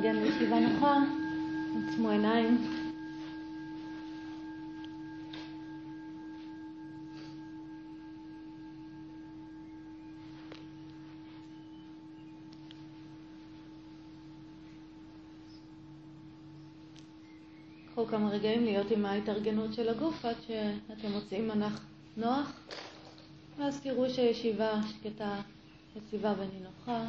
להתארגן לישיבה נוחה, עצמו עיניים. קחו כמה רגעים להיות עם ההתארגנות של הגוף עד שאתם מוצאים מנח נוח, ואז תראו שישיבה שקטה, יציבה ונינוחה.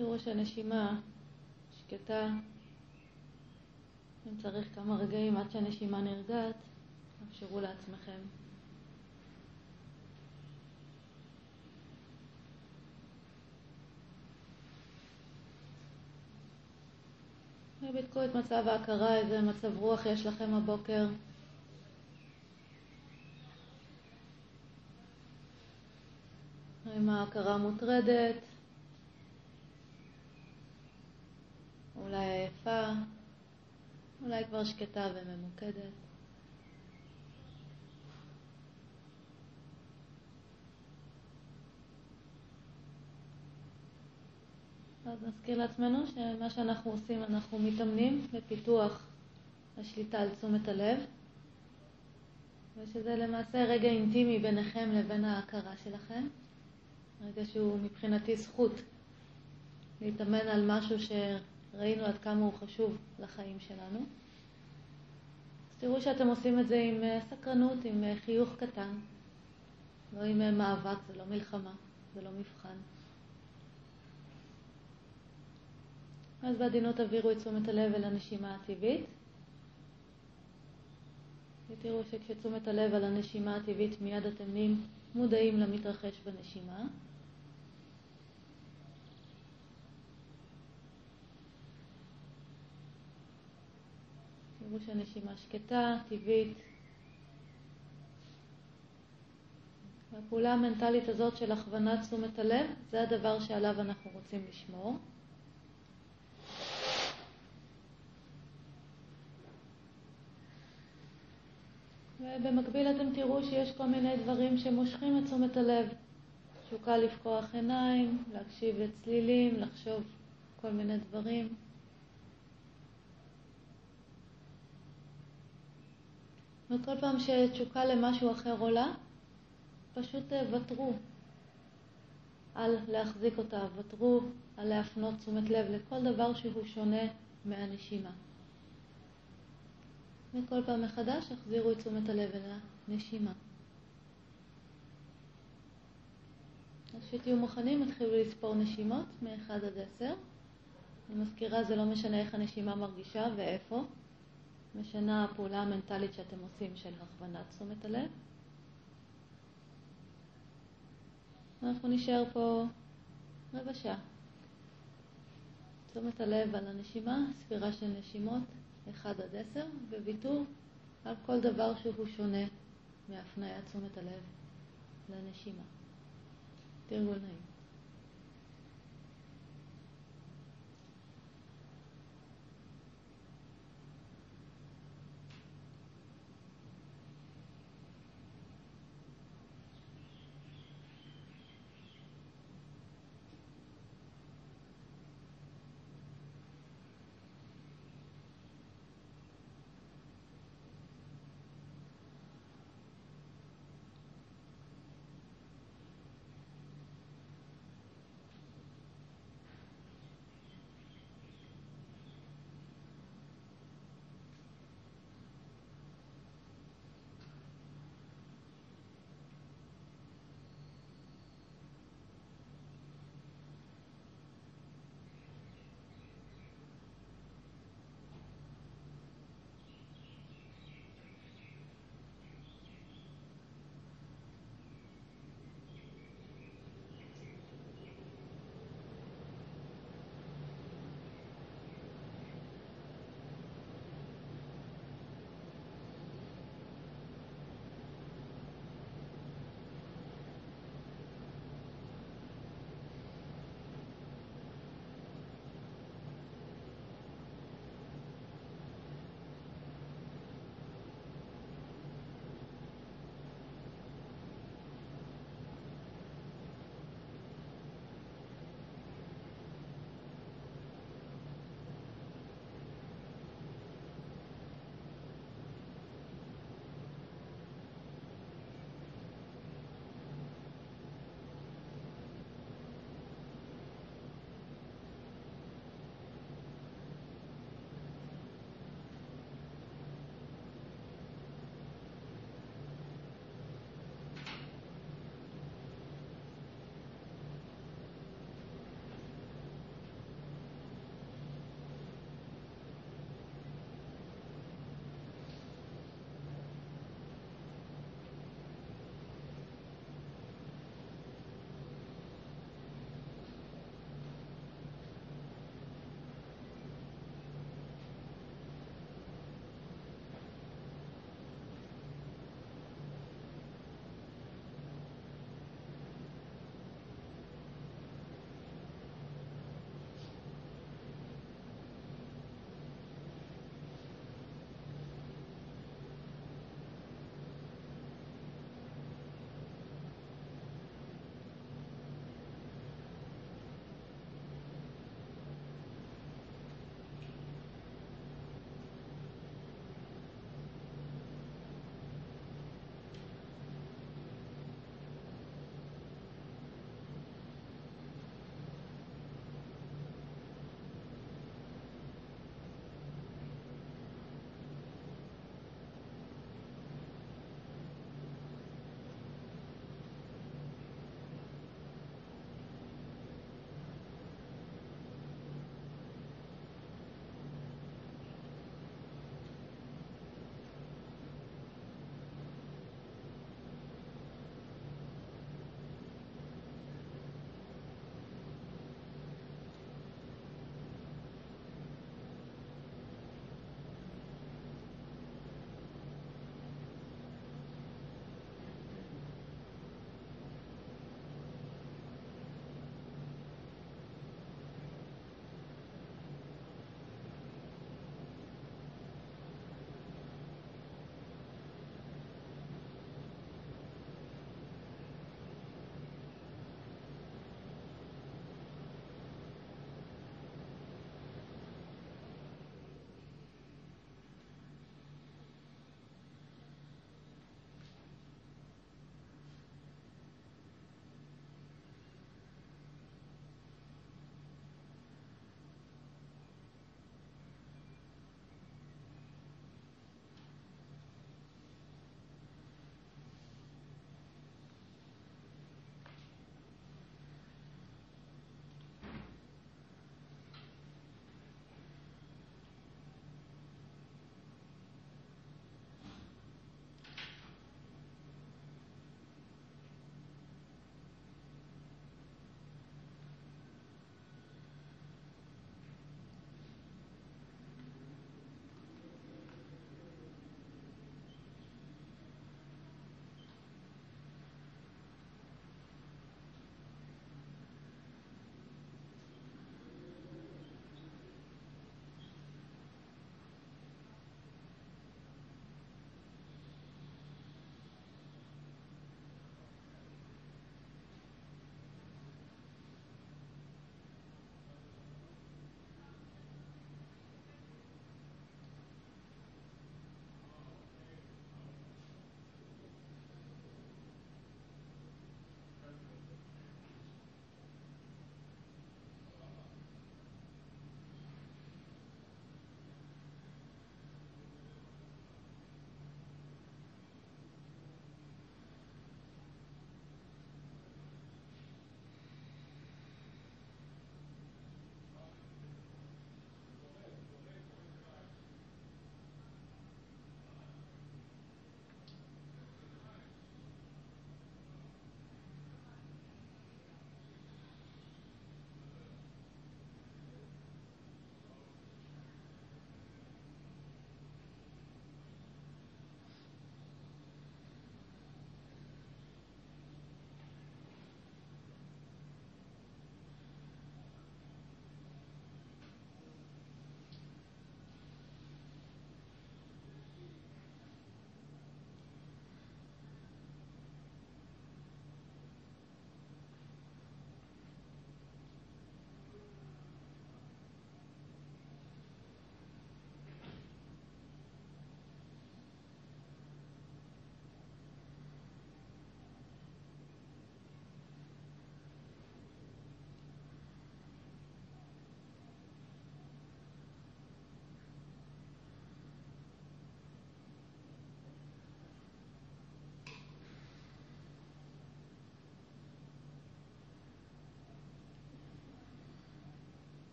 תראו שהנשימה שקטה. אם צריך כמה רגעים עד שהנשימה נרגעת, תאפשרו לעצמכם. ובדקו את מצב ההכרה, איזה מצב רוח יש לכם הבוקר. האם ההכרה מוטרדת? אולי עייפה, אולי כבר שקטה וממוקדת. אז נזכיר לעצמנו שמה שאנחנו עושים, אנחנו מתאמנים בפיתוח השליטה על תשומת הלב, ושזה למעשה רגע אינטימי ביניכם לבין ההכרה שלכם, רגע שהוא מבחינתי זכות להתאמן על משהו ראינו עד כמה הוא חשוב לחיים שלנו. אז תראו שאתם עושים את זה עם אה, סקרנות, עם אה, חיוך קטן, לא עם אה, מאבק, זה לא מלחמה, זה לא מבחן. אז בעדינות תעבירו את תשומת הלב אל הנשימה הטבעית. ותראו שכשתשומת הלב על הנשימה הטבעית מיד אתם נהיים מודעים למתרחש בנשימה. תראו שהנשימה שקטה, טבעית. והפעולה המנטלית הזאת של הכוונת תשומת הלב, זה הדבר שעליו אנחנו רוצים לשמור. ובמקביל אתם תראו שיש כל מיני דברים שמושכים את תשומת הלב. קל לפקוח עיניים, להקשיב לצלילים, לחשוב כל מיני דברים. וכל פעם שתשוקה למשהו אחר עולה, פשוט אה, ותרו על להחזיק אותה, ותרו על להפנות תשומת לב לכל דבר שהוא שונה מהנשימה. וכל פעם מחדש החזירו את תשומת הלב אל הנשימה. אז כשתהיו מוכנים, התחילו לספור נשימות מ-1 עד 10. אני מזכירה, זה לא משנה איך הנשימה מרגישה ואיפה. משנה הפעולה המנטלית שאתם עושים של הכוונת תשומת הלב. אנחנו נשאר פה רבע שעה. תשומת הלב על הנשימה, ספירה של נשימות, 1 עד 10, וויתור על כל דבר שהוא שונה מהפניית תשומת הלב לנשימה. תרגול נעים.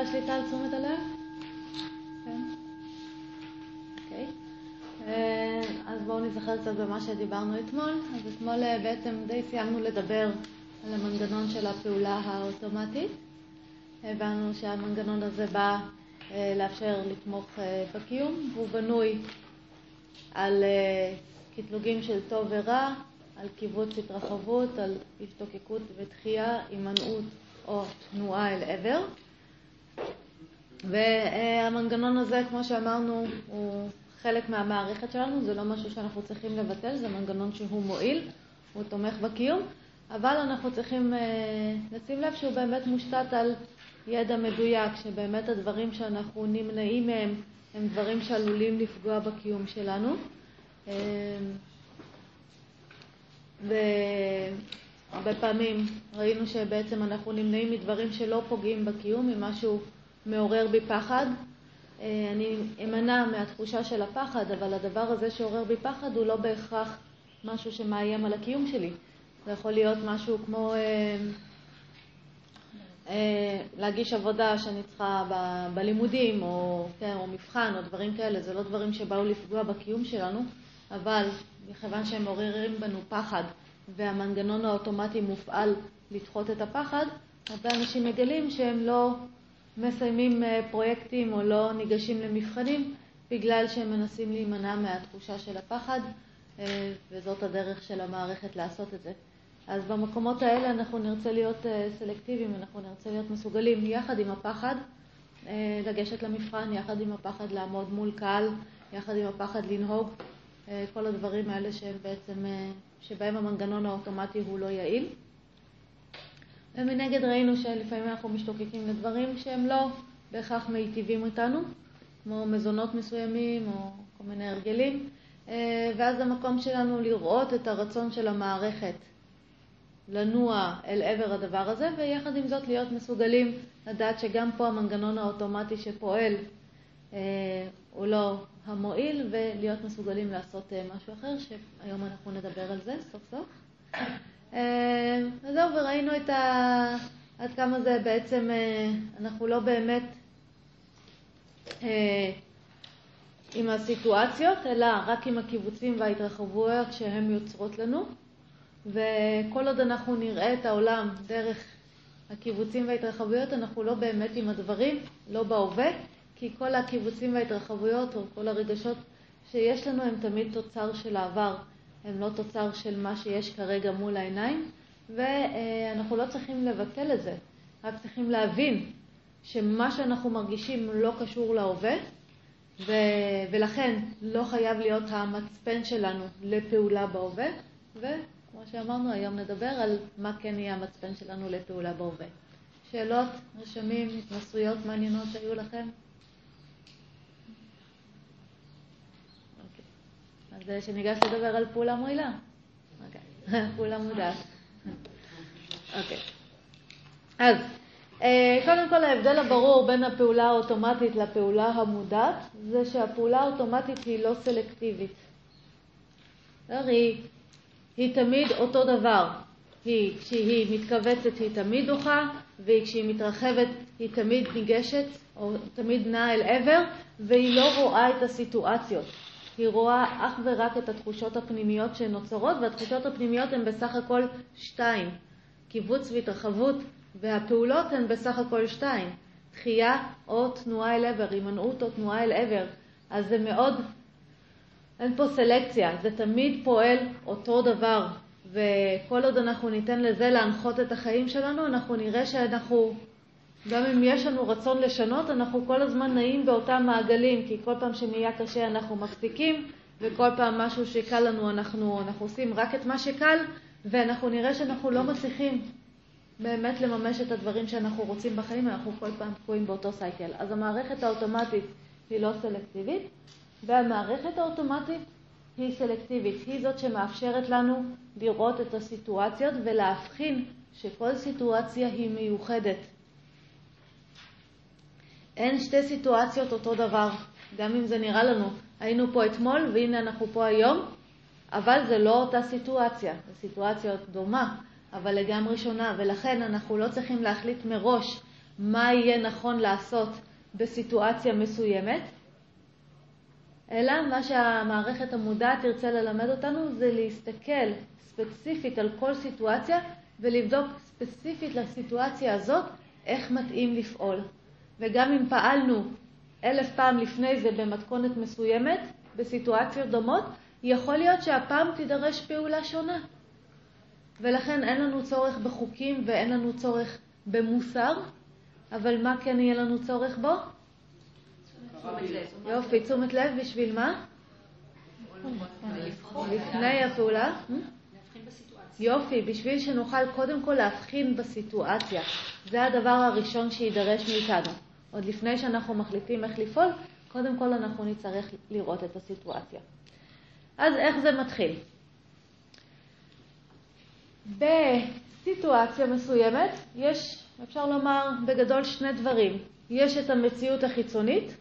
השליטה על תשומת הלב? כן. אוקיי. אה, אז בואו נזכר קצת במה שדיברנו אתמול. אז אתמול אה, בעצם די סיימנו לדבר על המנגנון של הפעולה האוטומטית. הבנו שהמנגנון הזה בא אה, לאפשר לתמוך בקיום, והוא בנוי על קטלוגים של טוב ורע, על קיבוץ התרחבות, על השתוקקות ותחייה, הימנעות או תנועה אל עבר. והמנגנון הזה, כמו שאמרנו, הוא חלק מהמערכת שלנו, זה לא משהו שאנחנו צריכים לבטל, זה מנגנון שהוא מועיל, הוא תומך בקיום, אבל אנחנו צריכים אה, לשים לב שהוא באמת מושתת על ידע מדויק, שבאמת הדברים שאנחנו נמנעים מהם הם דברים שעלולים לפגוע בקיום שלנו. אה, והרבה פעמים ראינו שבעצם אנחנו נמנעים מדברים שלא פוגעים בקיום, ממשהו מעורר בי פחד. אה, אני אמנע מהתחושה של הפחד, אבל הדבר הזה שעורר בי פחד הוא לא בהכרח משהו שמאיים על הקיום שלי. זה יכול להיות משהו כמו אה, אה, להגיש עבודה שאני צריכה ב, בלימודים, או, כן, או מבחן, או דברים כאלה. זה לא דברים שבאו לפגוע בקיום שלנו, אבל מכיוון שהם מעוררים בנו פחד, והמנגנון האוטומטי מופעל לדחות את הפחד, הרבה אנשים מגלים שהם לא מסיימים אה, פרויקטים או לא ניגשים למבחנים בגלל שהם מנסים להימנע מהתחושה של הפחד, אה, וזאת הדרך של המערכת לעשות את זה. אז במקומות האלה אנחנו נרצה להיות אה, סלקטיביים, אנחנו נרצה להיות מסוגלים יחד עם הפחד לגשת למבחן, יחד עם הפחד לעמוד מול קהל, יחד עם הפחד לנהוג, כל הדברים האלה שהם בעצם, שבהם המנגנון האוטומטי הוא לא יעיל. ומנגד ראינו שלפעמים אנחנו משתוקקים לדברים שהם לא בהכרח מיטיבים איתנו, כמו מזונות מסוימים או כל מיני הרגלים, אה, ואז המקום שלנו לראות את הרצון של המערכת לנוע אל עבר הדבר הזה, ויחד עם זאת להיות מסוגלים לדעת שגם פה המנגנון האוטומטי שפועל אה, הוא לא המועיל, ולהיות מסוגלים לעשות אה, משהו אחר, שהיום אנחנו נדבר על זה סוף סוף. אה, אז זהו, וראינו את ה... עד כמה זה בעצם, אה, אנחנו לא באמת אה, עם הסיטואציות, אלא רק עם הקיבוצים וההתרחבויות שהן יוצרות לנו. וכל עוד אנחנו נראה את העולם דרך הקיבוצים וההתרחבויות, אנחנו לא באמת עם הדברים, לא בהווה, כי כל הקיבוצים וההתרחבויות, או כל הרגשות שיש לנו, הם תמיד תוצר של העבר. הם לא תוצר של מה שיש כרגע מול העיניים, ואנחנו לא צריכים לבטל את זה, רק צריכים להבין שמה שאנחנו מרגישים לא קשור להווה, ו... ולכן לא חייב להיות המצפן שלנו לפעולה בהווה, וכמו שאמרנו, היום נדבר על מה כן יהיה המצפן שלנו לפעולה בהווה. שאלות, רשמים, התנסויות מעניינות שהיו לכם? אז שניגש לדבר על פעולה מועילה. אוקיי, פעולה מודעת. אוקיי. אז אה, קודם כל ההבדל הברור בין הפעולה האוטומטית לפעולה המודעת זה שהפעולה האוטומטית היא לא סלקטיבית. היא, היא תמיד אותו דבר. היא, כשהיא מתכווצת היא תמיד דוחה, וכשהיא מתרחבת היא תמיד ניגשת, או תמיד נעה אל עבר, והיא לא רואה את הסיטואציות. היא רואה אך ורק את התחושות הפנימיות שנוצרות, והתחושות הפנימיות הן בסך הכל שתיים. קיבוץ והתרחבות, והפעולות הן בסך הכל שתיים. דחייה או תנועה אל עבר, הימנעות או תנועה אל עבר. אז זה מאוד, אין פה סלקציה, זה תמיד פועל אותו דבר. וכל עוד אנחנו ניתן לזה להנחות את החיים שלנו, אנחנו נראה שאנחנו גם אם יש לנו רצון לשנות, אנחנו כל הזמן נעים באותם מעגלים, כי כל פעם שנהיה קשה אנחנו מפסיקים, וכל פעם משהו שקל לנו אנחנו, אנחנו עושים רק את מה שקל, ואנחנו נראה שאנחנו לא מצליחים באמת לממש את הדברים שאנחנו רוצים בחיים, אנחנו כל פעם תקועים באותו סייקל. אז המערכת האוטומטית היא לא סלקטיבית, והמערכת האוטומטית היא סלקטיבית. היא זאת שמאפשרת לנו לראות את הסיטואציות ולהבחין שכל סיטואציה היא מיוחדת. אין שתי סיטואציות אותו דבר, גם אם זה נראה לנו. היינו פה אתמול והנה אנחנו פה היום, אבל זה לא אותה סיטואציה. זו סיטואציה דומה, אבל לגמרי שונה, ולכן אנחנו לא צריכים להחליט מראש מה יהיה נכון לעשות בסיטואציה מסוימת, אלא מה שהמערכת המודעת תרצה ללמד אותנו זה להסתכל ספציפית על כל סיטואציה ולבדוק ספציפית לסיטואציה הזאת איך מתאים לפעול. וגם אם פעלנו אלף פעם לפני זה במתכונת מסוימת, בסיטואציות דומות, יכול להיות שהפעם תידרש פעולה שונה. ולכן אין לנו צורך בחוקים ואין לנו צורך במוסר, אבל מה כן יהיה לנו צורך בו? יופי, תשומת לב בשביל מה? לפני הפעולה? יופי, בשביל שנוכל קודם כל להבחין בסיטואציה. זה הדבר הראשון שיידרש מאיתנו. עוד לפני שאנחנו מחליטים איך לפעול, קודם כל אנחנו נצטרך לראות את הסיטואציה. אז איך זה מתחיל? בסיטואציה מסוימת יש, אפשר לומר בגדול, שני דברים. יש את המציאות החיצונית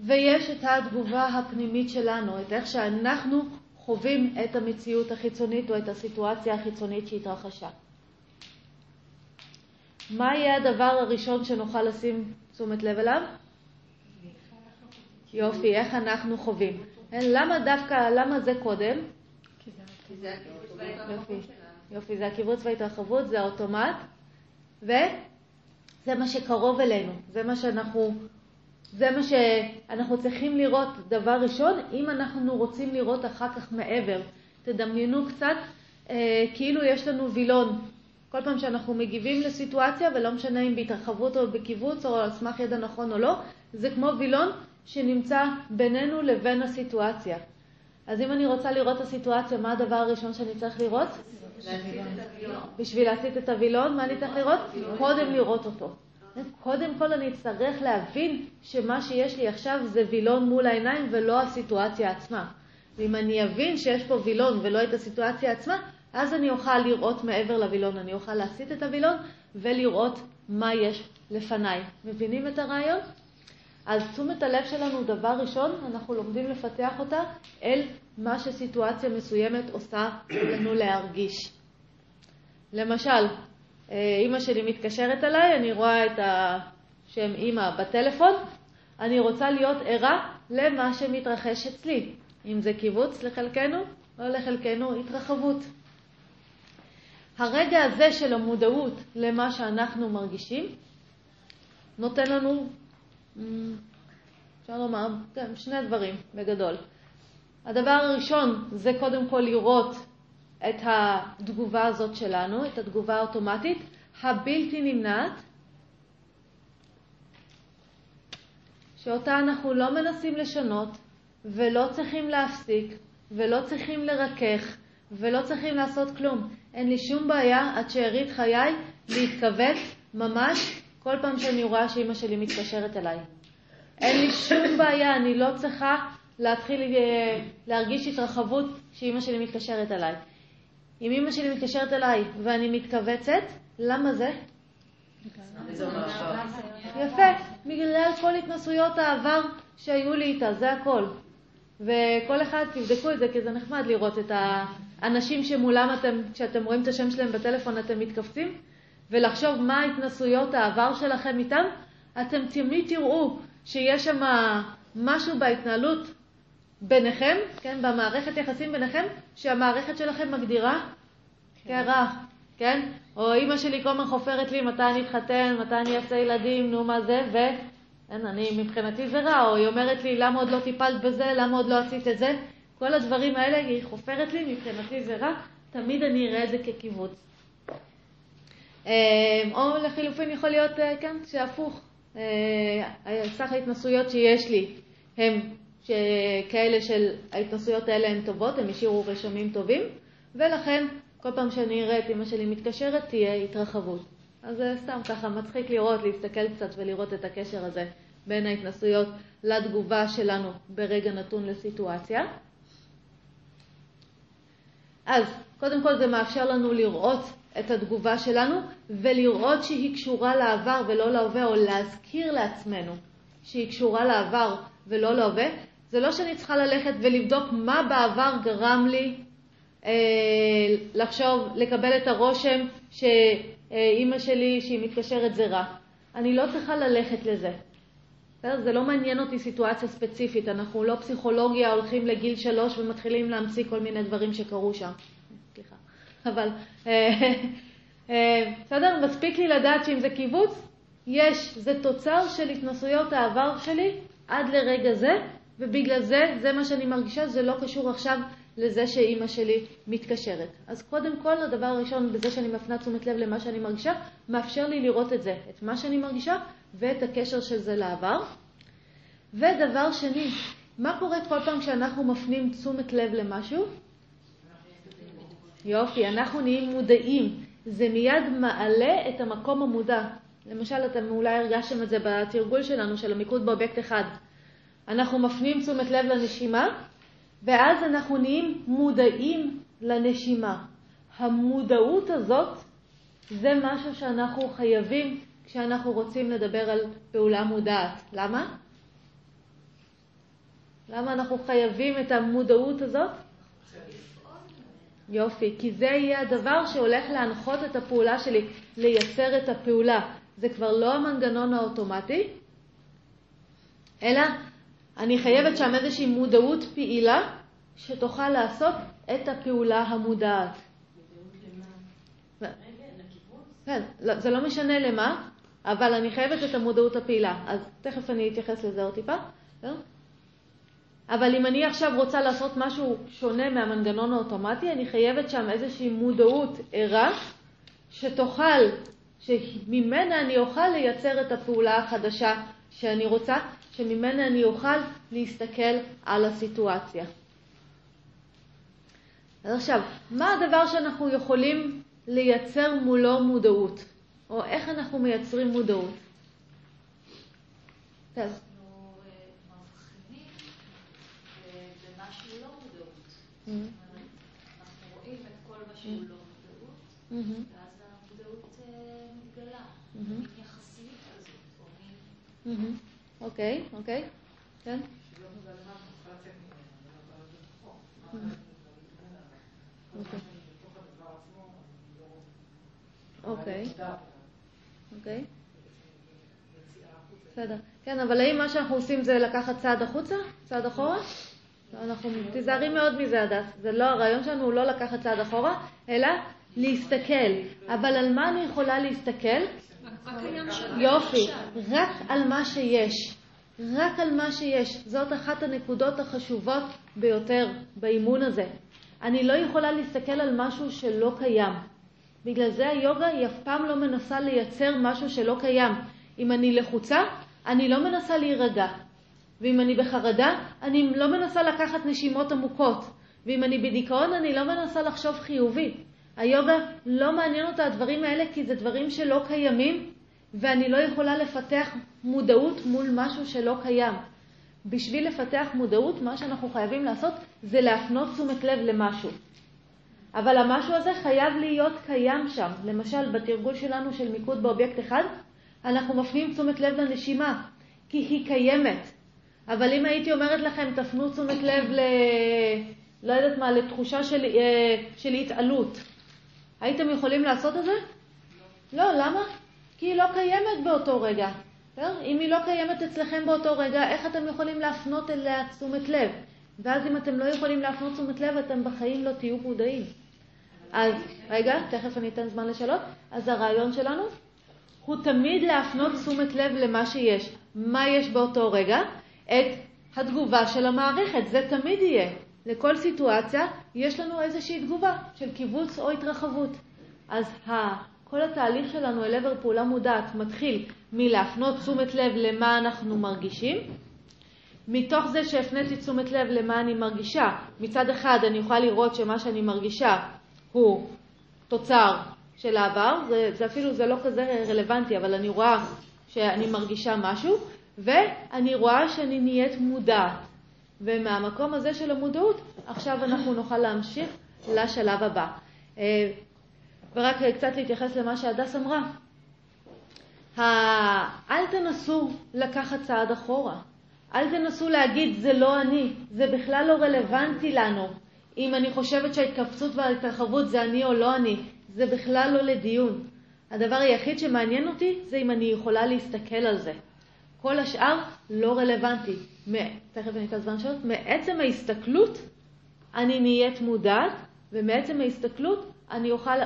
ויש את התגובה הפנימית שלנו, את איך שאנחנו חווים את המציאות החיצונית או את הסיטואציה החיצונית שהתרחשה. מה יהיה הדבר הראשון שנוכל לשים תשומת לב אליו? יופי, איך אנחנו חווים. למה דווקא, למה זה קודם? כי זה הקיבוץ וההתרחבות שלנו. יופי, זה הקיבוץ וההתרחבות, זה האוטומט, וזה מה שקרוב אלינו, זה מה שאנחנו, זה מה שאנחנו צריכים לראות דבר ראשון, אם אנחנו רוצים לראות אחר כך מעבר. תדמיינו קצת אה, כאילו יש לנו וילון. כל פעם שאנחנו מגיבים לסיטואציה, ולא משנה אם בהתרחבות או בקיבוץ או על סמך ידע נכון או לא, זה כמו וילון שנמצא בינינו לבין הסיטואציה. אז אם אני רוצה לראות את הסיטואציה, מה הדבר הראשון שאני צריך לראות? בשביל להסיט את הווילון, מה אני צריך לראות? קודם לראות אותו. קודם כל אני אצטרך להבין שמה שיש לי עכשיו זה וילון מול העיניים ולא הסיטואציה עצמה. ואם אני אבין שיש פה וילון ולא את הסיטואציה עצמה, אז אני אוכל לראות מעבר לווילון, אני אוכל להסיט את הווילון ולראות מה יש לפניי. מבינים את הרעיון? אז תשומת הלב שלנו, דבר ראשון, אנחנו לומדים לפתח אותה אל מה שסיטואציה מסוימת עושה לנו להרגיש. למשל, אה, אימא שלי מתקשרת אליי, אני רואה את השם אימא בטלפון, אני רוצה להיות ערה למה שמתרחש אצלי, אם זה קיבוץ לחלקנו או לחלקנו התרחבות. הרגע הזה של המודעות למה שאנחנו מרגישים נותן לנו אפשר לומר, כן, שני דברים בגדול. הדבר הראשון זה קודם כל לראות את התגובה הזאת שלנו, את התגובה האוטומטית, הבלתי נמנעת, שאותה אנחנו לא מנסים לשנות ולא צריכים להפסיק ולא צריכים לרכך ולא צריכים לעשות כלום. אין לי שום בעיה עד שארית חיי להתכווץ ממש כל פעם שאני רואה שאימא שלי מתקשרת אליי. אין לי שום בעיה, אני לא צריכה להתחיל אה, להרגיש התרחבות כשאימא שלי מתקשרת אליי. אם אימא שלי מתקשרת אליי ואני מתכווצת, למה זה? יפה, בגלל כל התנסויות העבר שהיו לי איתה, זה הכל. וכל אחד, תבדקו את זה, כי זה נחמד לראות את האנשים שמולם אתם, כשאתם רואים את השם שלהם בטלפון, אתם מתכווצים, ולחשוב מה ההתנסויות העבר שלכם איתם, אתם תמיד תראו שיש שם משהו בהתנהלות ביניכם, כן, במערכת יחסים ביניכם, שהמערכת שלכם מגדירה כן. כרע, כן? או אימא שלי כל הזמן חופרת לי מתי אני אתחתן, מתי אני אעשה ילדים, נו מה זה, ו... אין, אני, מבחינתי זה רע, או היא אומרת לי, למה עוד לא טיפלת בזה, למה עוד לא עשית את זה? כל הדברים האלה, היא חופרת לי, מבחינתי זה רע, תמיד אני אראה את זה כקיבוץ. אמ, או לחילופין יכול להיות, אה, כן, שהפוך, אה, סך ההתנסויות שיש לי הם כאלה של ההתנסויות האלה הן טובות, הם השאירו רשמים טובים, ולכן כל פעם שאני אראה את אמא שלי מתקשרת תהיה התרחבות. אז זה סתם ככה מצחיק לראות, להסתכל קצת ולראות את הקשר הזה בין ההתנסויות לתגובה שלנו ברגע נתון לסיטואציה. אז קודם כל זה מאפשר לנו לראות את התגובה שלנו ולראות שהיא קשורה לעבר ולא להווה, או להזכיר לעצמנו שהיא קשורה לעבר ולא להווה. זה לא שאני צריכה ללכת ולבדוק מה בעבר גרם לי אה, לחשוב, לקבל את הרושם שאימא שלי, שהיא מתקשרת, זה רע. אני לא צריכה ללכת לזה. זה לא מעניין אותי סיטואציה ספציפית, אנחנו לא פסיכולוגיה הולכים לגיל שלוש ומתחילים להמציא כל מיני דברים שקרו שם. סליחה. אבל, אה, אה, בסדר? מספיק לי לדעת שאם זה קיבוץ, יש, זה תוצר של התנסויות העבר שלי עד לרגע זה, ובגלל זה, זה מה שאני מרגישה, זה לא קשור עכשיו לזה שאימא שלי מתקשרת. אז קודם כל, הדבר הראשון, בזה שאני מפנה תשומת לב למה שאני מרגישה, מאפשר לי לראות את זה, את מה שאני מרגישה ואת הקשר של זה לעבר. ודבר שני, מה קורה כל פעם כשאנחנו מפנים תשומת לב למשהו? יופי, אנחנו נהיים מודעים. זה מיד מעלה את המקום המודע. למשל, אתם אולי הרגשתם את זה בתרגול שלנו, של המיקוד באובייקט אחד. אנחנו מפנים תשומת לב לנשימה, ואז אנחנו נהיים מודעים לנשימה. המודעות הזאת זה משהו שאנחנו חייבים כשאנחנו רוצים לדבר על פעולה מודעת. למה? למה אנחנו חייבים את המודעות הזאת? יופי, כי זה יהיה הדבר שהולך להנחות את הפעולה שלי, לייצר את הפעולה. זה כבר לא המנגנון האוטומטי, אלא אני חייבת שם איזושהי מודעות פעילה שתוכל לעשות את הפעולה המודעת. כן, לא, זה לא משנה למה, אבל אני חייבת את המודעות הפעילה. אז תכף אני אתייחס לזה עוד טיפה. אבל אם אני עכשיו רוצה לעשות משהו שונה מהמנגנון האוטומטי, אני חייבת שם איזושהי מודעות ערה שתוכל, שממנה אני אוכל לייצר את הפעולה החדשה שאני רוצה, שממנה אני אוכל להסתכל על הסיטואציה. אז עכשיו, מה הדבר שאנחנו יכולים לייצר מולו מודעות? או איך אנחנו מייצרים מודעות? כן. אנחנו רואים את כל מה שהוא לא מודעות, mm-hmm. ואז המודעות מתגלה. מין יחסיות כזאת, אוקיי, אוקיי, כן. אוקיי. אוקיי. בסדר. כן, אבל האם מה שאנחנו עושים זה לקחת צעד החוצה? צעד אחורה? אנחנו תיזהרי מאוד מזה, הדס. זה לא, הרעיון שלנו הוא לא לקחת צעד אחורה, אלא להסתכל. אבל על מה אני יכולה להסתכל? יופי, רק על מה שיש. רק על מה שיש. זאת אחת הנקודות החשובות ביותר באימון הזה. אני לא יכולה להסתכל על משהו שלא קיים. בגלל זה היוגה היא אף פעם לא מנסה לייצר משהו שלא קיים. אם אני לחוצה, אני לא מנסה להירגע. ואם אני בחרדה, אני לא מנסה לקחת נשימות עמוקות. ואם אני בדיכאון, אני לא מנסה לחשוב חיובי. היוגה לא מעניין אותה הדברים האלה כי זה דברים שלא קיימים, ואני לא יכולה לפתח מודעות מול משהו שלא קיים. בשביל לפתח מודעות, מה שאנחנו חייבים לעשות זה להפנות תשומת לב למשהו. אבל המשהו הזה חייב להיות קיים שם. למשל, בתרגול שלנו של מיקוד באובייקט אחד, אנחנו מפנים תשומת לב לנשימה, כי היא קיימת. אבל אם הייתי אומרת לכם, תפנו תשומת לב ל... לא יודעת מה, לתחושה של, אה, של התעלות, הייתם יכולים לעשות את זה? לא. לא, למה? כי היא לא קיימת באותו רגע. אם היא לא קיימת אצלכם באותו רגע, איך אתם יכולים להפנות אליה תשומת לב? ואז אם אתם לא יכולים להפנות תשומת לב, אתם בחיים לא תהיו מודעים. אז, רגע, תכף אני אתן זמן לשאלות. אז הרעיון שלנו הוא תמיד להפנות תשומת לב למה שיש. מה יש באותו רגע? את התגובה של המערכת. זה תמיד יהיה. לכל סיטואציה יש לנו איזושהי תגובה של קיבוץ או התרחבות. אז כל התהליך שלנו אל עבר פעולה מודעת מתחיל מלהפנות תשומת לב למה אנחנו מרגישים. מתוך זה שהפניתי תשומת לב למה אני מרגישה, מצד אחד אני אוכל לראות שמה שאני מרגישה הוא תוצר של העבר, זה, זה אפילו, זה לא כזה רלוונטי, אבל אני רואה שאני מרגישה משהו, ואני רואה שאני נהיית מודעת. ומהמקום הזה של המודעות, עכשיו אנחנו נוכל להמשיך לשלב הבא. אה, ורק קצת להתייחס למה שהדס אמרה. אל תנסו לקחת צעד אחורה. אל תנסו להגיד, זה לא אני, זה בכלל לא רלוונטי לנו. אם אני חושבת שההתכווצות וההתרחבות זה אני או לא אני, זה בכלל לא לדיון. הדבר היחיד שמעניין אותי זה אם אני יכולה להסתכל על זה. כל השאר לא רלוונטי. תכף אני אקרא זמן שעות. מעצם ההסתכלות אני נהיית מודעת, ומעצם ההסתכלות אני אוכל,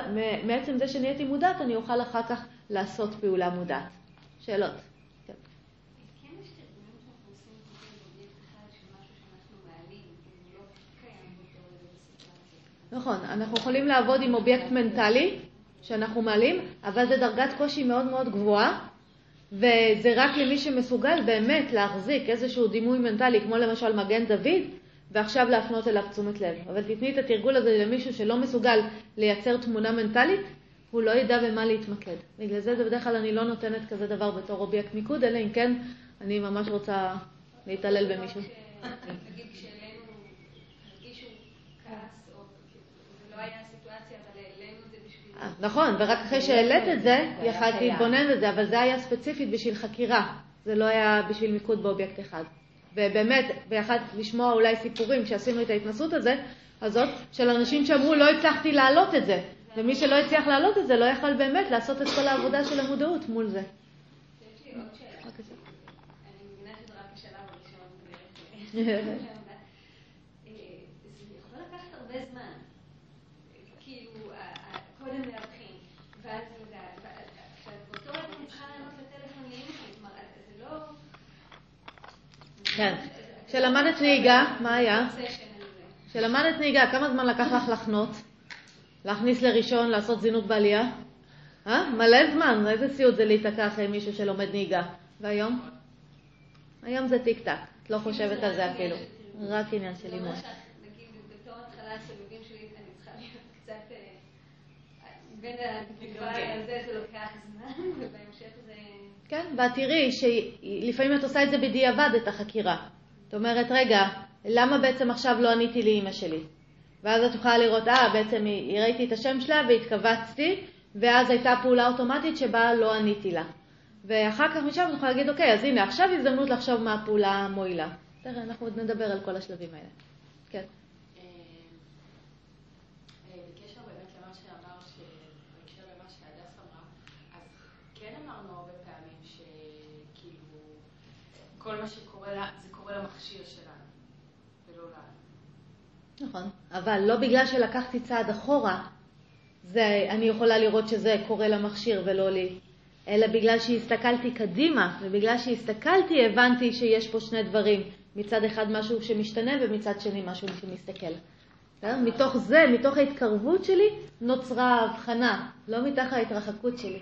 מעצם זה שנהייתי מודעת, אני אוכל אחר כך לעשות פעולה מודעת. שאלות? נכון, אנחנו יכולים לעבוד עם אובייקט מנטלי שאנחנו מעלים, אבל זה דרגת קושי מאוד מאוד גבוהה, וזה רק למי שמסוגל באמת להחזיק איזשהו דימוי מנטלי, כמו למשל מגן דוד, ועכשיו להפנות אליו תשומת לב. אבל תתני את התרגול הזה למישהו שלא מסוגל לייצר תמונה מנטלית, הוא לא ידע במה להתמקד. בגלל זה, זה בדרך כלל אני לא נותנת כזה דבר בתור אובייקט מיקוד, אלא אם כן אני ממש רוצה להתעלל במישהו. נכון, ורק אחרי שהעלית את זה, יכלתי להתבונן בזה, אבל זה היה ספציפית בשביל חקירה, זה לא היה בשביל מיקוד באובייקט אחד. ובאמת, ביחד לשמוע אולי סיפורים כשעשינו את ההתנסות הזה, הזאת, של אנשים שאמרו, לא הצלחתי להעלות את זה. ומי שלא הצליח להעלות את זה, לא יכל באמת לעשות את כל העבודה של המודעות מול זה. יש לי עוד שאלה. אני מבינה שזה רק השלב הראשון. כן. כשלמדת נהיגה, מה היה? כשלמדת נהיגה, כמה זמן לקח לך לחנות? להכניס לראשון, לעשות זינות בעלייה? אה? מלא זמן, איזה סיוט זה להיתקע אחרי מישהו שלומד נהיגה. והיום? היום זה טיק טק, את לא חושבת על זה אפילו. רק עניין של לימוד. נגיד, בתור התחלה של לימודים שלי, אני צריכה להיות קצת... בין התקווה לזה זה לוקח זמן, ובהמשך זה... כן, ואת תראי שלפעמים את עושה את זה בדיעבד, את החקירה. זאת אומרת, רגע, למה בעצם עכשיו לא עניתי לאימא שלי? ואז את יכולה לראות, אה, בעצם ראיתי את השם שלה והתכווצתי, ואז הייתה פעולה אוטומטית שבה לא עניתי לה. ואחר כך משם אני יכולה להגיד, אוקיי, אז הנה, עכשיו הזדמנות לחשוב מה הפעולה המועילה. תראה, אנחנו עוד נדבר על כל השלבים האלה. כן. כל מה שקורה לה, זה קורה למכשיר שלנו, ולא לנו. נכון, אבל לא בגלל שלקחתי צעד אחורה, זה, אני יכולה לראות שזה קורה למכשיר ולא לי, אלא בגלל שהסתכלתי קדימה, ובגלל שהסתכלתי הבנתי שיש פה שני דברים, מצד אחד משהו שמשתנה ומצד שני משהו שמסתכל. מתוך זה, מתוך ההתקרבות שלי, נוצרה ההבחנה, לא מתוך ההתרחקות שלי.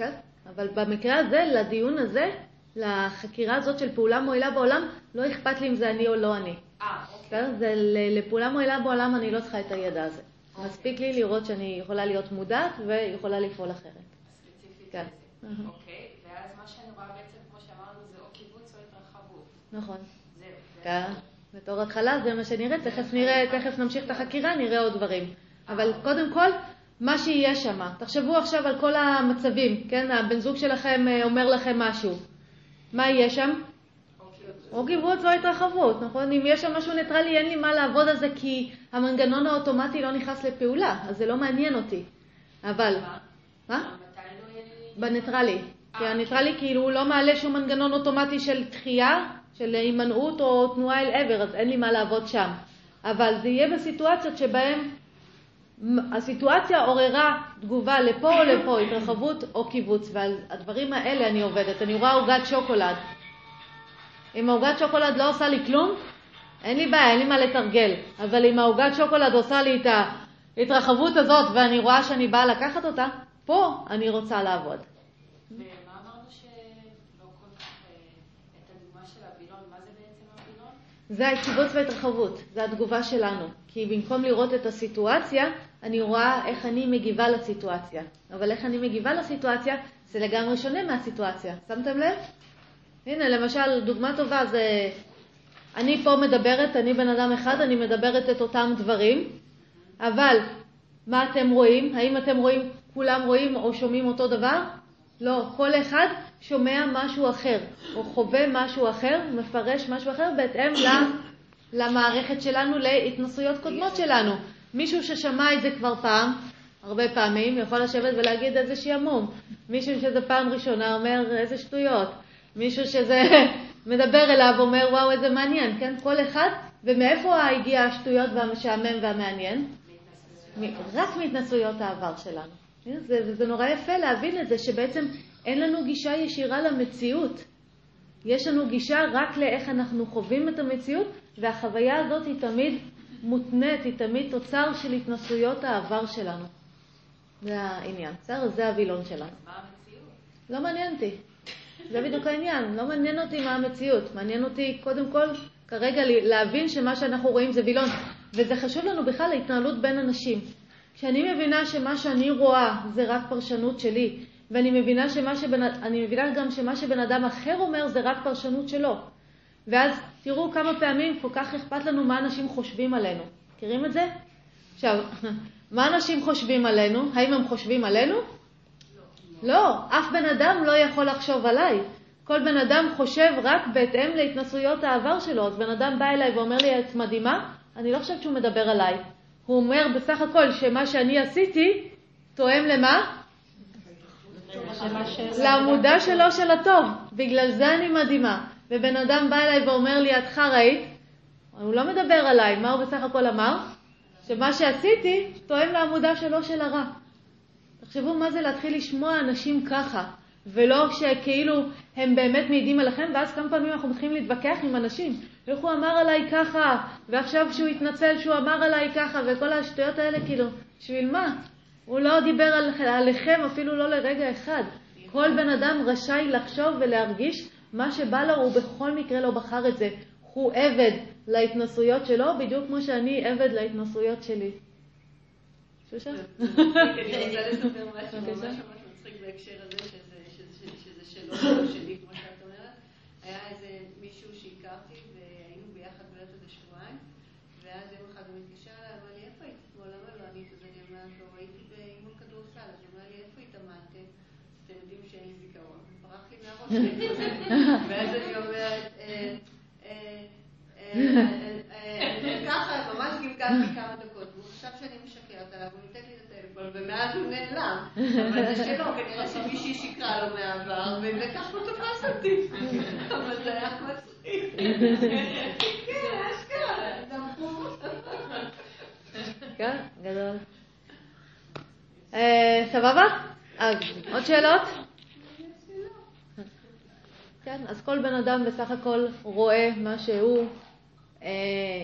כן? אבל במקרה הזה, לדיון הזה, לחקירה הזאת של פעולה מועילה בעולם, לא אכפת לי אם זה אני או לא אני. אה, אוקיי. כן? זה, לפעולה מועילה בעולם אני לא צריכה את הידע הזה. אוקיי. מספיק לי לראות שאני יכולה להיות מודעת ויכולה לפעול אחרת. ספציפית כן. לזה. אוקיי, ואז מה שאני רואה בעצם, כמו שאמרנו, זה או קיבוץ או התרחבות. נכון. זהו. כן. בתור התחלה זה מה שנראה, תכף נראה, תכף נמשיך את החקירה, נראה עוד דברים. אבל קודם כל, מה שיהיה שם. תחשבו עכשיו על כל המצבים, כן? הבן זוג שלכם אה, אומר לכם משהו. מה יהיה שם? או קיבוץ או התרחבות, נכון? אם יש שם משהו ניטרלי, אין לי מה לעבוד על זה כי המנגנון האוטומטי לא נכנס לפעולה, אז זה לא מעניין אותי. אבל... מה? בניטרלי. כי הניטרלי כאילו הוא לא מעלה שום מנגנון אוטומטי של דחייה, של הימנעות או תנועה אל עבר, אז אין לי מה לעבוד שם. אבל זה יהיה בסיטואציות שבהן הסיטואציה עוררה תגובה לפה או לפה, התרחבות או קיבוץ, ועל הדברים האלה אני עובדת. אני רואה עוגת שוקולד. אם העוגת שוקולד לא עושה לי כלום, אין לי בעיה, אין לי מה לתרגל. אבל אם העוגת שוקולד עושה לי את ההתרחבות הזאת ואני רואה שאני באה לקחת אותה, פה אני רוצה לעבוד. אה? זה הקיבוץ וההתרחבות, זה התגובה שלנו. כי במקום לראות את הסיטואציה, אני רואה איך אני מגיבה לסיטואציה. אבל איך אני מגיבה לסיטואציה זה לגמרי שונה מהסיטואציה. שמתם לב? הנה, למשל, דוגמה טובה זה, אני פה מדברת, אני בן אדם אחד, אני מדברת את אותם דברים, אבל מה אתם רואים? האם אתם רואים, כולם רואים או שומעים אותו דבר? לא, כל אחד שומע משהו אחר, או חווה משהו אחר, מפרש משהו אחר בהתאם למערכת שלנו, להתנסויות קודמות שלנו. מישהו ששמע את זה כבר פעם, הרבה פעמים, יכול לשבת ולהגיד איזה שעמום. מישהו שזה פעם ראשונה אומר איזה שטויות. מישהו שזה מדבר אליו אומר וואו איזה מעניין, כן? כל אחד, ומאיפה הגיע השטויות והמשעמם והמעניין? רק מהתנסויות העבר שלנו. זה, זה נורא יפה להבין את זה, שבעצם אין לנו גישה ישירה למציאות. יש לנו גישה רק לאיך אנחנו חווים את המציאות, והחוויה הזאת היא תמיד מותנית, היא תמיד תוצר של התנסויות העבר שלנו. זה העניין, בסדר? זה הווילון שלנו. מה המציאות? לא מעניין אותי. זה בדיוק העניין. לא מעניין אותי מה המציאות. מעניין אותי קודם כל כרגע להבין שמה שאנחנו רואים זה וילון. וזה חשוב לנו בכלל להתנהלות בין אנשים. כשאני מבינה שמה שאני רואה זה רק פרשנות שלי, ואני מבינה, שמה שבן, אני מבינה גם שמה שבן אדם אחר אומר זה רק פרשנות שלו. ואז תראו כמה פעמים כל כך אכפת לנו מה אנשים חושבים עלינו. מכירים את זה? עכשיו, מה אנשים חושבים עלינו? האם הם חושבים עלינו? לא. לא, אף בן אדם לא יכול לחשוב עליי. כל בן אדם חושב רק בהתאם להתנסויות העבר שלו. אז בן אדם בא אליי ואומר לי, את מדהימה, אני לא חושבת שהוא מדבר עליי. הוא אומר בסך הכל שמה שאני עשיתי תואם למה? לעמודה שלו של הטוב. בגלל זה אני מדהימה. ובן אדם בא אליי ואומר לי, את חראית, הוא לא מדבר עליי, מה הוא בסך הכל אמר? שמה שעשיתי תואם לעמודה שלו של הרע. תחשבו מה זה להתחיל לשמוע אנשים ככה, ולא שכאילו הם באמת מעידים עליכם, ואז כמה פעמים אנחנו מתחילים להתווכח עם אנשים. איך הוא אמר עליי ככה, ועכשיו כשהוא התנצל שהוא אמר עליי ככה, וכל השטויות האלה, כאילו, בשביל מה? הוא לא דיבר על, עליכם אפילו לא לרגע אחד. כל בן אדם רשאי לחשוב ולהרגיש מה שבא לו, הוא בכל מקרה לא בחר את זה. הוא עבד להתנסויות שלו, בדיוק כמו שאני עבד להתנסויות שלי. שושה? אני רוצה לספר משהו ממש ממש מצחיק בהקשר הזה, שזה שלו ולא שלי, כמו שאת אומרת. היה איזה מישהו שהכרתי, והיינו ביחד בערך איזה שבועיים, ואז יום אחד הוא מתקשר אליי, אמר לי, איפה היית אתמול? למה לא ענית? אז אני אומרת לו, הייתי באימון כדורסל, אז הוא אומר לי, איפה התאמנתם? אז אתם יודעים שאין לי זיכרון. ברח לי מהראש, ואז אני אומרת, ככה, ממש גלגלתי כמה דקות, והוא חשב שאני משקרת עליו, הוא ניתק לי את הטלפון, ומאז הוא נעלם. אבל זה שלו, כנראה שמישהי שיקרה לו מהעבר, וכך הוא תפס אותי. אבל זה היה מצחיק. כן, אשכרה. כן, גדול. סבבה? עוד שאלות? כן, אז כל בן אדם בסך הכל רואה מה שהוא אה,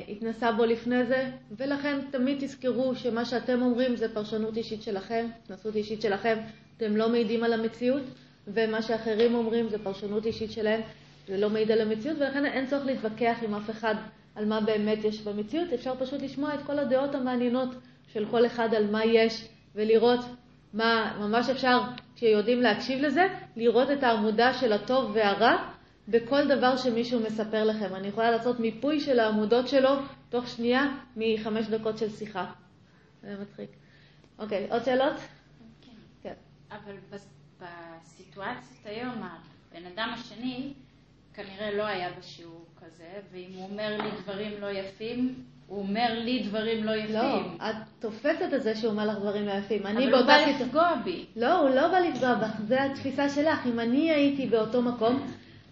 התנסה בו לפני זה, ולכן תמיד תזכרו שמה שאתם אומרים זה פרשנות אישית שלכם, התנסות אישית שלכם, אתם לא מעידים על המציאות, ומה שאחרים אומרים זה פרשנות אישית שלהם, זה לא מעיד על המציאות, ולכן אין צורך להתווכח עם אף אחד על מה באמת יש במציאות, אפשר פשוט לשמוע את כל הדעות המעניינות של כל אחד על מה יש, ולראות מה ממש אפשר, כשיודעים להקשיב לזה, לראות את העמודה של הטוב והרע בכל דבר שמישהו מספר לכם. אני יכולה לעשות מיפוי של העמודות שלו תוך שנייה מחמש דקות של שיחה. זה מצחיק. אוקיי, עוד שאלות? כן. כן. אבל בסיטואציות היום, הבן אדם השני כנראה לא היה בשיעור כזה, ואם הוא אומר לי דברים לא יפים, הוא אומר לי דברים לא יפים. לא, את תופסת את זה שהוא אומר לך דברים לא יפים. אבל הוא בא לפגוע בי. לא, הוא לא בא לפגוע בך, זה התפיסה שלך. אם אני הייתי באותו מקום,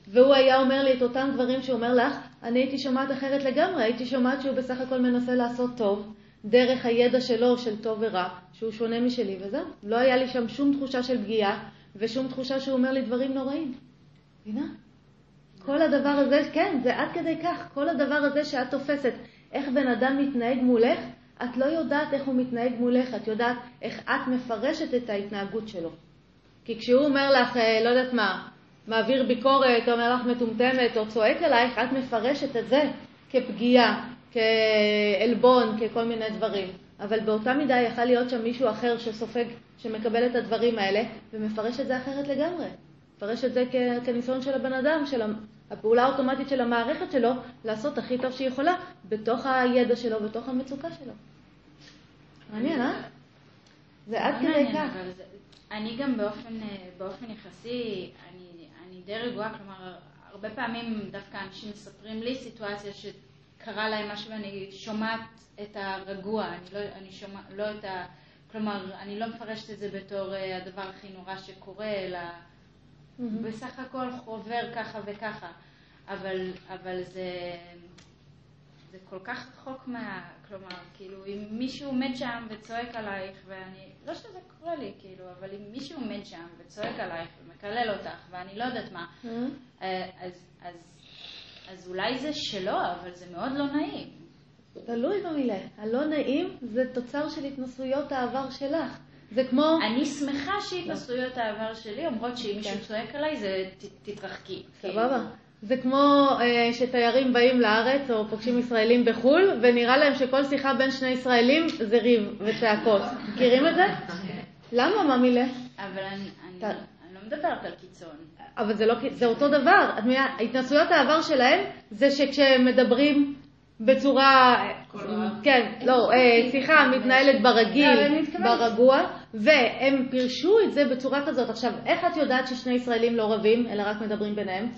והוא היה אומר לי את אותם דברים שהוא אומר לך, אני הייתי שומעת אחרת לגמרי. הייתי שומעת שהוא בסך הכל מנסה לעשות טוב, דרך הידע שלו של טוב ורע, שהוא שונה משלי, וזהו. לא היה לי שם שום תחושה של פגיעה, ושום תחושה שהוא אומר לי דברים נוראים. מבינה? כל הדבר הזה, כן, זה עד כדי כך. כל הדבר הזה שאת תופסת איך בן אדם מתנהג מולך, את לא יודעת איך הוא מתנהג מולך, את יודעת איך את מפרשת את ההתנהגות שלו. כי כשהוא אומר לך, אה, לא יודעת מה, מעביר ביקורת, אומר לך מטומטמת, או צועק עלייך, את מפרשת את זה כפגיעה, כעלבון, ככל מיני דברים. אבל באותה מידה יכל להיות שם מישהו אחר שסופג, שמקבל את הדברים האלה, ומפרש את זה אחרת לגמרי. מפרש את זה כניסיון של הבן אדם, של הפעולה האוטומטית של המערכת שלו, לעשות הכי טוב שהיא יכולה, בתוך הידע שלו, בתוך המצוקה שלו. מעניין, אה? זה עד כדי כך. אני גם באופן, באופן יחסי, אני, אני די רגועה, כלומר, הרבה פעמים דווקא אנשים מספרים לי סיטואציה קרה להם משהו ואני שומעת את הרגוע, אני לא, אני שומע, לא את ה... כלומר, אני לא מפרשת את זה בתור אה, הדבר הכי נורא שקורה, אלא בסך הכל עובר ככה וככה. אבל, אבל זה, זה כל כך רחוק מה... כלומר, כאילו, אם מישהו עומד שם וצועק עלייך, ואני... לא שזה קורה לי, כאילו, אבל אם מישהו עומד שם וצועק עלייך ומקלל אותך, ואני לא יודעת מה, אה, אז, אז, אז אולי זה שלו, אבל זה מאוד לא נעים. תלוי במילה. הלא נעים זה תוצר של התנסויות העבר שלך. זה כמו... אני שמחה שהתנסויות העבר שלי אומרות שאם מישהו כן. צועק עליי, זה ת- תתרחקי. סבבה. זה כמו אה, שתיירים באים לארץ או פוגשים ישראלים בחו"ל, ונראה להם שכל שיחה בין שני ישראלים זה ריב וצעקות. מכירים את זה? למה, מה מילה? אבל אני, אני לא מדברת על קיצון. אבל זה, לא, זה אותו דבר. התנסויות העבר שלהם זה שכשהם מדברים בצורה, כן, לא, אה, שיחה מתנהלת ברגיל, ברגוע, והם פירשו את זה בצורה כזאת. עכשיו, איך את יודעת ששני ישראלים לא רבים, אלא רק מדברים ביניהם?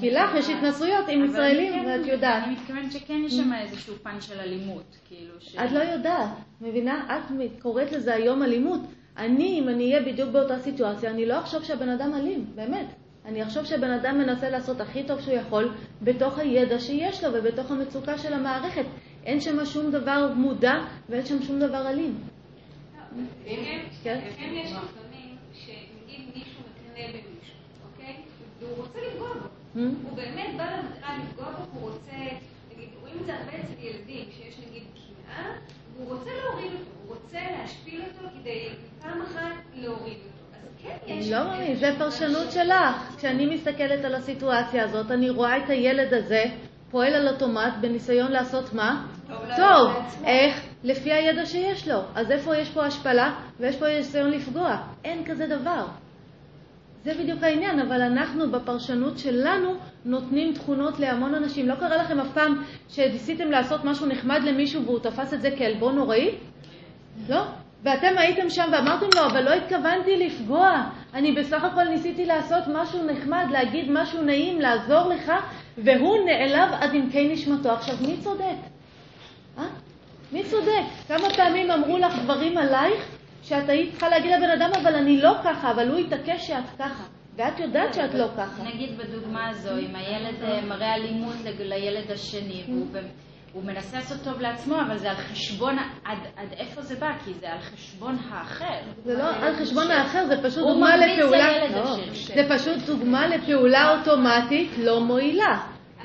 כי לך יש התנסויות עם ישראלים, כן- ואת יודעת. אני מתכוונת שכן יש שם איזשהו פן של אלימות, כאילו ש... את לא יודעת, מבינה? את קוראת לזה היום אלימות. אני, אם אני אהיה בדיוק באותה סיטואציה, אני לא אחשוב שהבן אדם אלים, באמת. אני אחשוב שהבן אדם מנסה לעשות הכי טוב שהוא יכול בתוך הידע שיש לו ובתוך המצוקה של המערכת. אין שם שום דבר מודע ואין שם שום דבר אלים. יש לפעמים שנגיד מישהו מקנא במישהו, אוקיי? והוא רוצה לפגוע בו. הוא באמת בא למטרה לפגוע בו, הוא רוצה, נגיד, רואים את זה הרבה אצל ילדים, שיש נגיד קנאה, והוא רוצה להוריד אותו, הוא רוצה להשפיל אותו כדי פעם אחת להוריד אותו. אז יש... לא מאמין, זה פרשנות שלך. כשאני מסתכלת על הסיטואציה הזאת, אני רואה את הילד הזה פועל על אוטומט בניסיון לעשות מה? טוב. איך? לפי הידע שיש לו. אז איפה יש פה השפלה ויש פה ניסיון לפגוע? אין כזה דבר. זה בדיוק העניין, אבל אנחנו בפרשנות שלנו נותנים תכונות להמון אנשים. לא קרה לכם אף פעם שניסיתם לעשות משהו נחמד למישהו והוא תפס את זה כעלבון נוראי? לא? ואתם הייתם שם ואמרתם לו, אבל לא התכוונתי לפגוע. אני בסך הכל ניסיתי לעשות משהו נחמד, להגיד משהו נעים, לעזור לך, והוא נעלב עד עמקי נשמתו. עכשיו, מי צודק? אה? מי צודק? כמה פעמים אמרו לך דברים עלייך שאת היית צריכה להגיד לבן אדם, אבל אני לא ככה, אבל הוא התעקש שאת ככה. ואת יודעת שאת לא ככה. נגיד בדוגמה הזו, אם הילד אה, מראה אלימות לילד השני, והוא ב- הוא מנסה לעשות טוב לעצמו, אבל זה על חשבון, עד, עד איפה זה בא? כי זה על חשבון האחר. זה לא על חשבון האחר, זה פשוט דוגמה לפעולה... לא. זה פשוט דוגמה לפעולה אוטומטית לא מועילה.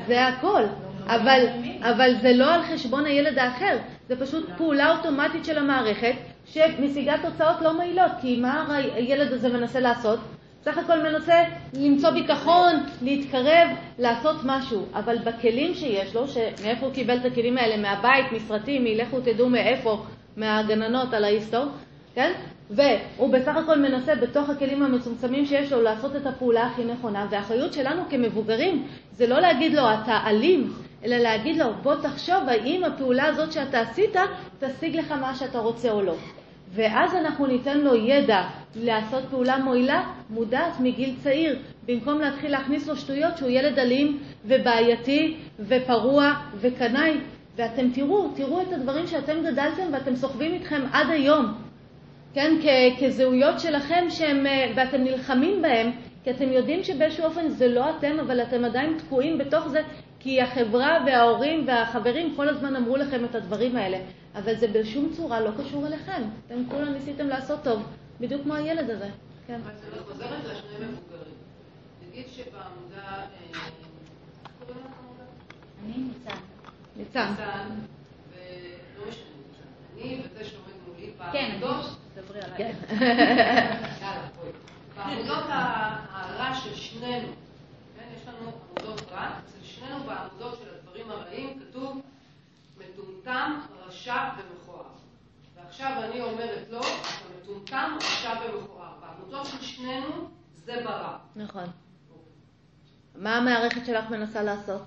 זה הכל. אבל, אבל זה לא על חשבון הילד האחר, זה פשוט פעולה אוטומטית של המערכת שמשיגה תוצאות לא מועילות. כי מה הילד הזה מנסה לעשות? סך הכל מנסה למצוא ביטחון, להתקרב, לעשות משהו. אבל בכלים שיש לו, שמאיפה הוא קיבל את הכלים האלה? מהבית, מסרטים, מלכו תדעו מאיפה, מהגננות על ההיסטור, כן? והוא בסך הכל מנסה בתוך הכלים המצומצמים שיש לו לעשות את הפעולה הכי נכונה, והאחריות שלנו כמבוגרים זה לא להגיד לו אתה אלים, אלא להגיד לו בוא תחשוב האם הפעולה הזאת שאתה עשית תשיג לך מה שאתה רוצה או לא. ואז אנחנו ניתן לו ידע לעשות פעולה מועילה מודעת מגיל צעיר, במקום להתחיל להכניס לו שטויות שהוא ילד אלים ובעייתי ופרוע וקנאי. ואתם תראו, תראו את הדברים שאתם גדלתם ואתם סוחבים איתכם עד היום. כן, כ- כזהויות שלכם שהם, אה, ואתם נלחמים בהם, כי אתם יודעים שבאיזשהו אופן זה לא אתם, אבל אתם עדיין תקועים בתוך זה, כי החברה וההורים והחברים כל הזמן אמרו לכם את הדברים האלה. אבל זה בשום צורה לא קשור אליכם. אתם כולם ניסיתם לעשות טוב, בדיוק כמו הילד הזה. כן. אבל זה לא חוזרת לשני מבוגרים. נגיד שבעמודה, אה, איך קוראים לך עמודה? אני ניצן. ניצן. ניצן, ולא משנה ניצן. אני וזה שעומד מולי כן, בעמודות, דברי עליי. כן. יאללה, בואי. בעמודות הרע של שנינו, כן, יש לנו עמודות רע, אצל שנינו בעמודות של הדברים הרעים כתוב מטומטם, רשע ומכוער. ועכשיו אני אומרת לו, אתה מטומטם, רשע ומכוער. בעמודות של שנינו זה ברע. נכון. מה המערכת שלך מנסה לעשות?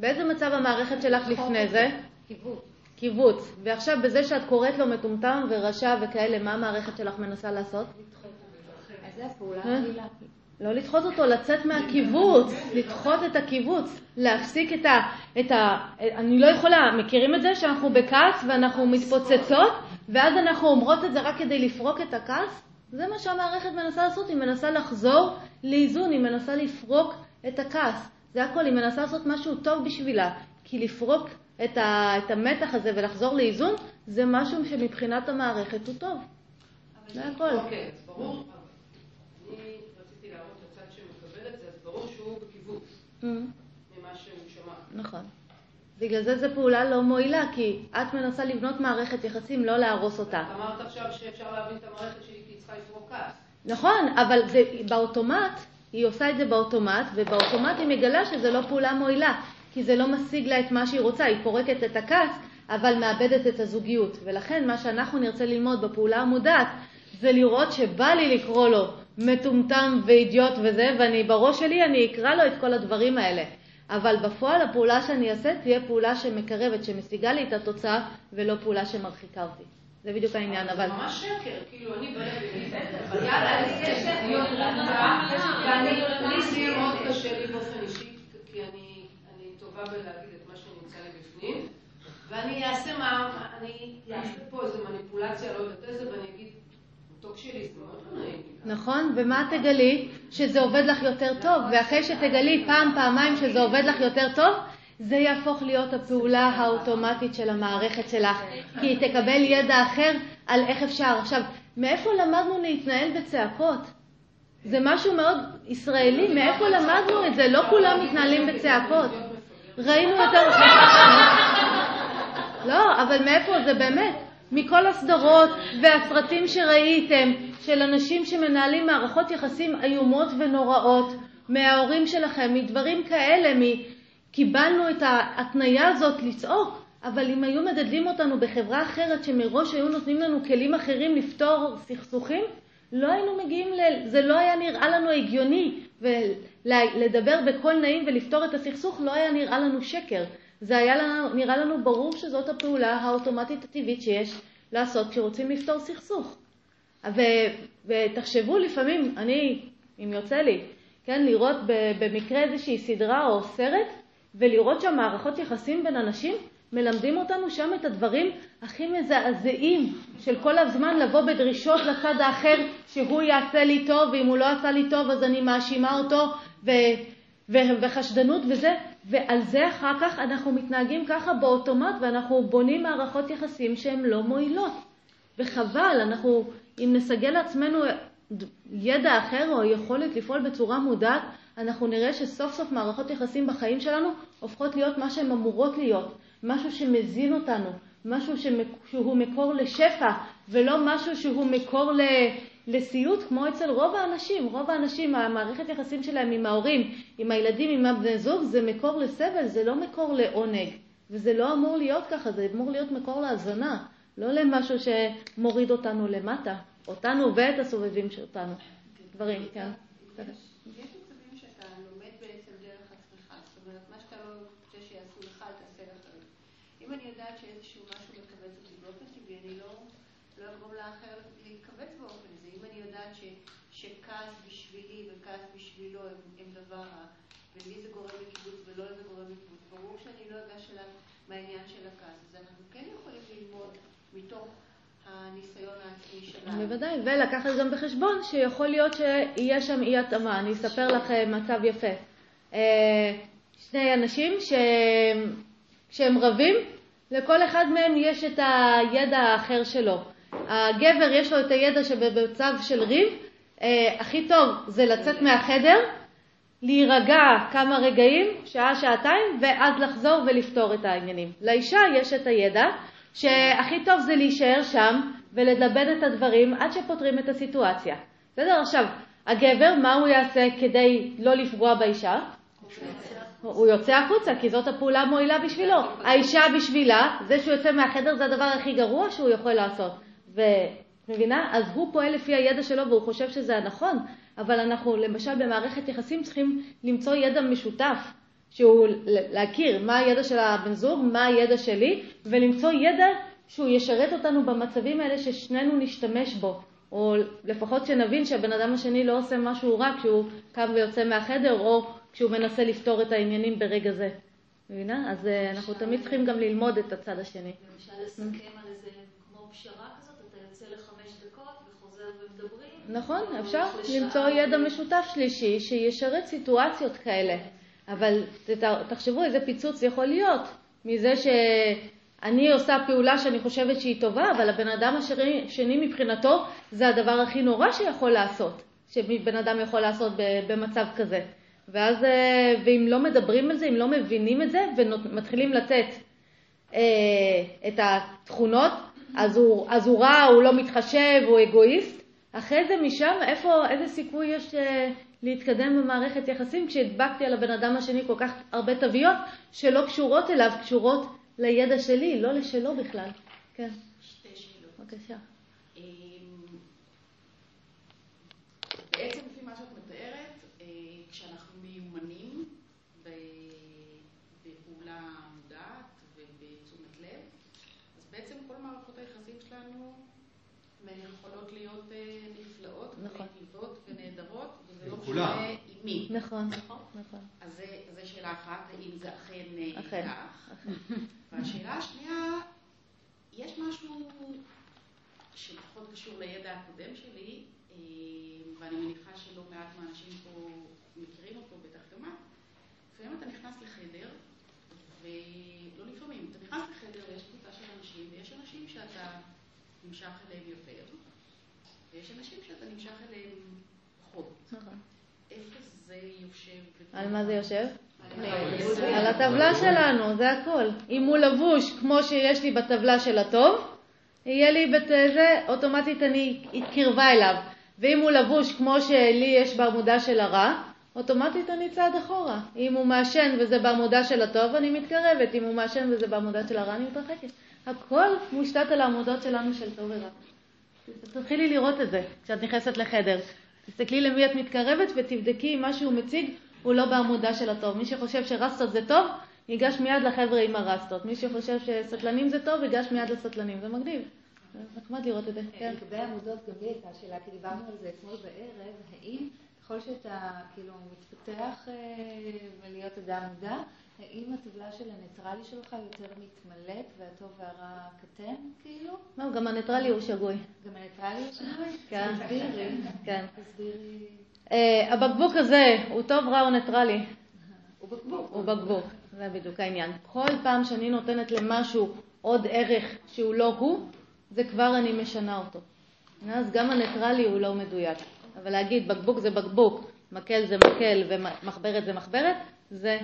באיזה מצב המערכת שלך לפני זה? קיבוץ. קיבוץ. ועכשיו בזה שאת קוראת לו מטומטם ורשע וכאלה, מה המערכת שלך מנסה לעשות? אז זה הפעולה אה? הרגילה. לא לדחות אותו, לצאת מהקיבוץ, לדחות את הקיבוץ, להפסיק את ה... את ה אני לא יכולה, מכירים את זה שאנחנו בכעס ואנחנו מתפוצצות, ואז אנחנו אומרות את זה רק כדי לפרוק את הכעס? זה מה שהמערכת מנסה לעשות, היא מנסה לחזור לאיזון, היא מנסה לפרוק את הכעס. זה הכל, היא מנסה לעשות משהו טוב בשבילה, כי לפרוק את, ה, את המתח הזה ולחזור לאיזון, זה משהו שמבחינת המערכת הוא טוב. זה הכל. אוקיי, ברור, אני רציתי להראות את הצד שמקבל את זה, אז ברור שהוא בקיבוץ Mm, ממה שהוא שמע. נכון. בגלל זה זו פעולה לא מועילה, כי את מנסה לבנות מערכת יחסים, לא להרוס אותה. אמרת עכשיו שאפשר להבין את המערכת שלי כי היא צריכה לפרוק כעס. נכון, אבל זה באוטומט, היא עושה את זה באוטומט, ובאוטומט היא מגלה שזה לא פעולה מועילה, כי זה לא משיג לה את מה שהיא רוצה, היא פורקת את הכעס, אבל מאבדת את הזוגיות. ולכן מה שאנחנו נרצה ללמוד בפעולה המודעת, זה לראות שבא לי לקרוא לו מטומטם ואידיוט וזה, ואני בראש שלי אני אקרא לו את כל הדברים האלה. אבל בפועל הפעולה שאני אעשה תהיה פעולה שמקרבת, שמשיגה לי את התוצאה, ולא פעולה שמרחיקה אותי. זה בדיוק העניין, אבל... זה ממש שקר, כאילו אני בלב יאללה, אני אעשה להיות ואני, לי זה יהיה מאוד קשה לי באופן אישי, כי אני טובה בלהגיד את מה שנמצא לי בפנים, ואני אעשה מה, אני אעשה פה איזו מניפולציה, לא יודעת איזה, ואני אגיד, מתוק שלי, זה מאוד לא נעים לי. נכון, ומה תגלי? שזה עובד לך יותר טוב, ואחרי שתגלי פעם, פעמיים שזה עובד לך יותר טוב, זה יהפוך להיות הפעולה האוטומטית של המערכת שלך, כי היא תקבל ידע אחר על איך אפשר. עכשיו, מאיפה למדנו להתנהל בצעקות? זה משהו מאוד ישראלי, מאיפה למדנו את זה? לא כולם מתנהלים בצעקות. ראינו יותר... לא, אבל מאיפה זה באמת? מכל הסדרות והסרטים שראיתם של אנשים שמנהלים מערכות יחסים איומות ונוראות, מההורים שלכם, מדברים כאלה. קיבלנו את ההתניה הזאת לצעוק, אבל אם היו מדדלים אותנו בחברה אחרת שמראש היו נותנים לנו כלים אחרים לפתור סכסוכים, לא היינו מגיעים ל... זה לא היה נראה לנו הגיוני, ולדבר בקול נעים ולפתור את הסכסוך לא היה נראה לנו שקר. זה היה לנו, נראה לנו ברור שזאת הפעולה האוטומטית הטבעית שיש לעשות כשרוצים לפתור סכסוך. ו, ותחשבו לפעמים, אני, אם יוצא לי, כן, לראות במקרה איזושהי סדרה או סרט, ולראות שם מערכות יחסים בין אנשים, מלמדים אותנו שם את הדברים הכי מזעזעים של כל הזמן לבוא בדרישות לצד האחר שהוא יעשה לי טוב, ואם הוא לא עשה לי טוב אז אני מאשימה אותו, ו... ו- וחשדנות וזה, ועל זה אחר כך אנחנו מתנהגים ככה באוטומט ואנחנו בונים מערכות יחסים שהן לא מועילות. וחבל, אנחנו, אם נסגל לעצמנו ידע אחר או יכולת לפעול בצורה מודעת, אנחנו נראה שסוף סוף מערכות יחסים בחיים שלנו הופכות להיות מה שהן אמורות להיות, משהו שמזין אותנו, משהו שהוא מקור לשפע, ולא משהו שהוא מקור לסיוט כמו אצל רוב האנשים. רוב האנשים, המערכת יחסים שלהם עם ההורים, עם הילדים, עם הבני זוג, זה מקור לסבל, זה לא מקור לעונג. וזה לא אמור להיות ככה, זה אמור להיות מקור להזנה, לא למשהו שמוריד אותנו למטה, אותנו ואת הסובבים שלנו. דברים, כן. לא. אם אני יודעת שאיזשהו משהו מכווץ אותי באופן טבעי, אני לא לא אגרום לאחר להתכווץ באופן הזה. אם אני יודעת שכעס בשבילי וכעס בשבילו הם דבר רע, ולי זה גורם לקיבוץ ולא לזה גורם לקיבוץ, ברור שאני לא אגש אליו מהעניין של הכעס. אז אנחנו כן יכולים ללמוד מתוך הניסיון העצמי שלנו. בוודאי, ולקחת גם בחשבון שיכול להיות שיהיה שם אי התאמה. אני אספר לך מצב יפה. שני אנשים שהם רבים, לכל אחד מהם יש את הידע האחר שלו. הגבר יש לו את הידע שבמצב של ריב, הכי טוב זה לצאת מהחדר, להירגע כמה רגעים, שעה, שעתיים, ואז לחזור ולפתור את העניינים. לאישה יש את הידע שהכי טוב זה להישאר שם ולדבר את הדברים עד שפותרים את הסיטואציה. בסדר? עכשיו, הגבר, מה הוא יעשה כדי לא לפגוע באישה? הוא יוצא החוצה, כי זאת הפעולה המועילה בשבילו. האישה בשבילה, זה שהוא יוצא מהחדר זה הדבר הכי גרוע שהוא יכול לעשות. ומבינה? אז הוא פועל לפי הידע שלו והוא חושב שזה הנכון, אבל אנחנו למשל במערכת יחסים צריכים למצוא ידע משותף, שהוא להכיר מה הידע של הבן זוג, מה הידע שלי, ולמצוא ידע שהוא ישרת אותנו במצבים האלה ששנינו נשתמש בו. או לפחות שנבין שהבן אדם השני לא עושה משהו רע כשהוא קם ויוצא מהחדר, או כשהוא מנסה לפתור את העניינים ברגע זה. מבינה? אז אה, אנחנו תמיד צריכים גם ללמוד את הצד השני. למשל לסכם על איזה כמו פשרה כזאת, אתה יוצא לחמש דקות וחוזר ומדברים. נכון, אפשר למצוא ידע משותף שלישי שישרת סיטואציות כאלה. אבל תחשבו איזה פיצוץ יכול להיות מזה שאני עושה פעולה שאני חושבת שהיא טובה, אבל הבן אדם השני מבחינתו זה הדבר הכי נורא שיכול לעשות, שבן אדם יכול לעשות במצב כזה. ואז, אה, ואם לא מדברים על זה, אם לא מבינים את זה, ומתחילים לתת אה, את התכונות, אז הוא, אז הוא רע, הוא לא מתחשב, הוא אגואיסט. אחרי זה משם, איפה, איזה סיכוי יש אה, להתקדם במערכת יחסים כשהדבקתי על הבן אדם השני כל כך הרבה תוויות שלא קשורות אליו, קשורות לידע שלי, לא לשלו בכלל. כן, שתי שאלות. בבקשה. אמ, בעצם לפי מה שאת מתארת, אה, כשאנחנו מיומנים ב- בפעולה מודעת ובתשומת לב, אז בעצם כל מערכות היחסים שלנו יכולות להיות אה, נפלאות נכון. ונקליבות ונהדרות, וזה לא. משנה עם מי. נכון, נכון. אז זה- זו שאלה אחת, האם זה אכן אה, אכן. כך. והשאלה השנייה, יש משהו שפחות קשור לידע הקודם שלי, אה, ואני מניחה שלא מעט מהאנשים פה מכירים אותו, בטח גם את. לפעמים אתה נכנס לחדר, ולא לפעמים, אתה נכנס לחדר ויש קבוצה של אנשים, ויש אנשים שאתה נמשך אליהם יותר, ויש אנשים שאתה נמשך אליהם פחות. נכון. איפה זה יושב? על מה זה יושב? על הטבלה שלנו, זה הכל. אם הוא לבוש כמו שיש לי בטבלה של הטוב, יהיה לי בת... זה, אוטומטית אני קרבה אליו. ואם הוא לבוש כמו שלי יש בעמודה של הרע, אוטומטית אני צעד אחורה. אם הוא מעשן וזה בעמודה של הטוב, אני מתקרבת. אם הוא מעשן וזה בעמודה של הרע, אני מתרחקת. הכל מושתת על העמודות שלנו של טוב ורע. תתחילי לראות את זה כשאת נכנסת לחדר. תסתכלי למי את מתקרבת ותבדקי אם מה שהוא מציג הוא לא בעמודה של הטוב. מי שחושב שרסטות זה טוב, ייגש מיד לחבר'ה עם הרסטות. מי שחושב שסטלנים זה טוב, ייגש מיד לסטלנים. זה מגניב. נחמד לראות את זה. כן. לגבי העמודות, גם לי הייתה שאלה, כי דיברנו על זה אתמול בערב, האם ככל שאתה כאילו מתפתח אה, ולהיות אדם מודע, האם הטבלה של הניטרלי שלך יותר מתמלאת והטוב והרע קטן, כאילו? לא, גם הניטרלי הוא שגוי. גם הניטרלי הוא שגוי? כן. תסבירי. כן. תסבירי. אה, הבקבוק הזה הוא טוב, רע או ניטרלי? הוא בקבוק. הוא בקבוק, זה בדיוק העניין. כל פעם שאני נותנת למשהו עוד ערך שהוא לא הוא, זה כבר אני משנה אותו. אז גם הניטרלי הוא לא מדויק. אבל להגיד בקבוק זה בקבוק, מקל זה מקל ומחברת זה מחברת, זה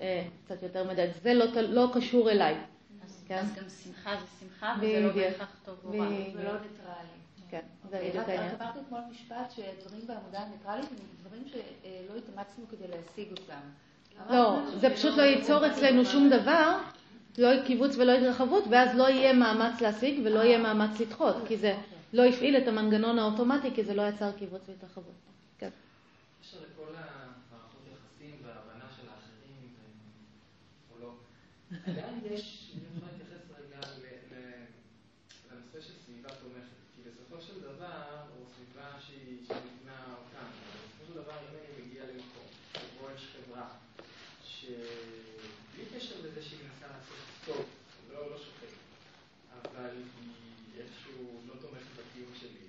אה, קצת יותר מדויק. זה לא, לא קשור אליי. אז כן. אז גם שמחה זה שמחה, וזה לא בדיוק. בהכרח טוב או רע. בדיוק. ולא ניטרלי. כן, זה אוקיי, בדיוק רק העניין. רק אמרת אתמול משפט שדברים בעמודה הניטרלית הם דברים שלא התאמצנו כדי להשיג אותם. לא, זה פשוט לא ייצור אצלנו שום דבר, לא קיבוץ ולא התרחבות, ואז לא יהיה מאמץ להשיג ולא יהיה מאמץ לדחות, כי זה לא הפעיל את המנגנון האוטומטי, כי זה לא יצר קיבוץ והתרחבות. כן. בקשר לכל המערכות יחסים וההבנה של האחרים, לא, עדיין יש, אם אפשר להתייחס רגע ל- ל- לנושא של סביבה תומכת, כי בסופו של דבר, או סביבה שהיא שנבנה אותנו, אבל בסופו של דבר, אם אני מגיע למקום, שבו יש חברה, שבלי קשר לזה שהיא מנסה לעשות טוב, לא, לא שופט, אבל היא איכשהו לא תומכת בקיום שלי,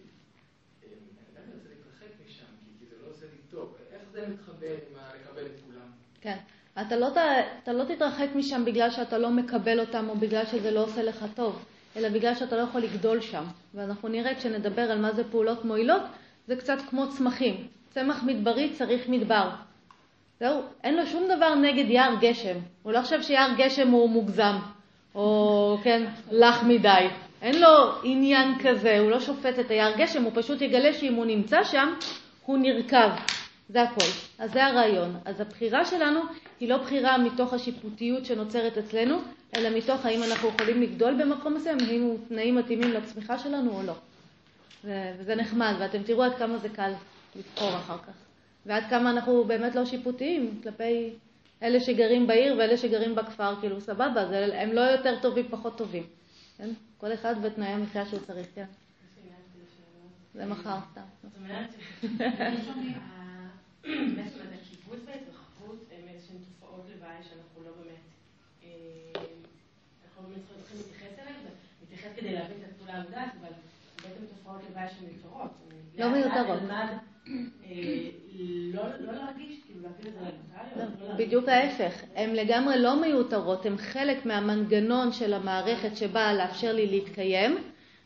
אני עדיין רוצה להתרחק משם, כי, כי זה לא עושה לי טוב. איך זה מתחבר עם ה- לקבל את כולם? כן. אתה לא, אתה לא תתרחק משם בגלל שאתה לא מקבל אותם או בגלל שזה לא עושה לך טוב, אלא בגלל שאתה לא יכול לגדול שם. ואנחנו נראה כשנדבר על מה זה פעולות מועילות, זה קצת כמו צמחים. צמח מדברי צריך מדבר. זהו, אין לו שום דבר נגד יער גשם. הוא לא חושב שיער גשם הוא מוגזם, או כן, לח מדי. אין לו עניין כזה, הוא לא שופט את היער גשם, הוא פשוט יגלה שאם הוא נמצא שם, הוא נרקב. זה הכל. אז זה הרעיון. אז הבחירה שלנו היא לא בחירה מתוך השיפוטיות שנוצרת אצלנו, אלא מתוך האם אנחנו יכולים לגדול במקום מסוים, האם הוא תנאים מתאימים לצמיחה שלנו או לא. וזה נחמד, ואתם תראו עד כמה זה קל לבחור אחר כך. ועד כמה אנחנו באמת לא שיפוטיים כלפי אלה שגרים בעיר ואלה שגרים בכפר, כאילו סבבה, זה, הם לא יותר טובים, פחות טובים. כן? כל אחד ותנאי המחיה שהוא צריך, כן. זה מחר סתם. זאת אומרת, בעצם הקיבוץ וההתרחבות הם איזשהן תופעות לוואי שאנחנו לא באמת, אנחנו לא באמת צריכים להתייחס אליהן, להתייחס כדי להבין את התפולה המודעת, אבל בעצם תופעות לוואי שהן מיותרות. לא מיותרות. לא, לא להרגיש, כאילו להבין את זה לא, בדיוק ההפך, הן לגמרי לא מיותרות, הן חלק מהמנגנון של המערכת שבאה לאפשר לי להתקיים,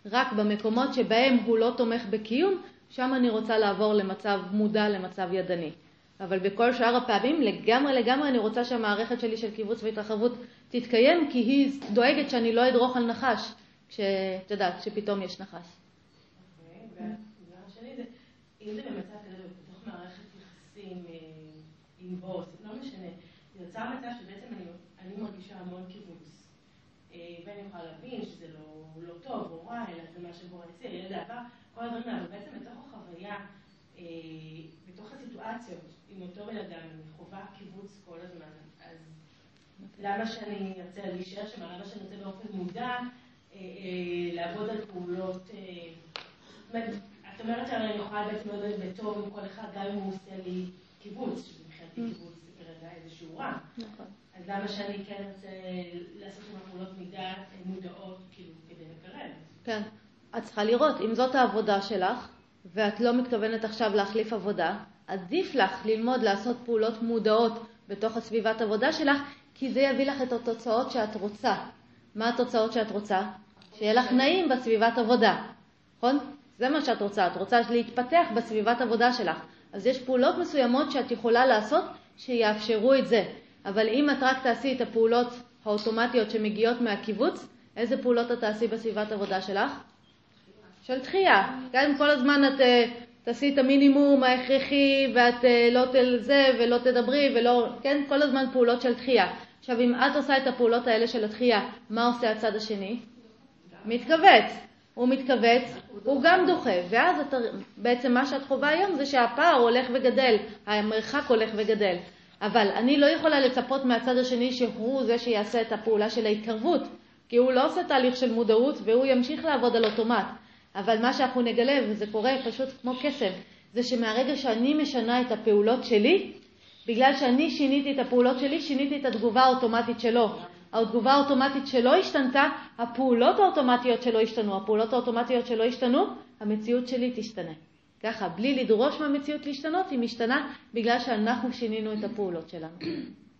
רק במקומות שבהם הוא לא תומך בקיום, שם אני רוצה לעבור למצב מודע, למצב ידני. אבל בכל שאר הפעמים לגמרי לגמרי אני רוצה שהמערכת שלי של קיבוץ והתרחבות תתקיים, כי היא דואגת שאני לא אדרוך על נחש, כשאת יודעת, כשפתאום יש נחש. אוקיי, אם זה במצב כזה, בתוך מערכת יחסים אה, עם בוס, לא משנה, נוצר מצב שבעצם אני, אני מרגישה המון קיבוץ. אה, ואני יכולה להבין שזה לא, לא טוב או רע, אלא זה מה שבורא הציע, ילד העבר, כל הדברים האלה, אבל בעצם בתוך החוויה, אה, בתוך הסיטואציות, עם אותו בן אדם, אני חווה קיבוץ כל הזמן, אז למה שאני ארצה להישאר שם, למה שאני ארצה באופן מודע לעבוד על פעולות, את אומרת שאני יכולה בעצם להיות בטוב עם כל אחד, גם אם הוא עושה לי קיבוץ, שמבחינתי קיבוץ זה כרגע איזשהו רע. נכון. אז למה שאני כן ארצה לעשות עם פעולות מידה מודעות, כאילו, כדי לקרב? כן. את צריכה לראות, אם זאת העבודה שלך, ואת לא מתכוונת עכשיו להחליף עבודה, עדיף לך ללמוד לעשות פעולות מודעות בתוך הסביבת עבודה שלך, כי זה יביא לך את התוצאות שאת רוצה. מה התוצאות שאת רוצה? שיהיה לך נעים בסביבת עבודה, נכון? זה מה שאת רוצה, את רוצה להתפתח בסביבת עבודה שלך. אז יש פעולות מסוימות שאת יכולה לעשות שיאפשרו את זה. אבל אם את רק תעשי את הפעולות האוטומטיות שמגיעות מהקיבוץ, איזה פעולות את תעשי בסביבת עבודה שלך? של דחייה. גם אם כל הזמן את uh, תעשי את המינימום ההכרחי ואת uh, לא תל זה ולא תדברי ולא, כן? כל הזמן פעולות של דחייה. עכשיו, אם את עושה את הפעולות האלה של הדחייה, מה עושה הצד השני? מתכווץ. הוא מתכווץ, הוא גם דוחה, ואז אתה, בעצם מה שאת חווה היום זה שהפער הולך וגדל, המרחק הולך וגדל. אבל אני לא יכולה לצפות מהצד השני שהוא זה שיעשה את הפעולה של ההתקרבות, כי הוא לא עושה תהליך של מודעות והוא ימשיך לעבוד על אוטומט. אבל מה שאנחנו נגלה, וזה קורה פשוט כמו קסם, זה שמהרגע שאני משנה את הפעולות שלי, בגלל שאני שיניתי את הפעולות שלי, שיניתי את התגובה האוטומטית שלו. התגובה האוטומטית שלא השתנתה, הפעולות האוטומטיות שלא השתנו. הפעולות האוטומטיות שלא השתנו, המציאות שלי תשתנה. ככה, בלי לדרוש מהמציאות להשתנות, היא משתנה בגלל שאנחנו שינינו את הפעולות שלנו.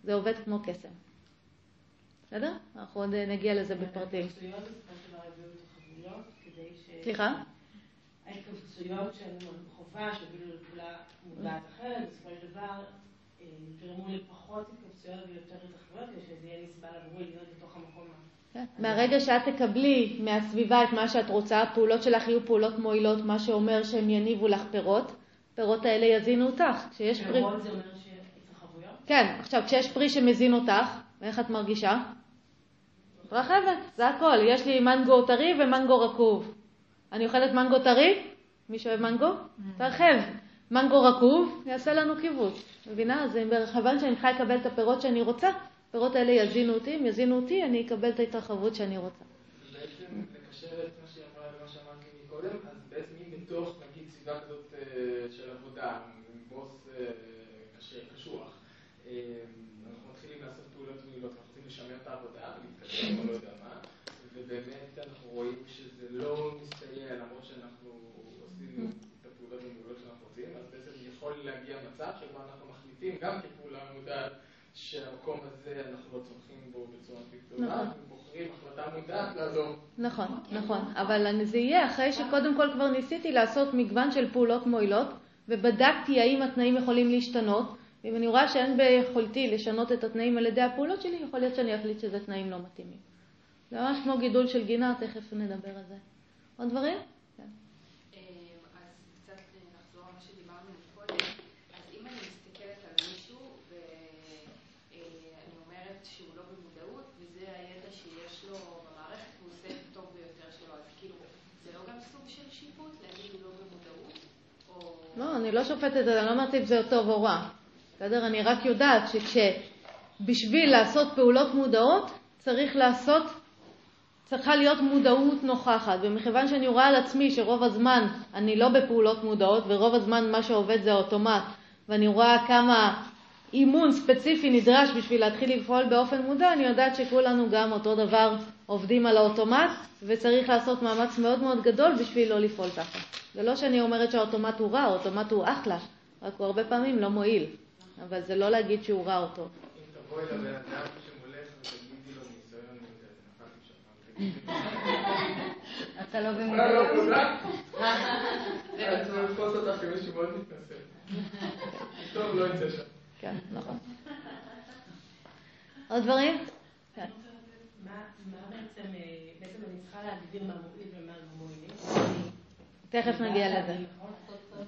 זה עובד כמו קסם. בסדר? אנחנו עוד נגיע לזה בפרטים. סליחה? ההתכווצויות שאני חובה, שהובילו לפעולה מודעת אחרת, בסופו של דבר אה, גרמו לפחות התכווצויות ויותר התרחבויות, כדי שזה יהיה נסבל עבורי להיות בתוך המקום. כן. מהרגע שאת תקבלי מהסביבה את מה שאת רוצה, הפעולות שלך יהיו פעולות מועילות, מה שאומר שהם יניבו לך פירות, פירות האלה יזינו אותך. כשיש פרי... פירות זה אומר שהתרחבויות? כן, עכשיו כשיש פרי שמזין אותך, איך את מרגישה? מתרחבת, זה הכל. יש לי מנגו טרי ומנגו רקוב. אני אוכלת מנגו טרי? מי שאוהב מנגו? Mm. תרחב. מנגו רקוב יעשה לנו קיבוץ. מבינה? אז מכיוון שאני צריכה לקבל את הפירות שאני רוצה, הפירות האלה יזינו אותי, אם יזינו אותי, אני אקבל את ההתרחבות שאני רוצה. בעצם, לקשר את מה שהיא אמרה למה שאמרתי מקודם, אז בעצם אם בתוך, נגיד, סביבה כזאת אה, של עבודה, עם בוס אה, קשוח, אה, אנחנו מתחילים לעשות פעולות מועילות, אנחנו רוצים לשמר את העבודה ולהתקדם או לא יודע מה, ובאמת אנחנו רואים שזה לא מסתייע, למרות שאנחנו עושים את הפעולות המועילות שאנחנו רוצים, אז בעצם יכול להגיע מצב שבו אנחנו מחליטים גם כפעולה מודעת שהמקום הזה אנחנו לא צורכים בו בצורה גדולה, נכון. בוחרים החלטה מודעת לעזור. נכון, נכון, אבל זה יהיה אחרי שקודם כל כבר ניסיתי לעשות מגוון של פעולות מועילות, ובדקתי האם התנאים יכולים להשתנות, ואם אני רואה שאין ביכולתי לשנות את התנאים על ידי הפעולות שלי, יכול להיות שאני אחליט שזה תנאים לא מתאימים. זה ממש כמו גידול של גינה, תכף נדבר על זה. עוד דברים? לא, אני לא שופטת אני לא אומרת אם זה טוב או רע. בסדר? אני רק יודעת שכשבשביל לעשות פעולות מודעות צריך לעשות צריכה להיות מודעות נוכחת, ומכיוון שאני רואה על עצמי שרוב הזמן אני לא בפעולות מודעות, ורוב הזמן מה שעובד זה האוטומט, ואני רואה כמה אימון ספציפי נדרש בשביל להתחיל לפעול באופן מודע, אני יודעת שכולנו גם אותו דבר עובדים על האוטומט, וצריך לעשות מאמץ מאוד מאוד גדול בשביל לא לפעול ככה. זה לא שאני אומרת שהאוטומט הוא רע, האוטומט הוא אחלה, רק הוא הרבה פעמים לא מועיל, אבל זה לא להגיד שהוא רע אותו. אם תבואי לבן אדם שמולך ותגידי לו ניסיון, נפלתי שם, אתה לא אולי לא במודעות. תודה. אני צריך לתפוס אותך כמישהו מאוד מתנשא. טוב, לא יצא שם. כן, נכון. עוד דברים? כן. מה מה בעצם, אה, בעצם אני צריכה להגדיר מה מועיל ומה לא מועיל. תכף נגיע לזה.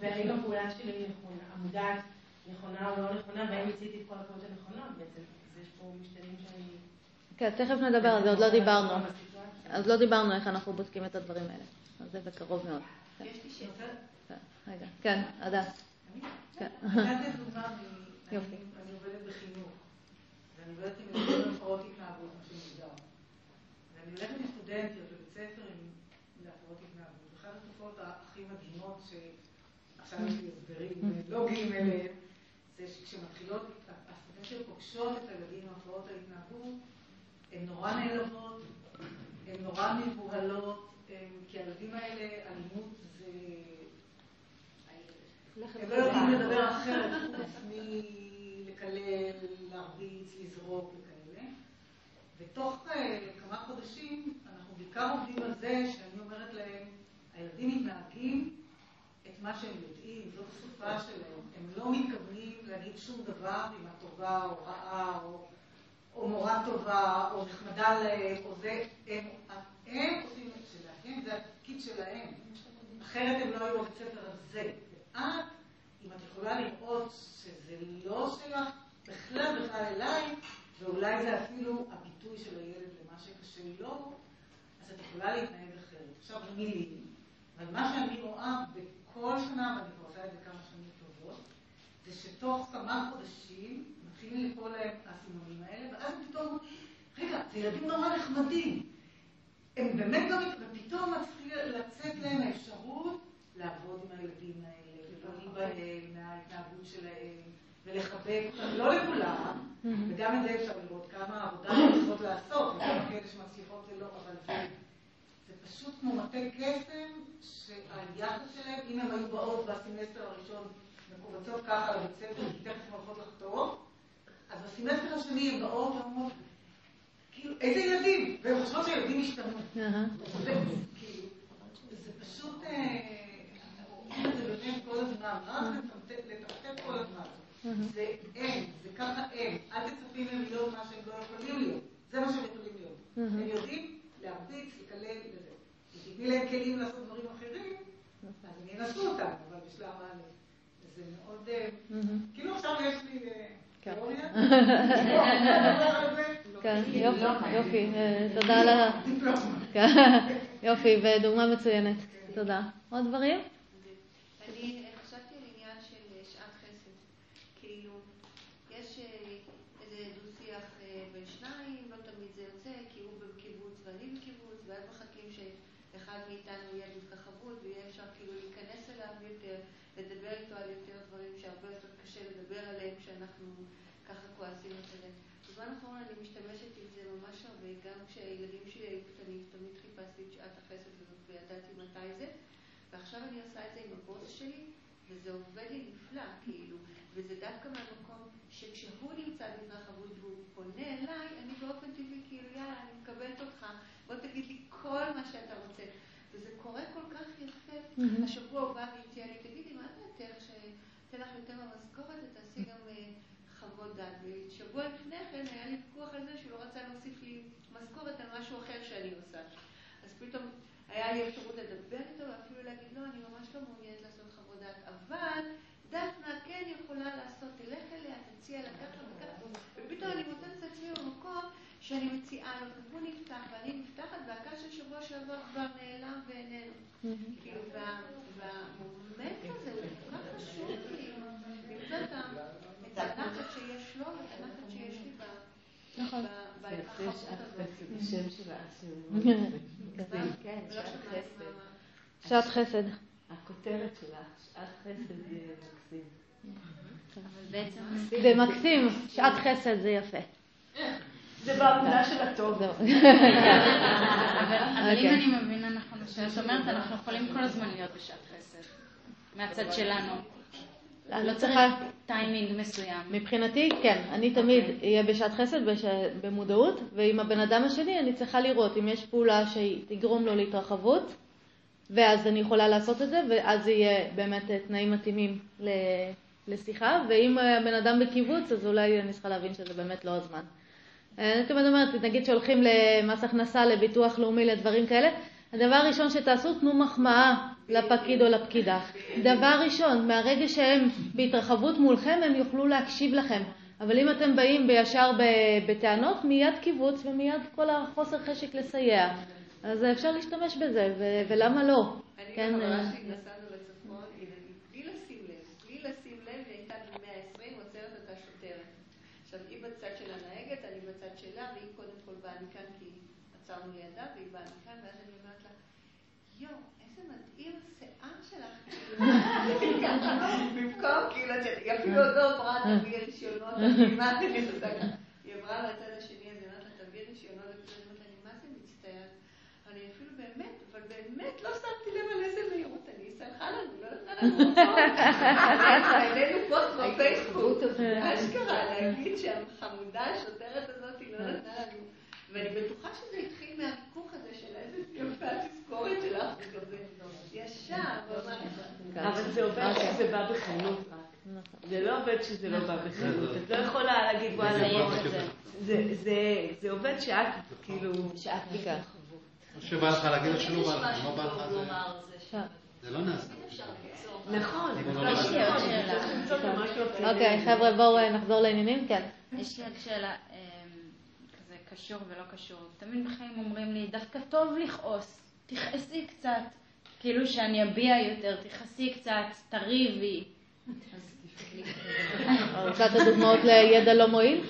והאם הפעולה שלי המודעת נכונה או לא נכונה, והאם עשיתי את כל הפעולות הנכונות בעצם. אז יש פה משתנים שאני... כן, תכף נדבר על זה, עוד לא דיברנו. אז לא דיברנו איך אנחנו בודקים את הדברים האלה. אז זה בקרוב מאוד. כן. יש לי שאלה. כן, רגע. כן, עדה. כן. אני אני עובדת בחינוך, ואני עובדת עם הפרעות התנהגות, מה שמוגדר. ואני הולכת עם סטודנטיות לבית ספר עם. התופעות הכי מדהימות, שעכשיו יש לי הסברים לוגיים אליהם, זה שכשמתחילות, הסטודנטיות פוגשות את הילדים עם הפרעות ההתנהגות, הן נורא נעלבות, הן נורא מבוהלות, הן- כי הילדים האלה, אלימות זה... הם לא יודעים לדבר אחרת חוץ מלקלל, להרביץ, לזרוק וכאלה. ותוך אה, כמה חודשים אנחנו בעיקר עובדים על זה שאני אומרת להם, הילדים מתנהגים את מה שהם יודעים, זאת השפה שלהם. הם לא מתכוונים להגיד שום דבר אם את טובה או רעה או, או מורה טובה או נחמדה להם או זה. הם, הם עושים את שלהם, זה התפקיד שלהם. אחרת הם לא היו בבית ספר הזה. ואת, אם את יכולה לראות שזה לא שייך בכלל בכלל אליי, ואולי זה אפילו הביטוי של הילד למה שקשה לו, אז את יכולה להתנהג אחרת. עכשיו מילים, אבל מה שאני רואה בכל שנה, ואני כבר עושה את זה כמה שנים טובות, זה שתוך כמה חודשים מתחילים ליפול להם האסימונים האלה, ואז פתאום, רגע, זה ילדים נורא נחמדים. הם באמת גם, ופתאום מתחיל לצאת להם האפשרות לעבוד עם הילדים האלה, ולהוריד בהם מההתנהגות שלהם, ולחבק אותם, לא לכולם, וגם את זה אפשר לראות כמה עבודה הם צריכות לעשות, וכמה כאלה שמצליחות ולא, אבל זה, זה פשוט כמו מטה קסם, שהיחס שלהם, אם הם היו באות בסמסטר הראשון מכווצות ככה לבית ספר, כי תכף הן הולכות לחתום, אז בסמסטר השני הן באות ואומרות, כאילו, איזה ילדים? והן חושבות שהילדים השתנו. כאילו, זה פשוט, אה, רואים את זה באמת כל הזמן, רק לטפטף כל הזמן. זה הם, זה ככה הם. אל תצפי מהם להיות מה שהם לא יכולים להיות. זה מה שהם יכולים להיות. הם יודעים להרביץ, לקלל וזה. אם תתני להם כלים לעשות דברים אחרים, אז הם ינסו אותם, אבל בשלב א'. זה מאוד, אה, כאילו עכשיו יש לי אה, כן. תיאוריה. כן, יופי, יופי. אה, תודה על ה... כן, יופי, ודוגמה מצוינת. תודה. עוד דברים? אני חשבתי על עניין של שעת חסד. כאילו, יש איזה דו-שיח בין שניים, לא תמיד זה יוצא, כי הוא בקיבוץ ואני בקיבוץ, ואז מחכים שאחד מאיתנו יהיה בהתרחבות ויהיה אפשר כאילו להיכנס אליו יותר, לדבר איתו על יותר דברים שהרבה יותר קשה לדבר עליהם כשאנחנו ככה כועסים אחרים. בזמן האחרון אני משתמשת עם זה ממש הרבה, גם כשהילדים שלי היו קטנים, תמיד חיפשתי את שעת החסד הזאת וידעתי מתי זה. ועכשיו אני עושה את זה עם הבוס שלי, וזה עובד לי נפלא, כאילו. וזה דווקא מהמקום שכשהוא נמצא בהתרחבות והוא פונה אליי, אני באופן טבעי כאילו, יאללה, אני מקבלת אותך, בוא תגיד לי כל מה שאתה רוצה. וזה קורה כל כך יפה. מהמם. השבוע הוא בא והציע לי, תגידי, מה דעתך שתן לך יותר במשכורת ותעשי גם אה, חוות דעת. ושבוע לפני כן היה לי ויכוח על זה שהוא לא רצה להוסיף לי משכורת על משהו אחר שאני עושה. אז פתאום היה לי אפשרות לדבר איתו ואפילו להגיד, לא, אני ממש לא מעוניינת לעשות חוות דעת, אבל דפנה כן יכולה לעשות, תלך אליה, תציע לה ככה וככה, ופתאום אני מוצאת את עצמי במקום שאני מציעה לו, והוא נפתח ואני נפתחת, והקש של שבוע שעבר כבר נעלם ואיננו. כאילו, והמומנט הזה הוא כל כך חשוב, כאילו, למצוא את הנחת שיש לו ואת הנחת שיש לי ב- נכון. שעת חסד, כן, שעת חסד. שעת חסד. הכותרת שלה, שעת חסד מקסים. זה מקסים, שעת חסד זה יפה. זה בעבודה של הטוב. אבל אם אני מבינה נכון שאת אומרת, אנחנו יכולים כל הזמן להיות בשעת חסד, מהצד שלנו. לא צריך טיימינג מסוים. מבחינתי, כן. אני תמיד אהיה בשעת חסד, במודעות, ועם הבן אדם השני אני צריכה לראות אם יש פעולה שתגרום לו להתרחבות, ואז אני יכולה לעשות את זה, ואז יהיה באמת תנאים מתאימים לשיחה, ואם הבן אדם בקיבוץ, אז אולי אני צריכה להבין שזה באמת לא הזמן. אני תמיד אומרת, נגיד שהולכים למס הכנסה, לביטוח לאומי, לדברים כאלה, הדבר הראשון שתעשו, תנו מחמאה לפקיד או לפקידה. דבר ראשון, מהרגע שהם בהתרחבות מולכם, הם יוכלו להקשיב לכם. אבל אם אתם באים בישר בטענות, מיד קיבוץ ומיד כל החוסר חשק לסייע. אז אפשר להשתמש בזה, ולמה לא? אני כן, חברה שלי נסענו לצפון, בלי לשים לב, בלי לשים לב, היא הייתה ב-120, עוצרת את השוטרת. עכשיו, היא בצד של הנהגת, אני בצד שלה, והיא קודם כל באה מכאן, כי עצרנו לידה, והיא באה מכאן, ואז אני אומרת לה, יואו, איזה מדהים השיער שלך, במקום, כאילו, היא אפילו עוד לא עברה תביא רישיונות, מה עושה ככה? היא עברה לצד השני, אז היא אומרת לה, תביא רישיונות, אני מה זה מצטערת? אני אפילו באמת, אבל באמת לא שמתי לב על איזה מהירות אני, סלחה לנו, לא נתנה לנו. העלינו פוסט בפייסבוק, אשכרה, להגיד שהחמודה השוטרת הזאת לא נתנה לנו. ואני בטוחה שזה התחיל מהוויכוח הזה של איזה יפה התזכורת שלך וכזה. ישר, ממש. אבל זה עובד כשזה בא בחנות רק. זה לא עובד כשזה לא בא בחנות. את לא יכולה להגיד, וואלה, זה עובד שאת, כאילו, שאת ביקרת. או שבא לך להגיד שלא בא לך, לא בא לך זה... זה לא נעשה. נכון. יש לי עוד שאלה. אוקיי, חבר'ה, בואו נחזור לעניינים, כן. יש לי עוד שאלה, כזה קשור ולא קשור. תמיד בחיים אומרים לי, דווקא טוב לכעוס, תכעסי קצת. כאילו שאני אביע יותר, תכעסי קצת, תריבי. רוצה את הדוגמאות לידע לא מועיל?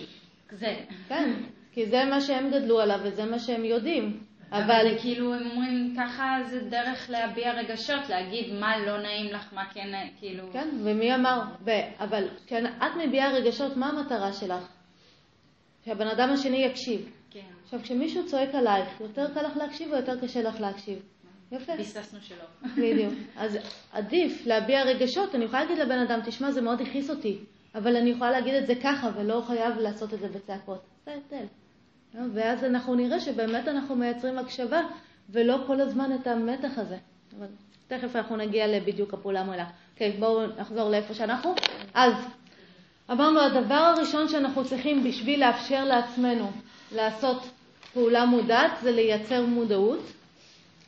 זה. כן, כי זה מה שהם גדלו עליו וזה מה שהם יודעים. אבל כאילו הם אומרים ככה זה דרך להביע רגשות, להגיד מה לא נעים לך, מה כן, כאילו... כן, ומי אמר? אבל כשאת מביעה רגשות, מה המטרה שלך? שהבן אדם השני יקשיב. כן. עכשיו, כשמישהו צועק עלייך, יותר קל לך להקשיב או יותר קשה לך להקשיב? יפה. ביססנו שלא. בדיוק. אז עדיף להביע רגשות, אני יכולה להגיד לבן אדם, תשמע, זה מאוד הכעיס אותי, אבל אני יכולה להגיד את זה ככה, ולא חייב לעשות את זה בצעקות. זה ההבדל. ואז אנחנו נראה שבאמת אנחנו מייצרים הקשבה, ולא כל הזמן את המתח הזה. אבל תכף אנחנו נגיע לבדיוק הפעולה מולה. אוקיי, בואו נחזור לאיפה שאנחנו. אז אמרנו, הדבר הראשון שאנחנו צריכים בשביל לאפשר לעצמנו לעשות פעולה מודעת זה לייצר מודעות,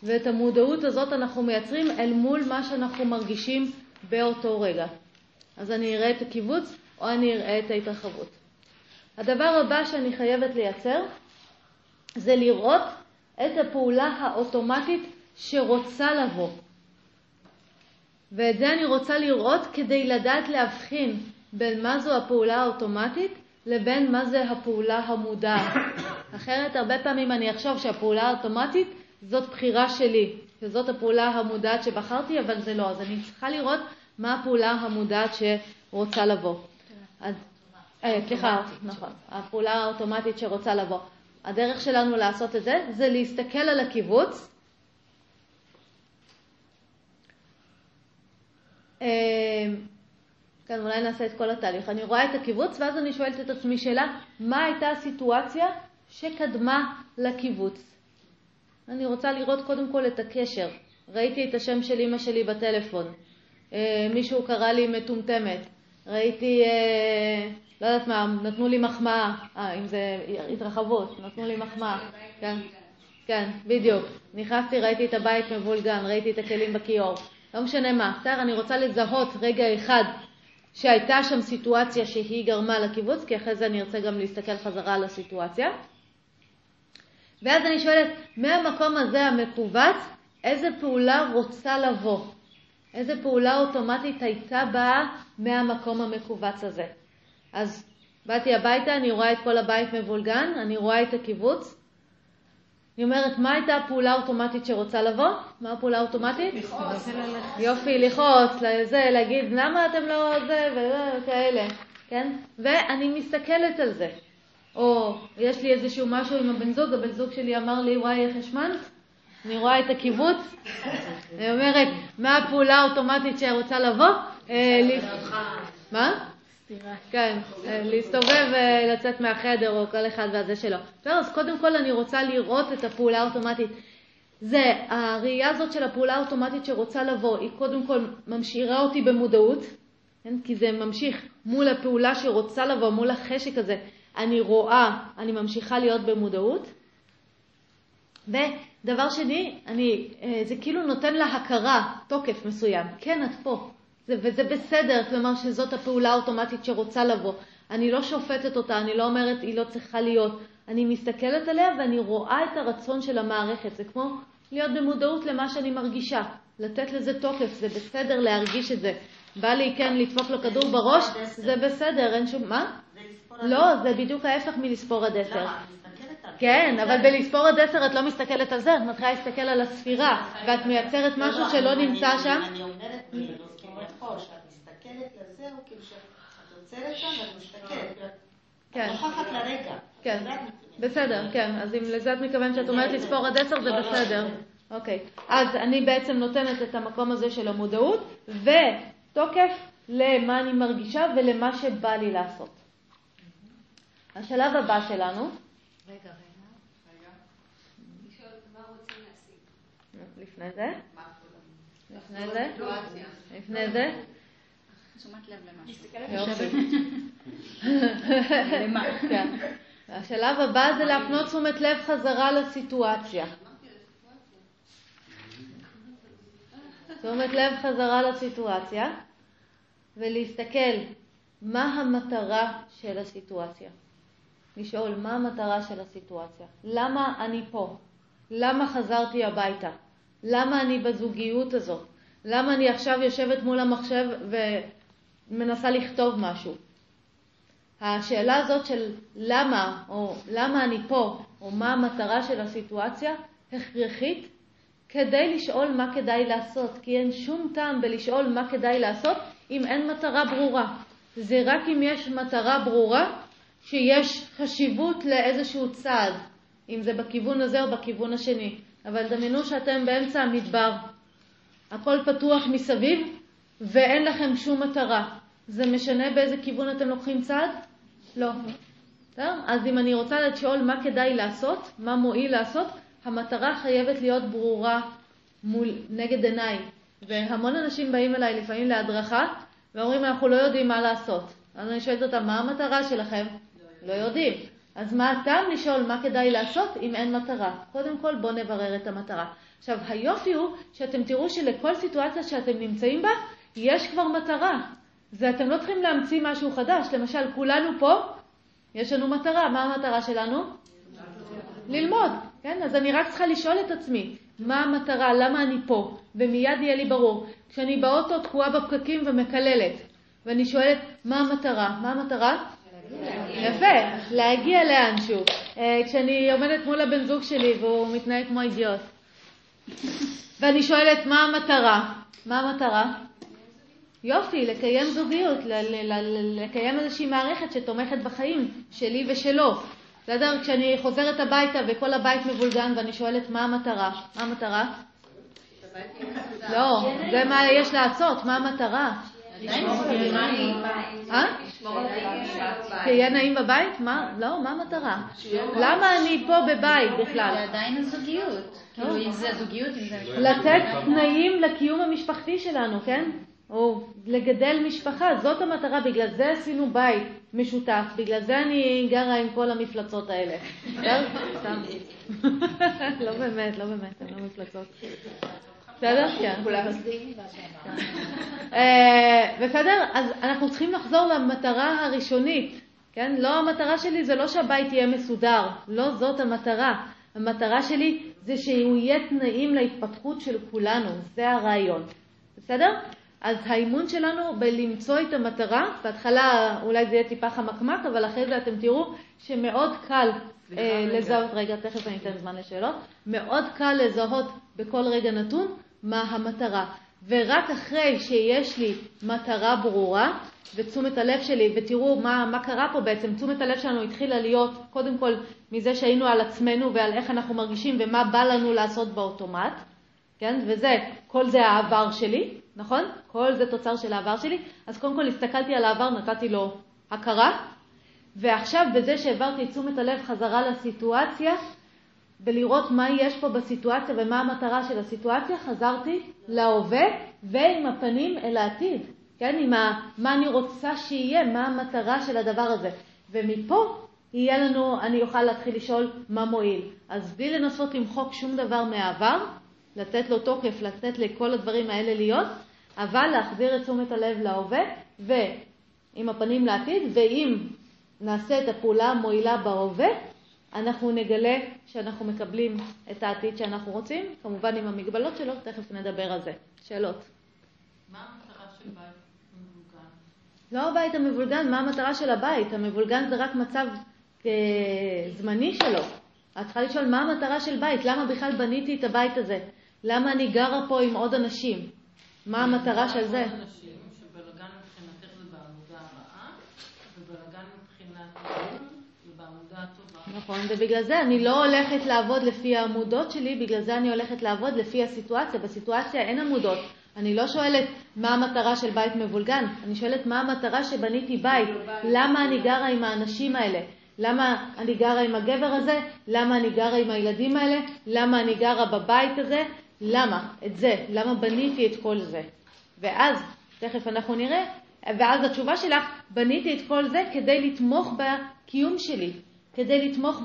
ואת המודעות הזאת אנחנו מייצרים אל מול מה שאנחנו מרגישים באותו רגע. אז אני אראה את הקיבוץ או אני אראה את ההתרחבות. הדבר הבא שאני חייבת לייצר זה לראות את הפעולה האוטומטית שרוצה לבוא. ואת זה אני רוצה לראות כדי לדעת להבחין בין מה זו הפעולה האוטומטית לבין מה זה הפעולה המודעת. אחרת הרבה פעמים אני אחשוב שהפעולה האוטומטית זאת בחירה שלי, שזאת הפעולה המודעת שבחרתי, אבל זה לא. אז אני צריכה לראות מה הפעולה המודעת שרוצה לבוא. אז, אה, סליחה, נכון, הפעולה האוטומטית שרוצה לבוא. הדרך שלנו לעשות את זה, זה להסתכל על הקיבוץ. כן, אולי נעשה את כל התהליך. אני רואה את הקיבוץ, ואז אני שואלת את עצמי שאלה, מה הייתה הסיטואציה שקדמה לקיבוץ? אני רוצה לראות קודם כל את הקשר. ראיתי את השם של אימא שלי בטלפון. אה, מישהו קרא לי מטומטמת. ראיתי, אה, לא יודעת מה, נתנו לי מחמאה. אה, אם זה התרחבות, נתנו לי מחמאה. כן, כן, בדיוק. נכנסתי, ראיתי את הבית מבולגן, ראיתי את הכלים בכיור. לא משנה מה. בסדר, אני רוצה לזהות רגע אחד שהייתה שם סיטואציה שהיא גרמה לקיבוץ, כי אחרי זה אני ארצה גם להסתכל חזרה על הסיטואציה. ואז אני שואלת, מהמקום הזה המכווץ, איזה פעולה רוצה לבוא? איזה פעולה אוטומטית הייתה באה מהמקום המכווץ הזה? אז באתי הביתה, אני רואה את כל הבית מבולגן, אני רואה את הקיבוץ. אני אומרת, מה הייתה הפעולה האוטומטית שרוצה לבוא? מה הפעולה האוטומטית? לכעוס. יופי, לכעוס, לזה, להגיד, למה אתם לא זה וכאלה, כן? ואני מסתכלת על זה. או יש לי איזשהו משהו עם הבן זוג, הבן זוג שלי אמר לי, וואי, איך השמנת? אני רואה את הקיבוץ, אני אומרת, מה הפעולה האוטומטית שרוצה לבוא? אה, כן, אה, להסתובב ולצאת מהחדר או כל אחד והזה שלו. בסדר, אז קודם כל אני רוצה לראות את הפעולה האוטומטית. זה, הראייה הזאת של הפעולה האוטומטית שרוצה לבוא, היא קודם כל משאירה אותי במודעות, כן? כי זה ממשיך מול הפעולה שרוצה לבוא, מול החשק הזה. אני רואה, אני ממשיכה להיות במודעות. ודבר שני, אני, אה, זה כאילו נותן לה הכרה, תוקף מסוים. כן, את פה. זה, וזה בסדר, כלומר שזאת הפעולה האוטומטית שרוצה לבוא. אני לא שופטת אותה, אני לא אומרת היא לא צריכה להיות. אני מסתכלת עליה ואני רואה את הרצון של המערכת. זה כמו להיות במודעות למה שאני מרגישה. לתת לזה תוקף, זה בסדר להרגיש את זה. בא לי כן לדפוק לו כדור בראש, זה בסדר, אין שום... מה? לא, זה בדיוק ההפך מלספור עד עשר. כן, אבל בלספור עד עשר את לא מסתכלת על זה, את מתחילה להסתכל על הספירה, ואת מייצרת משהו שלא נמצא שם. פה, שאת מסתכלת לזה, או כאילו שאת עוצרת שם ואת מסתכלת. כן. את נוכחת לרגע. כן, בסדר, כן. אז אם לזה את מתכוונת שאת אומרת לספור עד עשר, זה לא, לא, בסדר. לא. אוקיי. אז אני בעצם נותנת את המקום הזה של המודעות, ותוקף למה אני מרגישה ולמה שבא לי לעשות. השלב הבא שלנו, רגע, רגע. לשאול מה רוצים להשיג. לפני זה, לפני זה. לפני זה, תשומת לב למשהו. יופי. למה? כן. השלב הבא זה להפנות תשומת לב חזרה לסיטואציה. תשומת לב חזרה לסיטואציה, ולהסתכל מה המטרה של הסיטואציה. לשאול מה המטרה של הסיטואציה. למה אני פה? למה חזרתי הביתה? למה אני בזוגיות הזאת? למה אני עכשיו יושבת מול המחשב ומנסה לכתוב משהו? השאלה הזאת של למה, או למה אני פה, או מה המטרה של הסיטואציה, הכרחית כדי לשאול מה כדאי לעשות, כי אין שום טעם בלשאול מה כדאי לעשות אם אין מטרה ברורה. זה רק אם יש מטרה ברורה שיש חשיבות לאיזשהו צעד, אם זה בכיוון הזה או בכיוון השני. אבל דמיינו שאתם באמצע המדבר, הכל פתוח מסביב ואין לכם שום מטרה. זה משנה באיזה כיוון אתם לוקחים צעד? לא. בסדר? אז אם אני רוצה לשאול מה כדאי לעשות, מה מועיל לעשות, המטרה חייבת להיות ברורה מול, נגד עיניי. והמון אנשים באים אליי לפעמים להדרכה ואומרים, אנחנו לא יודעים מה לעשות. אז אני שואלת אותם, מה המטרה שלכם? לא יודעים. אז מה הטעם לשאול מה כדאי לעשות אם אין מטרה? קודם כל בואו נברר את המטרה. עכשיו, היופי הוא שאתם תראו שלכל סיטואציה שאתם נמצאים בה, יש כבר מטרה. זה אתם לא צריכים להמציא משהו חדש. למשל, כולנו פה, יש לנו מטרה. מה המטרה שלנו? ללמוד, כן? אז אני רק צריכה לשאול את עצמי, מה המטרה, למה אני פה, ומיד יהיה לי ברור. כשאני באוטו תקועה בפקקים ומקללת, ואני שואלת, מה המטרה? מה המטרה? יפה, להגיע לאנשהו. אה, כשאני עומדת מול הבן זוג שלי והוא מתנהג כמו אידיוט. ואני שואלת, מה המטרה? מה המטרה? יופי, לקיים זוגיות, לקיים איזושהי מערכת שתומכת בחיים שלי ושלו. בסדר? כשאני חוזרת הביתה וכל הבית מבולגן ואני שואלת מה המטרה, מה המטרה? לא, זה מה יש לעשות, מה המטרה? אה? תהיה נעים בבית? מה? לא, מה המטרה? למה אני פה בבית בכלל? זה עדיין הזוגיות. כאילו, אם זה הזוגיות, אם זה... לתת תנאים לקיום המשפחתי שלנו, כן? או לגדל משפחה, זאת המטרה, בגלל זה עשינו בית משותף, בגלל זה אני גרה עם כל המפלצות האלה. סתם. לא באמת, לא באמת, הן לא מפלצות. בסדר? כן. כולם מסכימים. אה, בסדר? אז אנחנו צריכים לחזור למטרה הראשונית, כן? לא המטרה שלי זה לא שהבית יהיה מסודר, לא זאת המטרה. המטרה שלי זה שהוא יהיה תנאים להתפתחות של כולנו, זה הרעיון. בסדר? אז האימון שלנו בלמצוא את המטרה, בהתחלה אולי זה יהיה טיפה חמקמק, אבל אחרי זה אתם תראו שמאוד קל אה, לזהות, רגע, תכף אני אתן זמן לשאלות, מאוד קל לזהות בכל רגע נתון מה המטרה. ורק אחרי שיש לי מטרה ברורה, ותשומת הלב שלי, ותראו מה, מה קרה פה בעצם, תשומת הלב שלנו התחילה להיות קודם כל מזה שהיינו על עצמנו ועל איך אנחנו מרגישים ומה בא לנו לעשות באוטומט, כן? וזה, כל זה העבר שלי, נכון? כל זה תוצר של העבר שלי. אז קודם כל הסתכלתי על העבר, נתתי לו הכרה, ועכשיו בזה שהעברתי את תשומת הלב חזרה לסיטואציה, ולראות מה יש פה בסיטואציה ומה המטרה של הסיטואציה, חזרתי להווה ועם הפנים אל העתיד, כן? עם ה, מה אני רוצה שיהיה, מה המטרה של הדבר הזה. ומפה יהיה לנו, אני אוכל להתחיל לשאול מה מועיל. אז בלי לנסות למחוק שום דבר מהעבר, לתת לו תוקף, לתת לכל הדברים האלה להיות, אבל להחזיר את תשומת הלב להווה ועם הפנים לעתיד, ואם נעשה את הפעולה המועילה בהווה, אנחנו נגלה שאנחנו מקבלים את העתיד שאנחנו רוצים, כמובן עם המגבלות שלו, תכף נדבר על זה. שאלות? מה המטרה של בית מבולגן? לא הבית המבולגן, מה המטרה של הבית? המבולגן זה רק מצב אה, זמני שלו. את צריכה לשאול מה המטרה של בית, למה בכלל בניתי את הבית הזה? למה אני גרה פה עם עוד אנשים? מה המטרה של זה? אנשים שבלגן מבחינתך זה בעמודה הרעה, ובלגן מבחינת. נכון, ובגלל זה אני לא הולכת לעבוד לפי העמודות שלי, בגלל זה אני הולכת לעבוד לפי הסיטואציה. בסיטואציה אין עמודות. אני לא שואלת מה המטרה של בית מבולגן, אני שואלת מה המטרה שבניתי בית, למה אני גרה עם האנשים האלה, למה אני גרה עם הגבר הזה, למה אני גרה עם הילדים האלה, למה אני גרה בבית הזה, למה? את זה. למה בניתי את כל זה? ואז, תכף אנחנו נראה, ואז התשובה שלך, בניתי את כל זה כדי לתמוך בקיום שלי, כדי לתמוך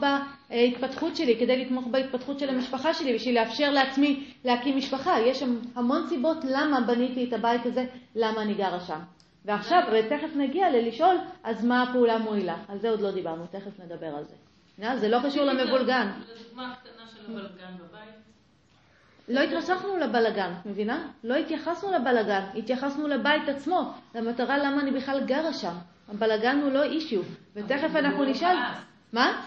בהתפתחות שלי, כדי לתמוך בהתפתחות של המשפחה שלי, בשביל לאפשר לעצמי להקים משפחה. יש שם המון סיבות למה בניתי את הבית הזה, למה אני גרה שם. ועכשיו, ותכף נגיע ללשאול, אז מה הפעולה מועילה? על זה עוד לא דיברנו, תכף נדבר על זה. זה לא קשור למבולגן. לדוגמה הקטנה של הבלגן בבית. לא התרסכנו לבלגן, מבינה? לא התייחסנו לבלגן, התייחסנו לבית עצמו, למטרה למה אני בכלל גרה שם. הבלגן הוא לא אישיו, ותכף אנחנו נשאל... מה?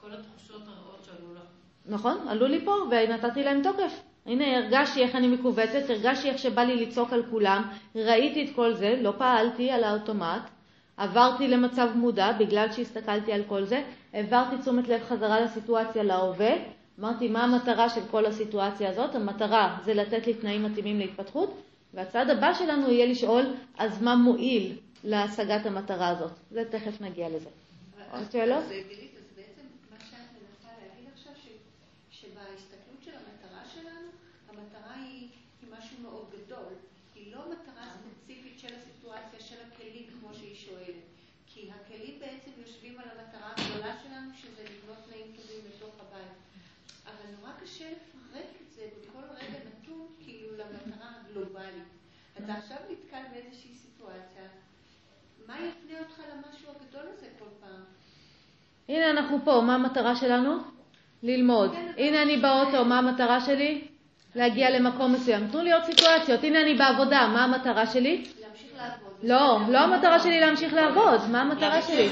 כל התחושות הרעות שעלו לך. נכון, עלו לי פה ונתתי להם תוקף. הנה, הרגשתי איך אני מכווצת, הרגשתי איך שבא לי לצעוק על כולם, ראיתי את כל זה, לא פעלתי על האוטומט, עברתי למצב מודע בגלל שהסתכלתי על כל זה, העברתי תשומת לב חזרה לסיטואציה להווה, אמרתי, מה המטרה של כל הסיטואציה הזאת? המטרה זה לתת לי תנאים מתאימים להתפתחות, והצעד הבא שלנו יהיה לשאול, אז מה מועיל להשגת המטרה הזאת? זה תכף נגיע לזה. עוד שאלות? אז בעצם מה שאת מנסה להגיד עכשיו, שבהסתכלות של המטרה שלנו, המטרה היא משהו מאוד גדול. היא לא מטרה ספציפית של הסיטואציה, של הכלים, כמו שהיא שואלת. כי הכלים בעצם יושבים על המטרה הגדולה שלנו, שזה לבנות תנאים טובים בתוך הבית. אבל נורא קשה לפרק את זה בכל רגע נתון, כאילו למטרה הגלובלית. אתה עכשיו נתקל באיזושהי סיטואציה, מה יפנה אותך למשהו הגדול הזה? הנה אנחנו פה, מה המטרה שלנו? ללמוד. הנה אני באוטו, מה המטרה שלי? להגיע למקום מסוים. תנו לי עוד סיטואציות. הנה אני בעבודה, מה המטרה שלי? להמשיך לעבוד. לא, לא המטרה שלי להמשיך לעבוד. מה המטרה שלי?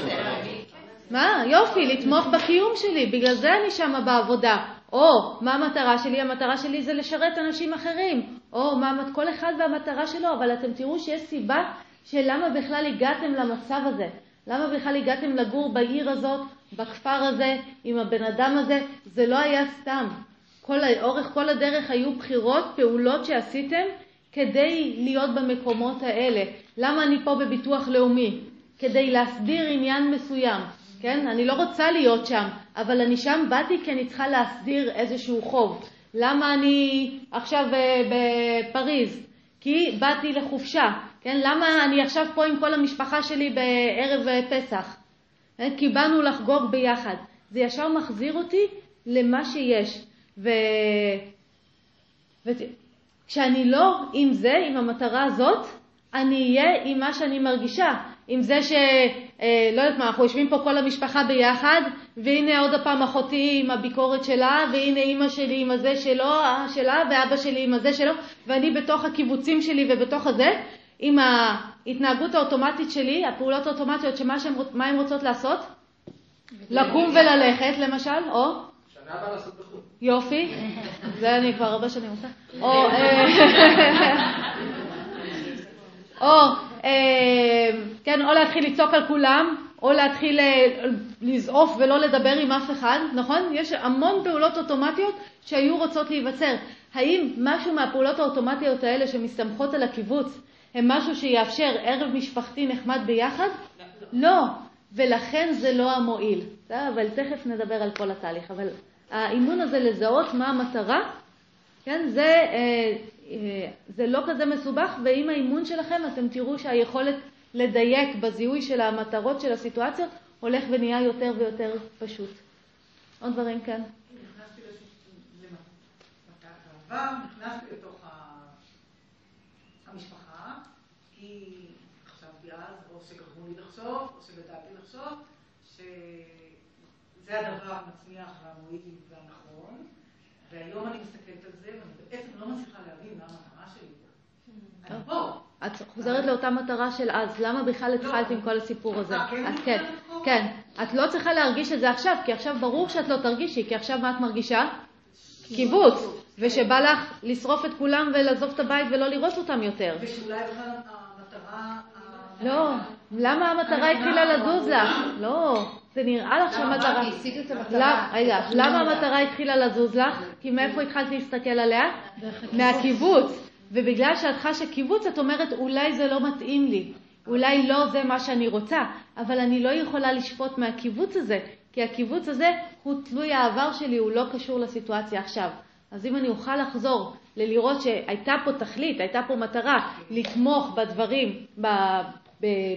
מה? יופי, לתמוך בקיום שלי, בגלל זה אני שמה בעבודה. או, מה המטרה שלי? המטרה שלי זה לשרת אנשים אחרים. או, מה, כל אחד והמטרה שלו, אבל אתם תראו שיש סיבה של למה בכלל הגעתם למצב הזה. למה בכלל הגעתם לגור בעיר הזאת, בכפר הזה, עם הבן אדם הזה? זה לא היה סתם. כל, אורך כל הדרך היו בחירות, פעולות שעשיתם כדי להיות במקומות האלה. למה אני פה בביטוח לאומי? כדי להסדיר עניין מסוים. כן? אני לא רוצה להיות שם, אבל אני שם באתי כי אני צריכה להסדיר איזשהו חוב. למה אני עכשיו בפריז? כי באתי לחופשה. כן? למה אני עכשיו פה עם כל המשפחה שלי בערב פסח? כן? כי באנו לחגוג ביחד. זה ישר מחזיר אותי למה שיש. ו... וכשאני לא עם זה, עם המטרה הזאת, אני אהיה עם מה שאני מרגישה. עם זה ש... אה, לא יודעת מה, אנחנו יושבים פה כל המשפחה ביחד, והנה עוד הפעם אחותי עם הביקורת שלה, והנה אימא שלי עם הזה שלו, שלה, ואבא שלי עם הזה שלו, ואני בתוך הקיבוצים שלי ובתוך הזה, עם ההתנהגות האוטומטית שלי, הפעולות האוטומטיות, שמה הן רוצות לעשות? לקום וללכת, למשל, או? שנה הבאה לעשות בחו"ל. יופי, זה אני כבר הרבה שנים עושה. או, או, כן, או להתחיל לצעוק על כולם, או להתחיל לזעוף ולא לדבר עם אף אחד, נכון? יש המון פעולות אוטומטיות שהיו רוצות להיווצר. האם משהו מהפעולות האוטומטיות האלה שמסתמכות על הקיבוץ הם משהו שיאפשר ערב משפחתי נחמד ביחד? לא, ולכן זה לא המועיל. אבל תכף נדבר על כל התהליך. אבל האימון הזה לזהות מה המטרה, כן, זה, אה, אה, זה לא כזה מסובך, ועם האימון שלכם אתם תראו שהיכולת לדייק בזיהוי של המטרות של הסיטואציות הולך ונהיה יותר ויותר פשוט. עוד דברים בעבר, נכנסתי לתוך המשפחה, חשבתי אז, או שגרמו לי לחשוב, או שגדלתי לחשוב, שזה הדבר המצמיח והמועיל והנכון, והיום אני מסתכלת על זה, ואני בעצם לא מצליחה להבין מה המטרה שלי. אני פה. את חוזרת לאותה מטרה של אז, למה בכלל לא. התחלת עם כל הסיפור הזה? אה, כן? את כן, כן. את לא צריכה להרגיש את זה עכשיו, כי עכשיו ברור שאת לא תרגישי, כי עכשיו מה את מרגישה? קיבוץ. ושבא לך לשרוף את כולם ולעזוב את הבית ולא לראות אותם יותר. ושאולי בכלל. לא, למה המטרה התחילה לזוז לך? לא, זה נראה לך שהמטרה... לא, המטרה. רגע, למה המטרה התחילה לזוז לך? כי מאיפה התחלת להסתכל עליה? מהקיבוץ. ובגלל שאת חשה קיבוץ, את אומרת, אולי זה לא מתאים לי. אולי לא זה מה שאני רוצה, אבל אני לא יכולה לשפוט מהקיבוץ הזה, כי הקיבוץ הזה הוא תלוי העבר שלי, הוא לא קשור לסיטואציה עכשיו. אז אם אני אוכל לחזור ללראות שהייתה פה תכלית, הייתה פה מטרה לתמוך בדברים,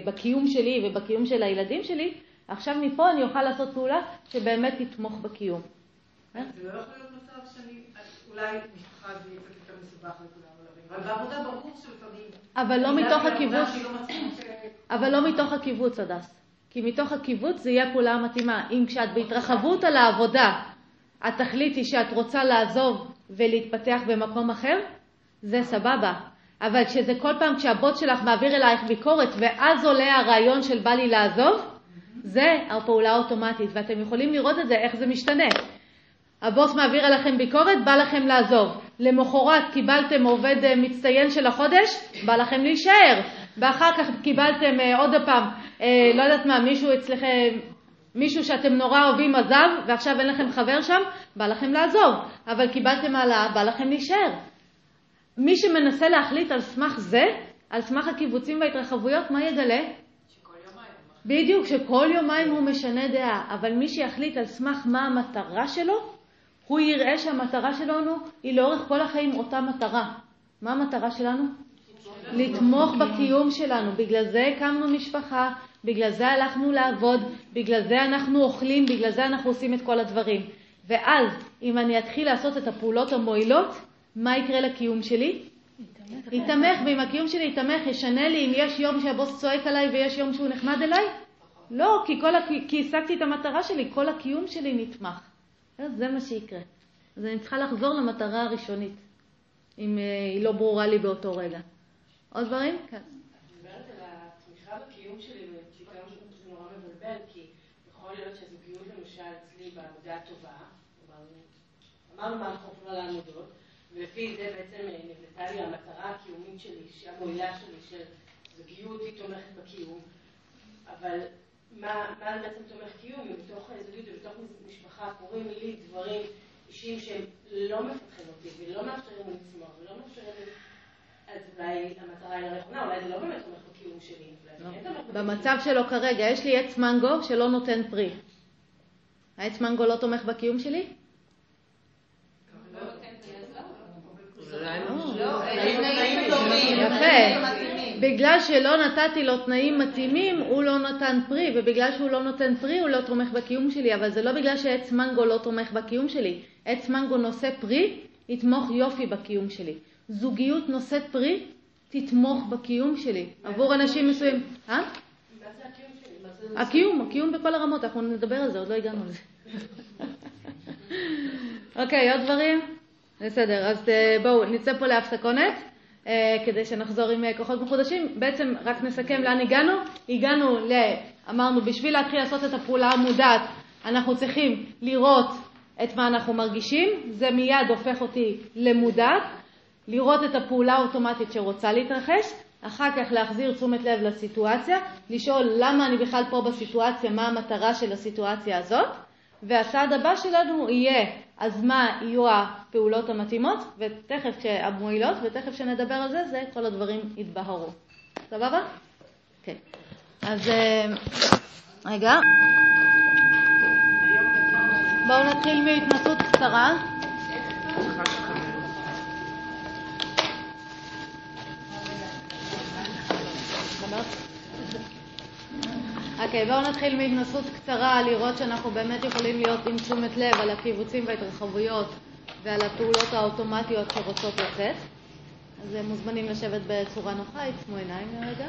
בקיום שלי ובקיום של הילדים שלי, עכשיו מפה אני אוכל לעשות פעולה שבאמת תתמוך בקיום. זה לא יכול להיות מצב שאני, אולי משפחה זה יהיה קצת יותר מסובך לכולם אבל בעבודה ברור שלפעמים... אבל לא מתוך הקיבוץ, לא אבל לא מתוך הקיבוץ, הדס. כי מתוך הקיבוץ זה יהיה פעולה מתאימה. אם כשאת בהתרחבות על העבודה, התכלית היא שאת רוצה לעזוב ולהתפתח במקום אחר, זה סבבה. אבל כשזה כל פעם כשהבוט שלך מעביר אלייך ביקורת ואז עולה הרעיון של בא לי לעזוב, זה הפעולה האוטומטית, ואתם יכולים לראות את זה, איך זה משתנה. הבוס מעביר עליכם ביקורת, בא לכם לעזוב. למחרת קיבלתם עובד אה, מצטיין של החודש, בא לכם להישאר. ואחר כך קיבלתם אה, עוד פעם, אה, לא יודעת מה, מישהו אצלכם, מישהו שאתם נורא אוהבים עזב, ועכשיו אין לכם חבר שם, בא לכם לעזוב. אבל קיבלתם העלאה, בא לכם להישאר. מי שמנסה להחליט על סמך זה, על סמך הקיבוצים וההתרחבויות, מה יגלה? בדיוק, שכל יומיים הוא משנה דעה, אבל מי שיחליט על סמך מה המטרה שלו, הוא יראה שהמטרה שלנו היא לאורך כל החיים אותה מטרה. מה המטרה שלנו? לתמוך בקיום שלנו. בגלל זה הקמנו משפחה, בגלל זה הלכנו לעבוד, בגלל זה אנחנו אוכלים, בגלל זה אנחנו עושים את כל הדברים. ואז, אם אני אתחיל לעשות את הפעולות המועילות, מה יקרה לקיום שלי? יתמך, ואם הקיום שלי יתמך, ישנה לי אם יש יום שהבוס צועק עליי ויש יום שהוא נחמד אליי? לא, כי, כל, כי השגתי את המטרה שלי, כל הקיום שלי נתמך. זה מה שיקרה. אז אני צריכה לחזור למטרה הראשונית, אם היא לא ברורה לי באותו רגע. עוד דברים? כן. אני מדברת על התמיכה בקיום שלי, ופתאום זה נורא מבלבל, כי להיות שהזוגיות למשל אצלי בעבודה טובה, אמרנו מה אנחנו יכולים על העמודות, ולפי זה בעצם נבנתה לי המטרה הקיומית שלי, המועילה שלי, של זוגיות היא תומכת בקיום, אבל מה, מה בעצם תומך קיום? בתוך זוגיות ובתוך משפחה קורים לי דברים אישיים שהם לא מפתחים אותי ולא מאפשרים לי לצמוח ולא מאפשרים לי... אז אולי המטרה היא לא נכונה, אולי זה לא באמת תומך בקיום שלי. לא. במצב שלו כרגע, יש לי עץ מנגו שלא נותן פרי. העץ מנגו לא תומך בקיום שלי? יפה. בגלל שלא נתתי לו תנאים מתאימים, הוא לא נתן פרי, ובגלל שהוא לא נותן פרי, הוא לא תומך בקיום שלי, אבל זה לא בגלל שעץ מנגו לא תומך בקיום שלי. עץ מנגו נושא פרי, יתמוך יופי בקיום שלי. זוגיות נושאת פרי, תתמוך בקיום שלי. עבור אנשים מסוימים... אה? מה הקיום, הקיום בכל הרמות, אנחנו נדבר על זה, עוד לא הגענו לזה. אוקיי, עוד דברים? בסדר, אז אה, בואו נצא פה להפסקונת, אה, כדי שנחזור עם כוחות מחודשים. בעצם רק נסכם לאן הגענו. הגענו ל... אמרנו, בשביל להתחיל לעשות את הפעולה המודעת, אנחנו צריכים לראות את מה אנחנו מרגישים, זה מיד הופך אותי למודעת, לראות את הפעולה האוטומטית שרוצה להתרחש, אחר כך להחזיר תשומת לב לסיטואציה, לשאול למה אני בכלל פה בסיטואציה, מה המטרה של הסיטואציה הזאת, והצעד הבא שלנו יהיה אז מה יהיו הפעולות המתאימות, ותכף כשהמועילות, ותכף כשנדבר על זה, זה כל הדברים יתבהרו. סבבה? כן. אז אה, רגע. בואו נתחיל מהתנסות קצרה. אוקיי, okay, בואו נתחיל מהתנסות קצרה, לראות שאנחנו באמת יכולים להיות עם תשומת לב על הקיבוצים וההתרחבויות ועל הפעולות האוטומטיות שרוצות לצאת. אז מוזמנים לשבת בצורה נוחה, עצמו עיניים לרגע.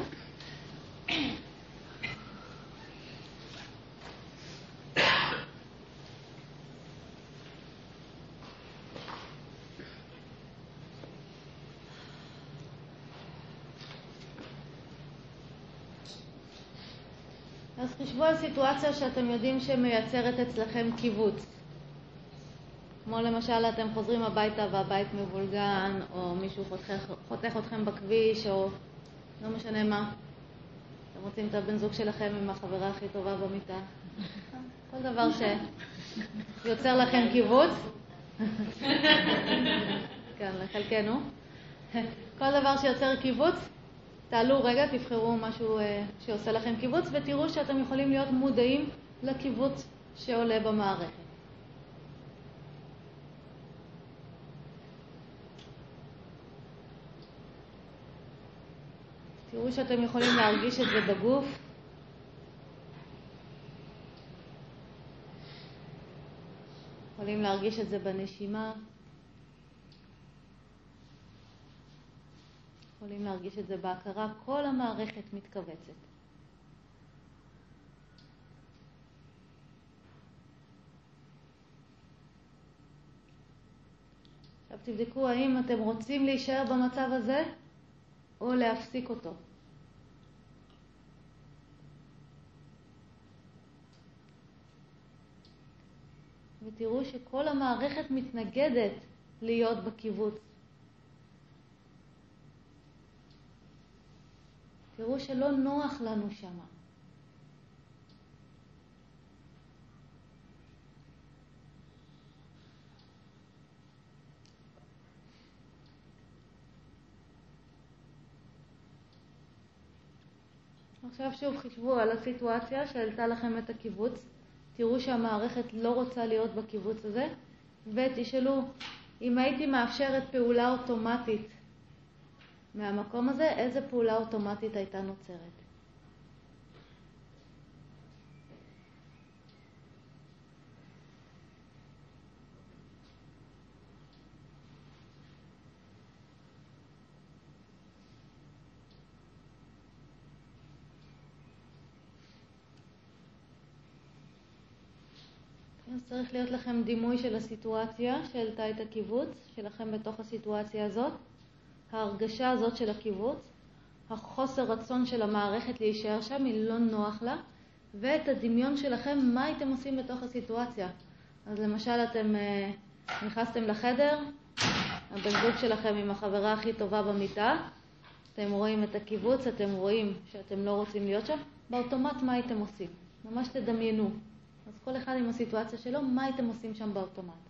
אז חשבו על סיטואציה שאתם יודעים שמייצרת אצלכם קיבוץ. כמו למשל אתם חוזרים הביתה והבית מבולגן, או מישהו חותך, חותך אתכם בכביש, או לא משנה מה. אתם רוצים את הבן זוג שלכם עם החברה הכי טובה במיטה. כל דבר שיוצר לכם קיבוץ. כן, לחלקנו. כל דבר שיוצר קיבוץ, תעלו רגע, תבחרו משהו אה, שעושה לכם קיבוץ ותראו שאתם יכולים להיות מודעים לקיבוץ שעולה במערכת. תראו שאתם יכולים להרגיש את זה בגוף. יכולים להרגיש את זה בנשימה. יכולים להרגיש את זה בהכרה, כל המערכת מתכווצת. עכשיו תבדקו האם אתם רוצים להישאר במצב הזה או להפסיק אותו. ותראו שכל המערכת מתנגדת להיות בקיבוץ. תראו שלא נוח לנו שמה. עכשיו שוב חישבו על הסיטואציה שהעלתה לכם את הקיבוץ, תראו שהמערכת לא רוצה להיות בקיבוץ הזה, ותשאלו, אם הייתי מאפשרת פעולה אוטומטית מהמקום הזה, איזה פעולה אוטומטית הייתה נוצרת. צריך להיות לכם דימוי של הסיטואציה שהעלתה את הקיבוץ שלכם בתוך הסיטואציה הזאת. ההרגשה הזאת של הקיבוץ, החוסר רצון של המערכת להישאר שם, היא לא נוח לה, ואת הדמיון שלכם, מה הייתם עושים בתוך הסיטואציה. אז למשל, אתם uh, נכנסתם לחדר, הבן זוג שלכם עם החברה הכי טובה במיטה, אתם רואים את הקיבוץ, אתם רואים שאתם לא רוצים להיות שם, באוטומט מה הייתם עושים? ממש תדמיינו. אז כל אחד עם הסיטואציה שלו, מה הייתם עושים שם באוטומט?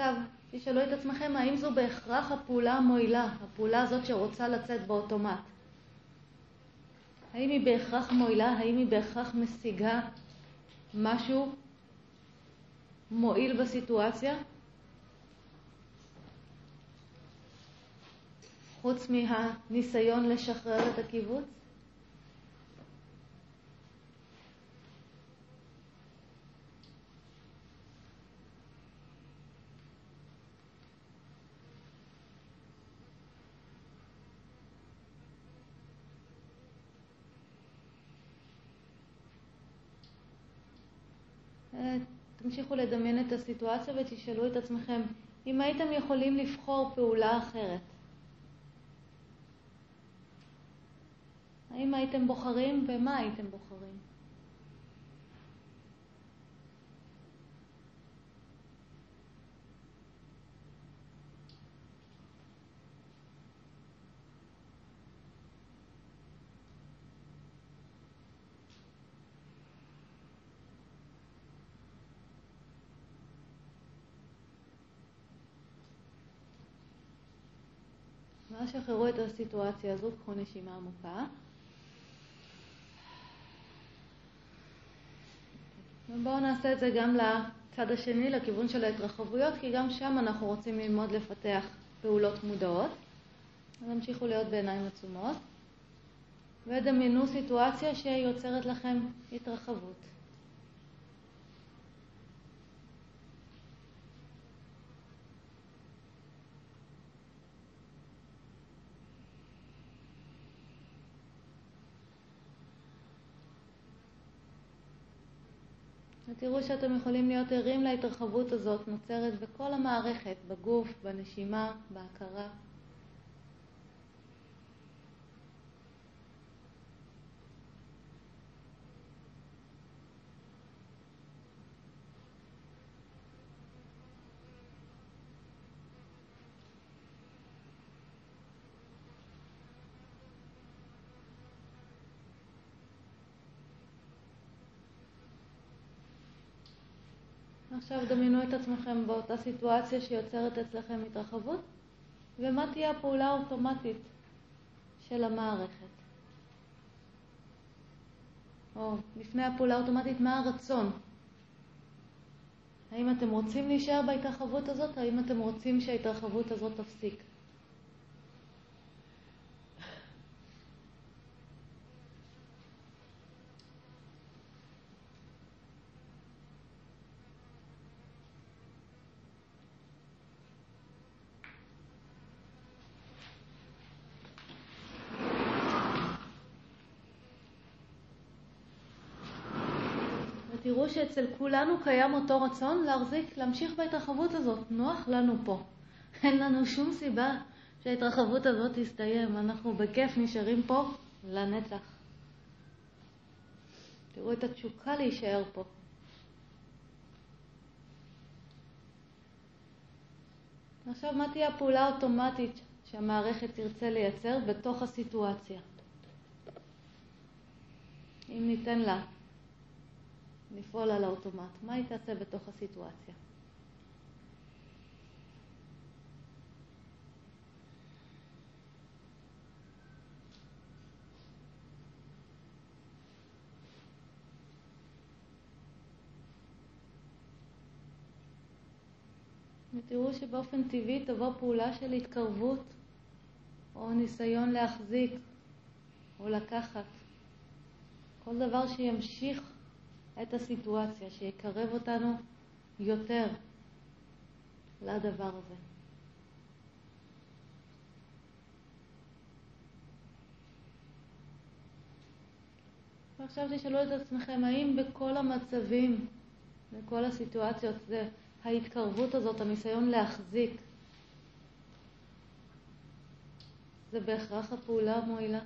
ועכשיו תשאלו את עצמכם האם זו בהכרח הפעולה המועילה, הפעולה הזאת שרוצה לצאת באוטומט. האם היא בהכרח מועילה? האם היא בהכרח משיגה משהו מועיל בסיטואציה? חוץ מהניסיון לשחרר את הקיבוץ? תמשיכו לדמיין את הסיטואציה ותשאלו את עצמכם, אם הייתם יכולים לבחור פעולה אחרת, האם הייתם בוחרים ומה הייתם בוחרים? ואז שחררו את הסיטואציה הזאת, קחו נשימה עמוקה. ובואו נעשה את זה גם לצד השני, לכיוון של ההתרחבויות, כי גם שם אנחנו רוצים ללמוד לפתח פעולות מודעות. אז המשיכו להיות בעיניים עצומות, ודמיינו סיטואציה שיוצרת לכם התרחבות. ותראו שאתם יכולים להיות ערים להתרחבות הזאת נוצרת בכל המערכת, בגוף, בנשימה, בהכרה. עכשיו דמיינו את עצמכם באותה סיטואציה שיוצרת אצלכם התרחבות, ומה תהיה הפעולה האוטומטית של המערכת. או לפני הפעולה האוטומטית, מה הרצון? האם אתם רוצים להישאר בהתרחבות הזאת, האם אתם רוצים שההתרחבות הזאת תפסיק? תראו שאצל כולנו קיים אותו רצון להחזיק, להמשיך בהתרחבות הזאת. נוח לנו פה. אין לנו שום סיבה שההתרחבות הזאת תסתיים. אנחנו בכיף נשארים פה לנצח. תראו את התשוקה להישאר פה. עכשיו, מה תהיה הפעולה האוטומטית שהמערכת תרצה לייצר בתוך הסיטואציה? אם ניתן לה לפעול על האוטומט. מה היא תעשה בתוך הסיטואציה? ותראו שבאופן טבעי תבוא פעולה של התקרבות או ניסיון להחזיק או לקחת. כל דבר שימשיך את הסיטואציה, שיקרב אותנו יותר לדבר הזה. ועכשיו תשאלו את עצמכם, האם בכל המצבים, בכל הסיטואציות, זה ההתקרבות הזאת, הניסיון להחזיק, זה בהכרח הפעולה המועילה?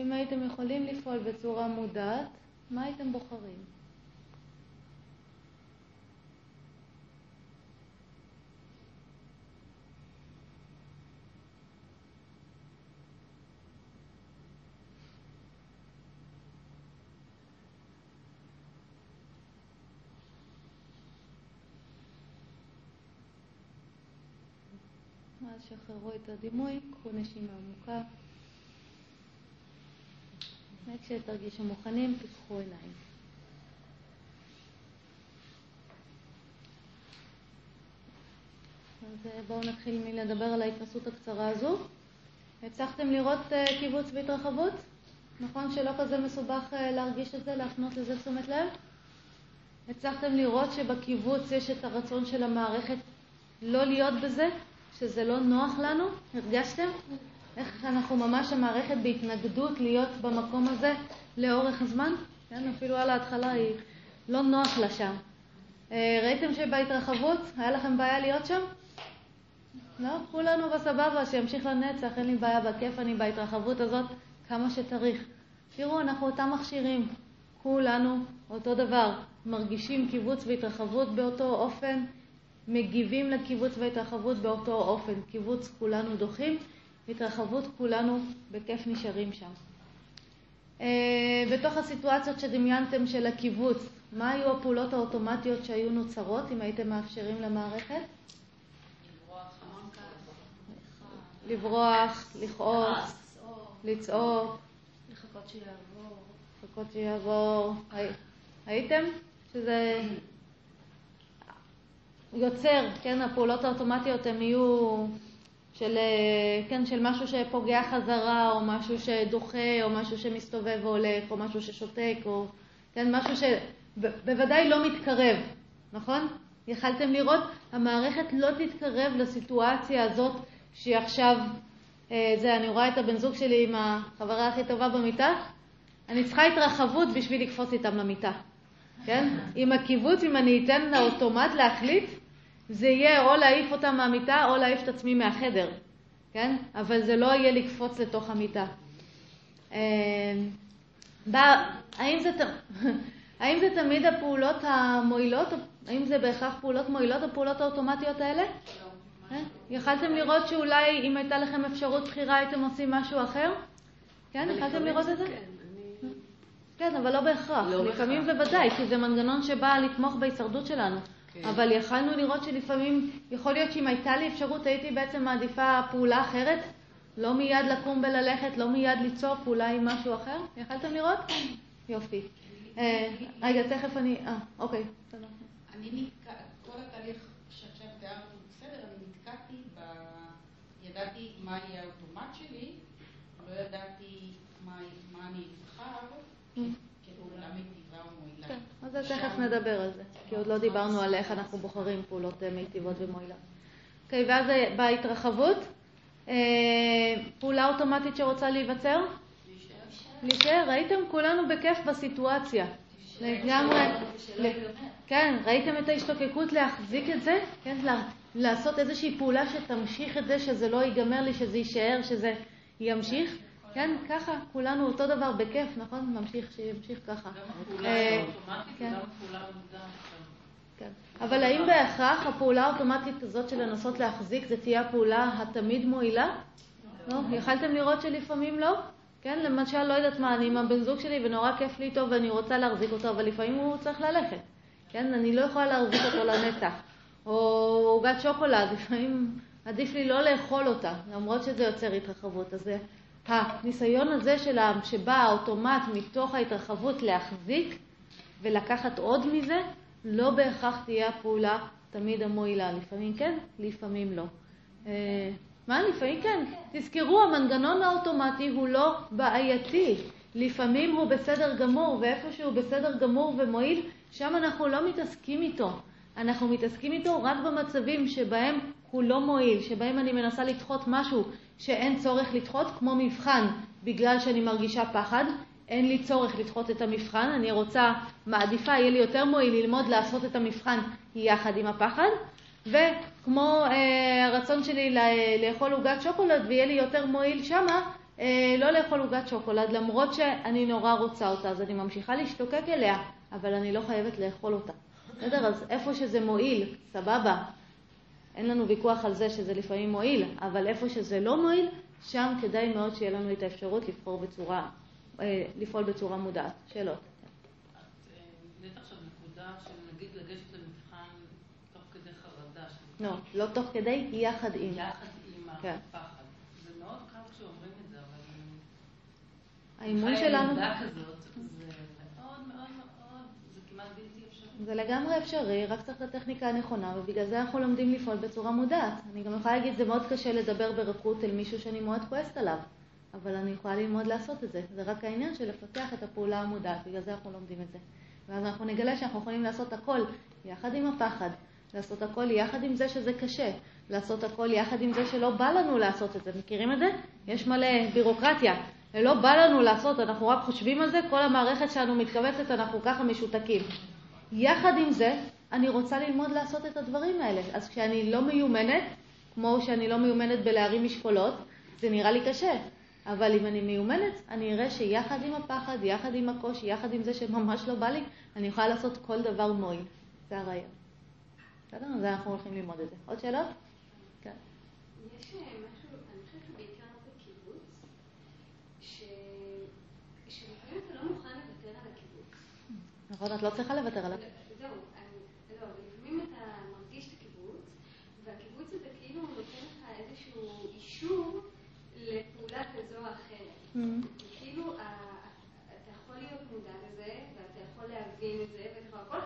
ואם הייתם יכולים לפעול בצורה מודעת, מה הייתם בוחרים? שחררו את הדימוי, קחו נשימה עמוקה. וכשתרגישו מוכנים, תפקחו עיניים. אז אה, בואו נתחיל מלדבר על ההתנסות הקצרה הזו. הצלחתם לראות uh, קיבוץ והתרחבות? נכון שלא כזה מסובך uh, להרגיש את זה, להפנות לזה תשומת לב? הצלחתם לראות שבקיבוץ יש את הרצון של המערכת לא להיות בזה, שזה לא נוח לנו? הרגשתם? איך אנחנו ממש, המערכת בהתנגדות להיות במקום הזה לאורך הזמן? כן, אפילו על ההתחלה היא לא נוח לה שם. ראיתם שבהתרחבות היה לכם בעיה להיות שם? לא, כולנו בסבבה, שימשיך לנצח, אין לי בעיה בכיף, אני בהתרחבות הזאת כמה שצריך. תראו, אנחנו אותם מכשירים, כולנו אותו דבר, מרגישים קיבוץ והתרחבות באותו אופן, מגיבים לקיבוץ והתרחבות באותו אופן. קיבוץ כולנו דוחים, התרחבות כולנו בכיף נשארים שם. אה, בתוך הסיטואציות שדמיינתם של הקיבוץ, מה היו הפעולות האוטומטיות שהיו נוצרות אם הייתם מאפשרים למערכת? לברוח, לכעוס, לצעוק, לחכות שיעבור. לחכות שיעבור. הייתם? שזה יוצר, כן, הפעולות האוטומטיות הן יהיו של, כן, של משהו שפוגע חזרה, או משהו שדוחה, או משהו שמסתובב והולך, או משהו ששותק, או כן, משהו שבוודאי לא מתקרב, נכון? יכלתם לראות, המערכת לא תתקרב לסיטואציה הזאת שהיא עכשיו, אה, זה, אני רואה את הבן זוג שלי עם החברה הכי טובה במיטה, אני צריכה התרחבות בשביל לקפוץ איתם למיטה, כן? עם הקיבוץ, אם אני אתן לאוטומט להחליט, זה יהיה או להעיף אותם מהמיטה או להעיף את עצמי מהחדר, כן? אבל זה לא יהיה לקפוץ לתוך המיטה. אה, האם זה, האם זה תמיד הפעולות המועילות, האם זה בהכרח פעולות מועילות, הפעולות האוטומטיות האלה? כן? יכלתם לראות שאולי אם הייתה לכם אפשרות בחירה הייתם עושים משהו אחר? כן? יכלתם לראות את זה? כן, אבל לא בהכרח. לא לפעמים בוודאי, כי זה מנגנון שבא לתמוך בהישרדות שלנו. כן. אבל יכלנו לראות שלפעמים, יכול להיות שאם הייתה לי אפשרות, הייתי בעצם מעדיפה פעולה אחרת, לא מיד לקום וללכת, לא מיד ליצור פעולה עם משהו אחר. יכלתם לראות? יופי. אה, רגע, תכף אני... אה, אוקיי. אני נתקע, כל התהליך שעכשיו תיארנו בסדר, אני נתקעתי ב... ידעתי מה יהיה האוטומט שלי, לא ידעתי מה אני אבחר. Mm. כן, אז תכף נדבר על זה, כי עוד לא דיברנו על איך אנחנו בוחרים פעולות אה, מיטיבות ומועילה. אוקיי, ואז אה, בהתרחבות, אה, פעולה אוטומטית שרוצה להיווצר? להישאר. ראיתם? כולנו בכיף בסיטואציה. לגמרי. כן, ראיתם את ההשתוקקות להחזיק את זה? כן, לעשות איזושהי פעולה שתמשיך את זה, שזה לא ייגמר לי, שזה יישאר, שזה ימשיך. כן, ככה, כולנו אותו דבר, בכיף, נכון? ממשיך, שימשיך ככה. גם הפעולה האוטומטית וגם הפעולה המודעת. כן. אבל האם בהכרח הפעולה האוטומטית הזאת של לנסות להחזיק, זה תהיה הפעולה התמיד מועילה? לא. יכלתם לראות שלפעמים לא? כן, למשל, לא יודעת מה, אני עם הבן זוג שלי ונורא כיף לי איתו ואני רוצה להחזיק אותו, אבל לפעמים הוא צריך ללכת. כן, אני לא יכולה להחזיק אותו לנצח. או עוגת שוקולד, לפעמים עדיף לי לא לאכול אותה, למרות שזה יוצר התרחבות. אז הניסיון הזה שלה, שבא האוטומט מתוך ההתרחבות להחזיק ולקחת עוד מזה, לא בהכרח תהיה הפעולה תמיד המועילה. לפעמים כן, לפעמים לא. אה, מה, לפעמים כן. תזכרו, המנגנון האוטומטי הוא לא בעייתי. לפעמים הוא בסדר גמור, ואיפה שהוא בסדר גמור ומועיל, שם אנחנו לא מתעסקים איתו. אנחנו מתעסקים איתו רק במצבים שבהם הוא לא מועיל, שבהם אני מנסה לדחות משהו שאין צורך לדחות, כמו מבחן, בגלל שאני מרגישה פחד. אין לי צורך לדחות את המבחן, אני רוצה, מעדיפה, יהיה לי יותר מועיל ללמוד לעשות את המבחן יחד עם הפחד. וכמו אה, הרצון שלי לאכול עוגת שוקולד, ויהיה לי יותר מועיל שמה, אה, לא לאכול עוגת שוקולד, למרות שאני נורא רוצה אותה, אז אני ממשיכה להשתוקק אליה, אבל אני לא חייבת לאכול אותה. בסדר? אז איפה שזה מועיל, סבבה. אין לנו ויכוח על זה שזה לפעמים מועיל, אבל איפה שזה לא מועיל, שם כדאי מאוד שיהיה לנו את האפשרות לבחור בצורה, לפעול בצורה מודעת. שאלות. לגשת למבחן תוך כדי חרדה. לא, לא תוך כדי, יחד עם. יחד עם כן. זה מאוד קל כשאומרים את זה, אבל... האימון שלנו... זה לגמרי אפשרי, רק צריך את הטכניקה הנכונה, ובגלל זה אנחנו לומדים לפעול בצורה מודעת. אני גם יכולה להגיד, זה מאוד קשה לדבר ברכות אל מישהו שאני מאוד כועסת עליו, אבל אני יכולה ללמוד לעשות את זה. זה רק העניין של לפתח את הפעולה המודעת, בגלל זה אנחנו לומדים את זה. ואז אנחנו נגלה שאנחנו יכולים לעשות הכל יחד עם הפחד, לעשות הכל יחד עם זה שזה קשה, לעשות הכל יחד עם זה שלא בא לנו לעשות את זה. מכירים את זה? יש מלא בירוקרטיה. ולא בא לנו לעשות, אנחנו רק חושבים על זה, כל המערכת שלנו מתכווצת, אנחנו ככה משותקים. יחד עם זה, אני רוצה ללמוד לעשות את הדברים האלה. אז כשאני לא מיומנת, כמו שאני לא מיומנת בלהרים משקולות, זה נראה לי קשה. אבל אם אני מיומנת, אני אראה שיחד עם הפחד, יחד עם הקושי, יחד עם זה שממש לא בא לי, אני יכולה לעשות כל דבר מועיל. זה הרעיון. בסדר? אז אנחנו הולכים ללמוד את זה. עוד שאלות? כן. יש משהו, אני חושבת שבעיקר בקיבוץ, שלפעמים אתה לא מוכן לוותר על הקיבוץ. נכון, את לא צריכה לוותר עליו. זהו, לא, לפעמים אתה מרגיש את הקיבוץ, והקיבוץ הזה כאילו נותן לך איזשהו אישור לפעולה כזו או אחרת. Mm-hmm. כאילו, אתה יכול להיות מודע לזה, ואתה יכול להבין את זה, ואתה יכול הכל,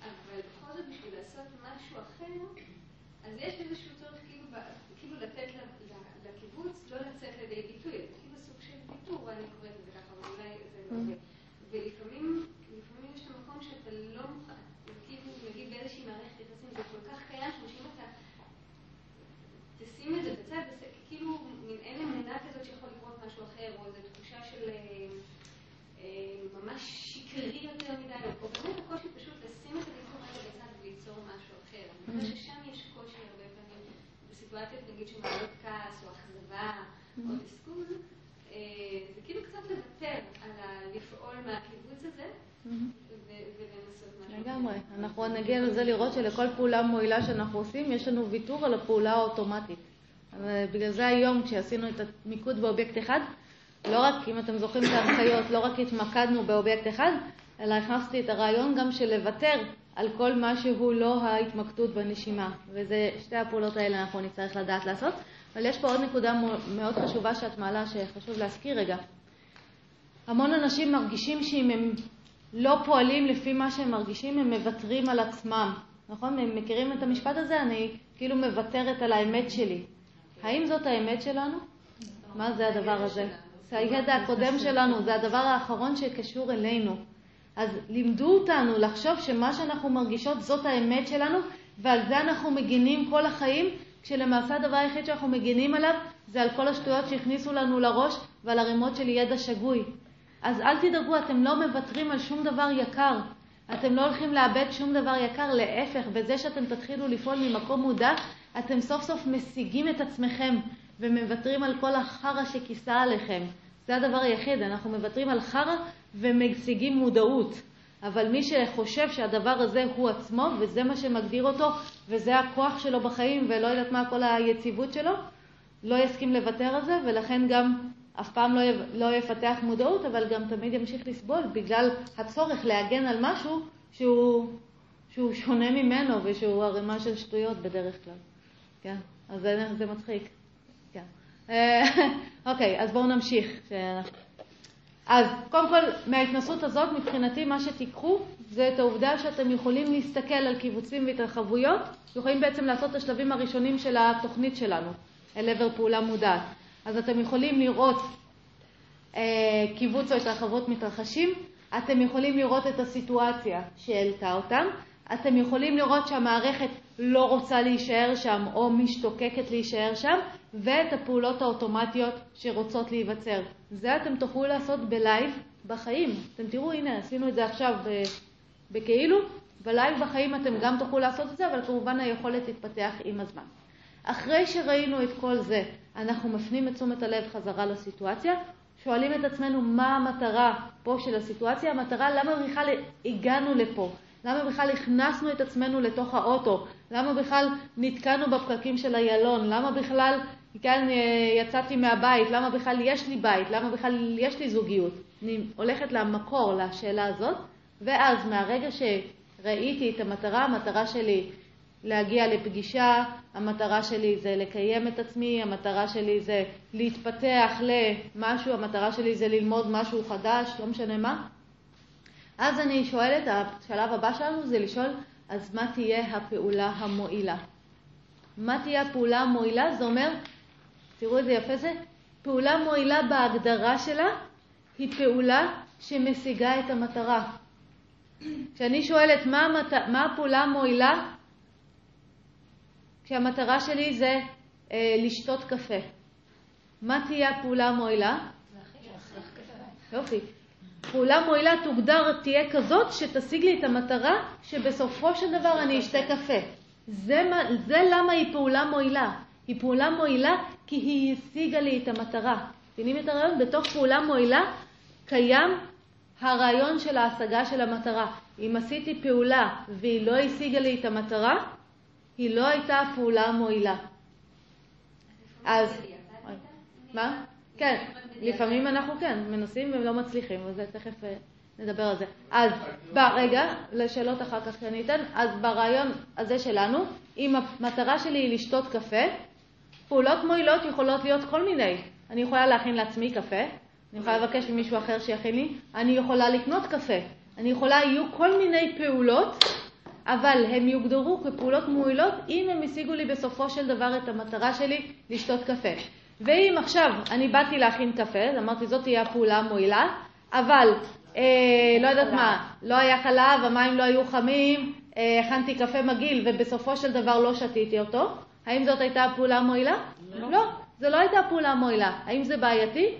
אבל בכל זאת בשביל לעשות משהו אחר, אז יש איזשהו צורך כאילו, כאילו לתת לקיבוץ לא לצאת לידי ביטוי, זה כאילו סוג של ויתור, אני קוראת לזה ככה, אבל אולי זה לא זה. ולפעמים, לפעמים יש את המקום שאתה לא מוכן, כאילו, נגיד באיזושהי מערכת יחסים, זה כל כך קיים, שאם אתה תשים את זה בצד, כאילו מין אין אמונה כזאת שיכול לקרות משהו אחר, או איזו תחושה של ממש שקרי יותר מדי, או באמת הקושי פשוט לשים את הוויכוח הזה בצד וליצור משהו אחר. אני חושבת ששם יש קושי הרבה פעמים, שמעלות כעס, או אכזבה, או תסכול, זה כאילו קצת לוותר על לפעול מהקיבוץ הזה, משהו. לגמרי. אנחנו נגיע לזה לראות שלכל פעולה מועילה שאנחנו עושים, יש לנו ויתור על הפעולה האוטומטית. בגלל זה היום, כשעשינו את המיקוד באובייקט אחד, לא רק, אם אתם זוכרים את ההנחיות, לא רק התמקדנו באובייקט אחד, אלא הכנסתי את הרעיון גם של לוותר על כל מה שהוא לא ההתמקדות בנשימה. וזה, שתי הפעולות האלה אנחנו נצטרך לדעת לעשות. אבל יש פה עוד נקודה מאוד חשובה שאת מעלה, שחשוב להזכיר רגע. המון אנשים מרגישים שאם הם לא פועלים לפי מה שהם מרגישים, הם מוותרים על עצמם. נכון? הם מכירים את המשפט הזה? אני כאילו מוותרת על האמת שלי. האם זאת האמת שלנו? מה זה הדבר הזה? זה הידע הקודם שלנו, זה הדבר האחרון שקשור אלינו. אז לימדו אותנו לחשוב שמה שאנחנו מרגישות זאת האמת שלנו, ועל זה אנחנו מגינים כל החיים, כשלמעשה הדבר היחיד שאנחנו מגינים עליו זה על כל השטויות שהכניסו לנו לראש ועל ערימות של ידע שגוי. אז אל תדאגו, אתם לא מוותרים על שום דבר יקר. אתם לא הולכים לאבד שום דבר יקר, להפך, בזה שאתם תתחילו לפעול ממקום מודע, אתם סוף סוף משיגים את עצמכם ומוותרים על כל החרא שכיסה עליכם. זה הדבר היחיד, אנחנו מוותרים על חרא ומשיגים מודעות. אבל מי שחושב שהדבר הזה הוא עצמו, וזה מה שמגדיר אותו, וזה הכוח שלו בחיים, ולא יודעת מה כל היציבות שלו, לא יסכים לוותר על זה, ולכן גם אף פעם לא, לא יפתח מודעות, אבל גם תמיד ימשיך לסבול בגלל הצורך להגן על משהו שהוא, שהוא שונה ממנו ושהוא ערימה של שטויות בדרך כלל. כן, אז זה, זה מצחיק. כן. אוקיי, אז בואו נמשיך. אז קודם כל, מההתנסות הזאת, מבחינתי מה שתיקחו זה את העובדה שאתם יכולים להסתכל על קיבוצים והתרחבויות, יכולים בעצם לעשות את השלבים הראשונים של התוכנית שלנו, אל עבר פעולה מודעת. אז אתם יכולים לראות אה, קיבוץ או התרחבות מתרחשים, אתם יכולים לראות את הסיטואציה שהעלתה אותם, אתם יכולים לראות שהמערכת לא רוצה להישאר שם או משתוקקת להישאר שם, ואת הפעולות האוטומטיות שרוצות להיווצר. זה אתם תוכלו לעשות ב live בחיים. אתם תראו, הנה, עשינו את זה עכשיו בכאילו, ב live בחיים אתם גם תוכלו לעשות את זה, אבל כמובן היכולת תתפתח עם הזמן. אחרי שראינו את כל זה, אנחנו מפנים את תשומת הלב חזרה לסיטואציה, שואלים את עצמנו מה המטרה פה של הסיטואציה, המטרה למה בכלל הגענו לפה, למה בכלל הכנסנו את עצמנו לתוך האוטו, למה בכלל נתקענו בפקקים של איילון, למה בכלל כאן יצאתי מהבית, למה בכלל יש לי בית, למה בכלל יש לי זוגיות. אני הולכת למקור, לשאלה הזאת, ואז מהרגע שראיתי את המטרה, המטרה שלי להגיע לפגישה, המטרה שלי זה לקיים את עצמי, המטרה שלי זה להתפתח למשהו, המטרה שלי זה ללמוד משהו חדש, לא משנה מה. אז אני שואלת, השלב הבא שלנו זה לשאול, אז מה תהיה הפעולה המועילה? מה תהיה הפעולה המועילה? זה אומר, תראו איזה יפה זה, פעולה מועילה בהגדרה שלה היא פעולה שמשיגה את המטרה. כשאני שואלת מה, המת... מה הפעולה המועילה, כשהמטרה שלי זה אה, לשתות קפה. מה תהיה הפעולה המועילה? יופי. פעולה מועילה תוגדר, תהיה כזאת שתשיג לי את המטרה שבסופו של דבר אני אשתה קפה. זה, זה למה היא פעולה מועילה. היא פעולה מועילה כי היא השיגה לי את המטרה. מבינים את הרעיון? בתוך פעולה מועילה קיים הרעיון של ההשגה של המטרה. אם עשיתי פעולה והיא לא השיגה לי את המטרה, היא לא הייתה פעולה מועילה. אז... מה? כן, לפעמים אנחנו כן מנסים ולא מצליחים, וזה תכף אה, נדבר על זה. אז רגע, לשאלות אחר כך שאני אתן, אז ברעיון הזה שלנו, אם המטרה שלי היא לשתות קפה, פעולות מועילות יכולות להיות כל מיני. אני יכולה להכין לעצמי קפה, אני יכולה לבקש ממישהו אחר שיכין לי, אני יכולה לקנות קפה, אני יכולה, יהיו כל מיני פעולות, אבל הם יוגדרו כפעולות מועילות אם הם השיגו לי בסופו של דבר את המטרה שלי לשתות קפה. ואם עכשיו אני באתי להכין קפה, אמרתי זאת תהיה הפעולה המועילה, אבל אה, לא יודעת מה, לא היה חלב, המים לא היו חמים, אה, הכנתי קפה מגעיל ובסופו של דבר לא שתיתי אותו, האם זאת הייתה הפעולה המועילה? לא. לא, זו לא הייתה פעולה מועילה. האם זה בעייתי?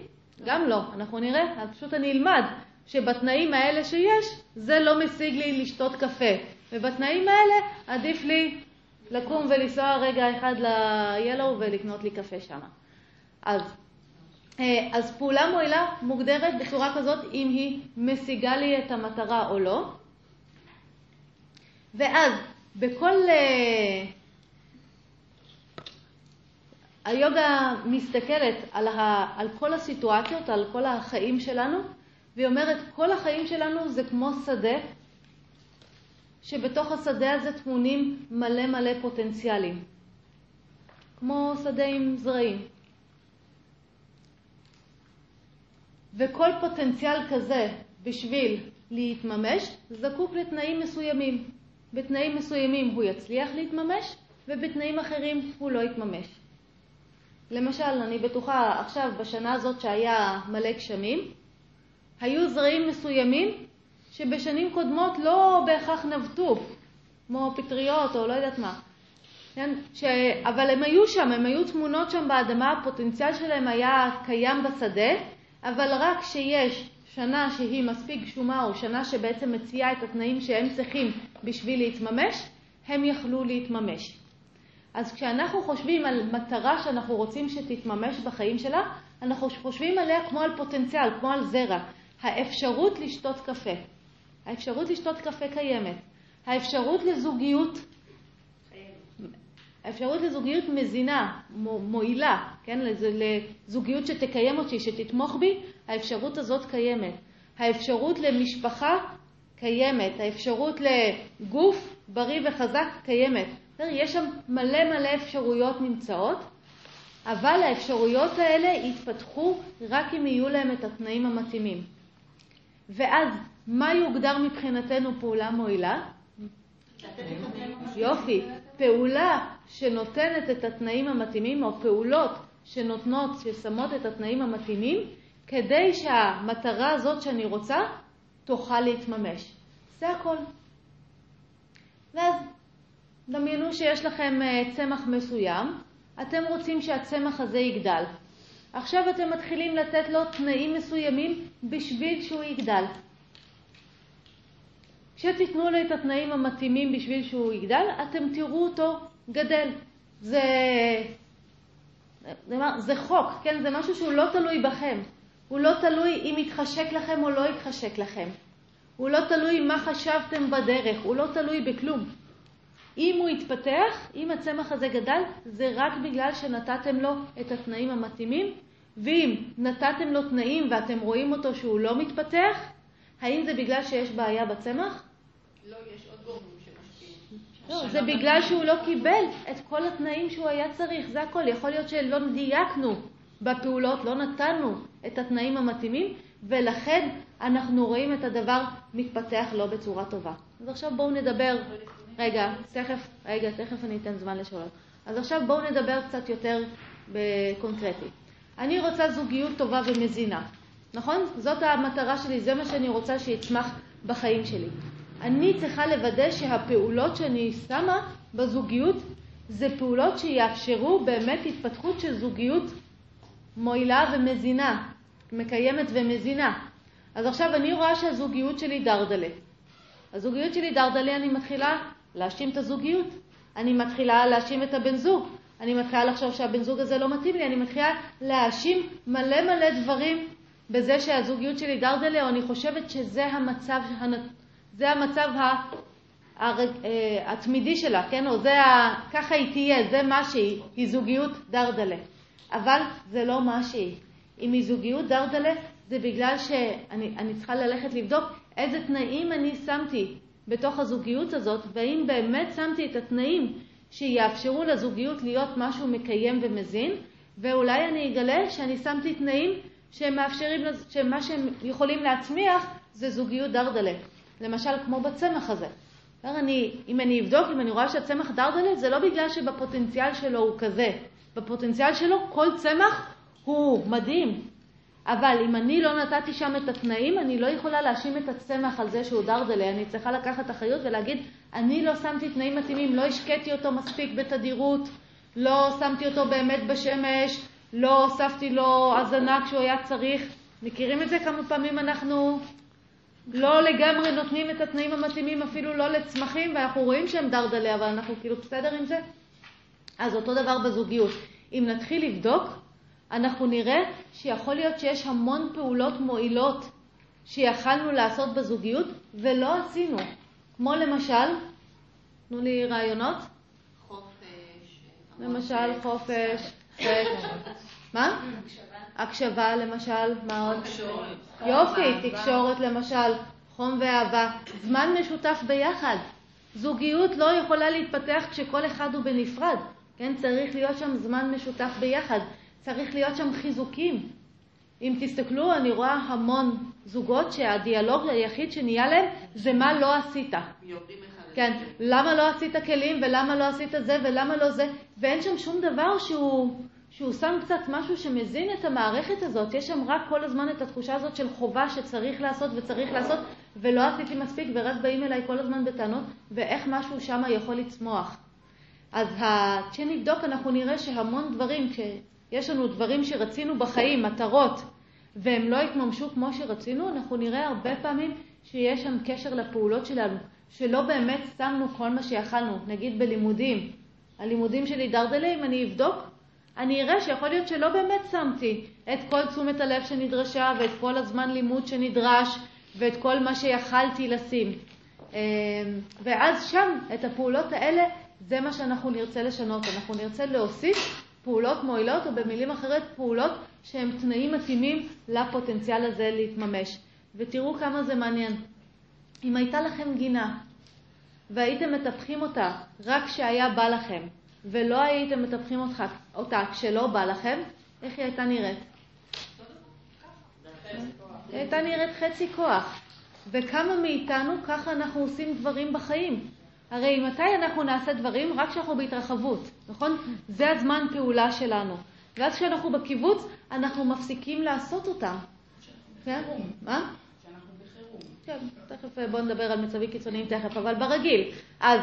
גם לא. אנחנו נראה, אז פשוט אני אלמד שבתנאים האלה שיש, זה לא משיג לי לשתות קפה. ובתנאים האלה עדיף לי לקום ולנסוע רגע אחד ל-Yellow ולקנות לי קפה שם. אז, אה, אז פעולה מועילה מוגדרת בצורה כזאת אם היא משיגה לי את המטרה או לא. ואז בכל... היוגה מסתכלת על, ה, על כל הסיטואציות, על כל החיים שלנו, והיא אומרת, כל החיים שלנו זה כמו שדה, שבתוך השדה הזה טמונים מלא מלא פוטנציאלים. כמו שדה עם זרעים. וכל פוטנציאל כזה בשביל להתממש זקוק לתנאים מסוימים. בתנאים מסוימים הוא יצליח להתממש ובתנאים אחרים הוא לא יתממש. למשל, אני בטוחה עכשיו בשנה הזאת שהיה מלא גשמים, היו זרעים מסוימים שבשנים קודמות לא בהכרח נבטו, כמו פטריות או לא יודעת מה. כן? ש... אבל הם היו שם, הם היו תמונות שם באדמה, הפוטנציאל שלהם היה קיים בשדה, אבל רק כשיש שנה שהיא מספיק גשומה, או שנה שבעצם מציעה את התנאים שהם צריכים בשביל להתממש, הם יכלו להתממש. אז כשאנחנו חושבים על מטרה שאנחנו רוצים שתתממש בחיים שלה, אנחנו חושבים עליה כמו על פוטנציאל, כמו על זרע. האפשרות לשתות קפה. האפשרות לשתות קפה קיימת. האפשרות לזוגיות, האפשרות לזוגיות מזינה, מועילה, כן? לזוגיות שתקיים אותי, שתתמוך בי, האפשרות הזאת קיימת. האפשרות למשפחה קיימת. האפשרות לגוף בריא וחזק קיימת. יש שם מלא מלא אפשרויות נמצאות, אבל האפשרויות האלה יתפתחו רק אם יהיו להם את התנאים המתאימים. ואז, מה יוגדר מבחינתנו פעולה מועילה? יופי. פעולה שנותנת את התנאים המתאימים, או פעולות שנותנות, ששמות את התנאים המתאימים, כדי שהמטרה הזאת שאני רוצה תוכל להתממש. זה הכל. ואז דמיינו שיש לכם אה, צמח מסוים, אתם רוצים שהצמח הזה יגדל. עכשיו אתם מתחילים לתת לו תנאים מסוימים בשביל שהוא יגדל. כשתיתנו לו את התנאים המתאימים בשביל שהוא יגדל, אתם תראו אותו גדל. זה, זה, חוק, כן? זה משהו שהוא לא תלוי בכם. הוא לא תלוי אם יתחשק לכם או לא יתחשק לכם. הוא לא תלוי מה חשבתם בדרך, הוא לא תלוי בכלום. אם הוא יתפתח, אם הצמח הזה גדל, זה רק בגלל שנתתם לו את התנאים המתאימים, ואם נתתם לו תנאים ואתם רואים אותו שהוא לא מתפתח, האם זה בגלל שיש בעיה בצמח? לא, יש עוד גורמים שמשפיעים. לא, זה בגלל שהוא לא קיבל את כל התנאים שהוא היה צריך, זה הכל. יכול להיות שלא דייקנו בפעולות, לא נתנו את התנאים המתאימים, ולכן אנחנו רואים את הדבר מתפתח לא בצורה טובה. אז עכשיו בואו נדבר, רגע, תכף, רגע, תכף אני אתן זמן לשאלות. אז עכשיו בואו נדבר קצת יותר בקונקרטי. אני רוצה זוגיות טובה ומזינה, נכון? זאת המטרה שלי, זה מה שאני רוצה שיצמח בחיים שלי. אני צריכה לוודא שהפעולות שאני שמה בזוגיות זה פעולות שיאפשרו באמת התפתחות של זוגיות מועילה ומזינה, מקיימת ומזינה. אז עכשיו אני רואה שהזוגיות שלי דרדלה. הזוגיות שלי דרדלה, אני מתחילה להאשים את הזוגיות. אני מתחילה להאשים את הבן זוג. אני מתחילה לחשוב שהבן זוג הזה לא מתאים לי. אני מתחילה להאשים מלא מלא דברים בזה שהזוגיות שלי דרדלה, או אני חושבת שזה המצב, זה המצב התמידי שלה, כן? או זה ה... ככה היא תהיה, זה מה שהיא, היא זוגיות דרדלה. אבל זה לא מה שהיא. אם היא זוגיות דרדלה, זה בגלל שאני צריכה ללכת לבדוק איזה תנאים אני שמתי בתוך הזוגיות הזאת, והאם באמת שמתי את התנאים שיאפשרו לזוגיות להיות משהו מקיים ומזין, ואולי אני אגלה שאני שמתי תנאים שהם מאפשרים, שמה שהם יכולים להצמיח זה זוגיות דרדלה. למשל, כמו בצמח הזה. אני, אם אני אבדוק, אם אני רואה שהצמח דרדלה, זה לא בגלל שבפוטנציאל שלו הוא כזה. בפוטנציאל שלו כל צמח הוא מדהים. אבל אם אני לא נתתי שם את התנאים, אני לא יכולה להאשים את הצמח על זה שהוא דרדלה. אני צריכה לקחת אחריות ולהגיד, אני לא שמתי תנאים מתאימים, לא השקיתי אותו מספיק בתדירות, לא שמתי אותו באמת בשמש, לא הוספתי לו הזנה כשהוא היה צריך. מכירים את זה? כמה פעמים אנחנו לא לגמרי נותנים את התנאים המתאימים אפילו לא לצמחים, ואנחנו רואים שהם דרדלה, אבל אנחנו כאילו בסדר עם זה? אז אותו דבר בזוגיות. אם נתחיל לבדוק, אנחנו נראה שיכול להיות שיש המון פעולות מועילות שיכלנו לעשות בזוגיות ולא עשינו. כמו למשל, תנו לי רעיונות. חופש. למשל חופש, סקס. מה? הקשבה למשל, מה עוד? תקשורת. יופי, תקשורת למשל, חום ואהבה, זמן משותף ביחד. זוגיות לא יכולה להתפתח כשכל אחד הוא בנפרד, כן? צריך להיות שם זמן משותף ביחד, צריך להיות שם חיזוקים. אם תסתכלו, אני רואה המון זוגות שהדיאלוג היחיד שנהיה להם זה מה לא עשית. כן, למה לא עשית כלים ולמה לא עשית זה ולמה לא זה, ואין שם שום דבר שהוא... שהוא שם קצת משהו שמזין את המערכת הזאת, יש שם רק כל הזמן את התחושה הזאת של חובה שצריך לעשות וצריך לעשות, ולא עשיתי מספיק ורק באים אליי כל הזמן בטענות, ואיך משהו שם יכול לצמוח. אז כשנבדוק אנחנו נראה שהמון דברים, כשיש לנו דברים שרצינו בחיים, מטרות, והם לא התממשו כמו שרצינו, אנחנו נראה הרבה פעמים שיש שם קשר לפעולות שלנו, שלא באמת שמנו כל מה שיכלנו, נגיד בלימודים. הלימודים שלי דרדלים, אני אבדוק, אני אראה שיכול להיות שלא באמת שמתי את כל תשומת הלב שנדרשה ואת כל הזמן לימוד שנדרש ואת כל מה שיכלתי לשים. אמ, ואז שם, את הפעולות האלה, זה מה שאנחנו נרצה לשנות. אנחנו נרצה להוסיף פעולות מועילות, או במילים אחרות, פעולות שהן תנאים מתאימים לפוטנציאל הזה להתממש. ותראו כמה זה מעניין. אם הייתה לכם גינה והייתם מטפחים אותה רק כשהיה בא לכם, ולא הייתם מטפחים אותך, אותה כשלא בא לכם, איך היא הייתה נראית? היא הייתה נראית חצי כוח. וכמה מאיתנו ככה אנחנו עושים דברים בחיים. הרי מתי אנחנו נעשה דברים? רק כשאנחנו בהתרחבות, נכון? זה הזמן פעולה שלנו. ואז כשאנחנו בקיבוץ, אנחנו מפסיקים לעשות אותם. כן? מה? כן, תכף בואו נדבר על מצבים קיצוניים תכף, אבל ברגיל. אז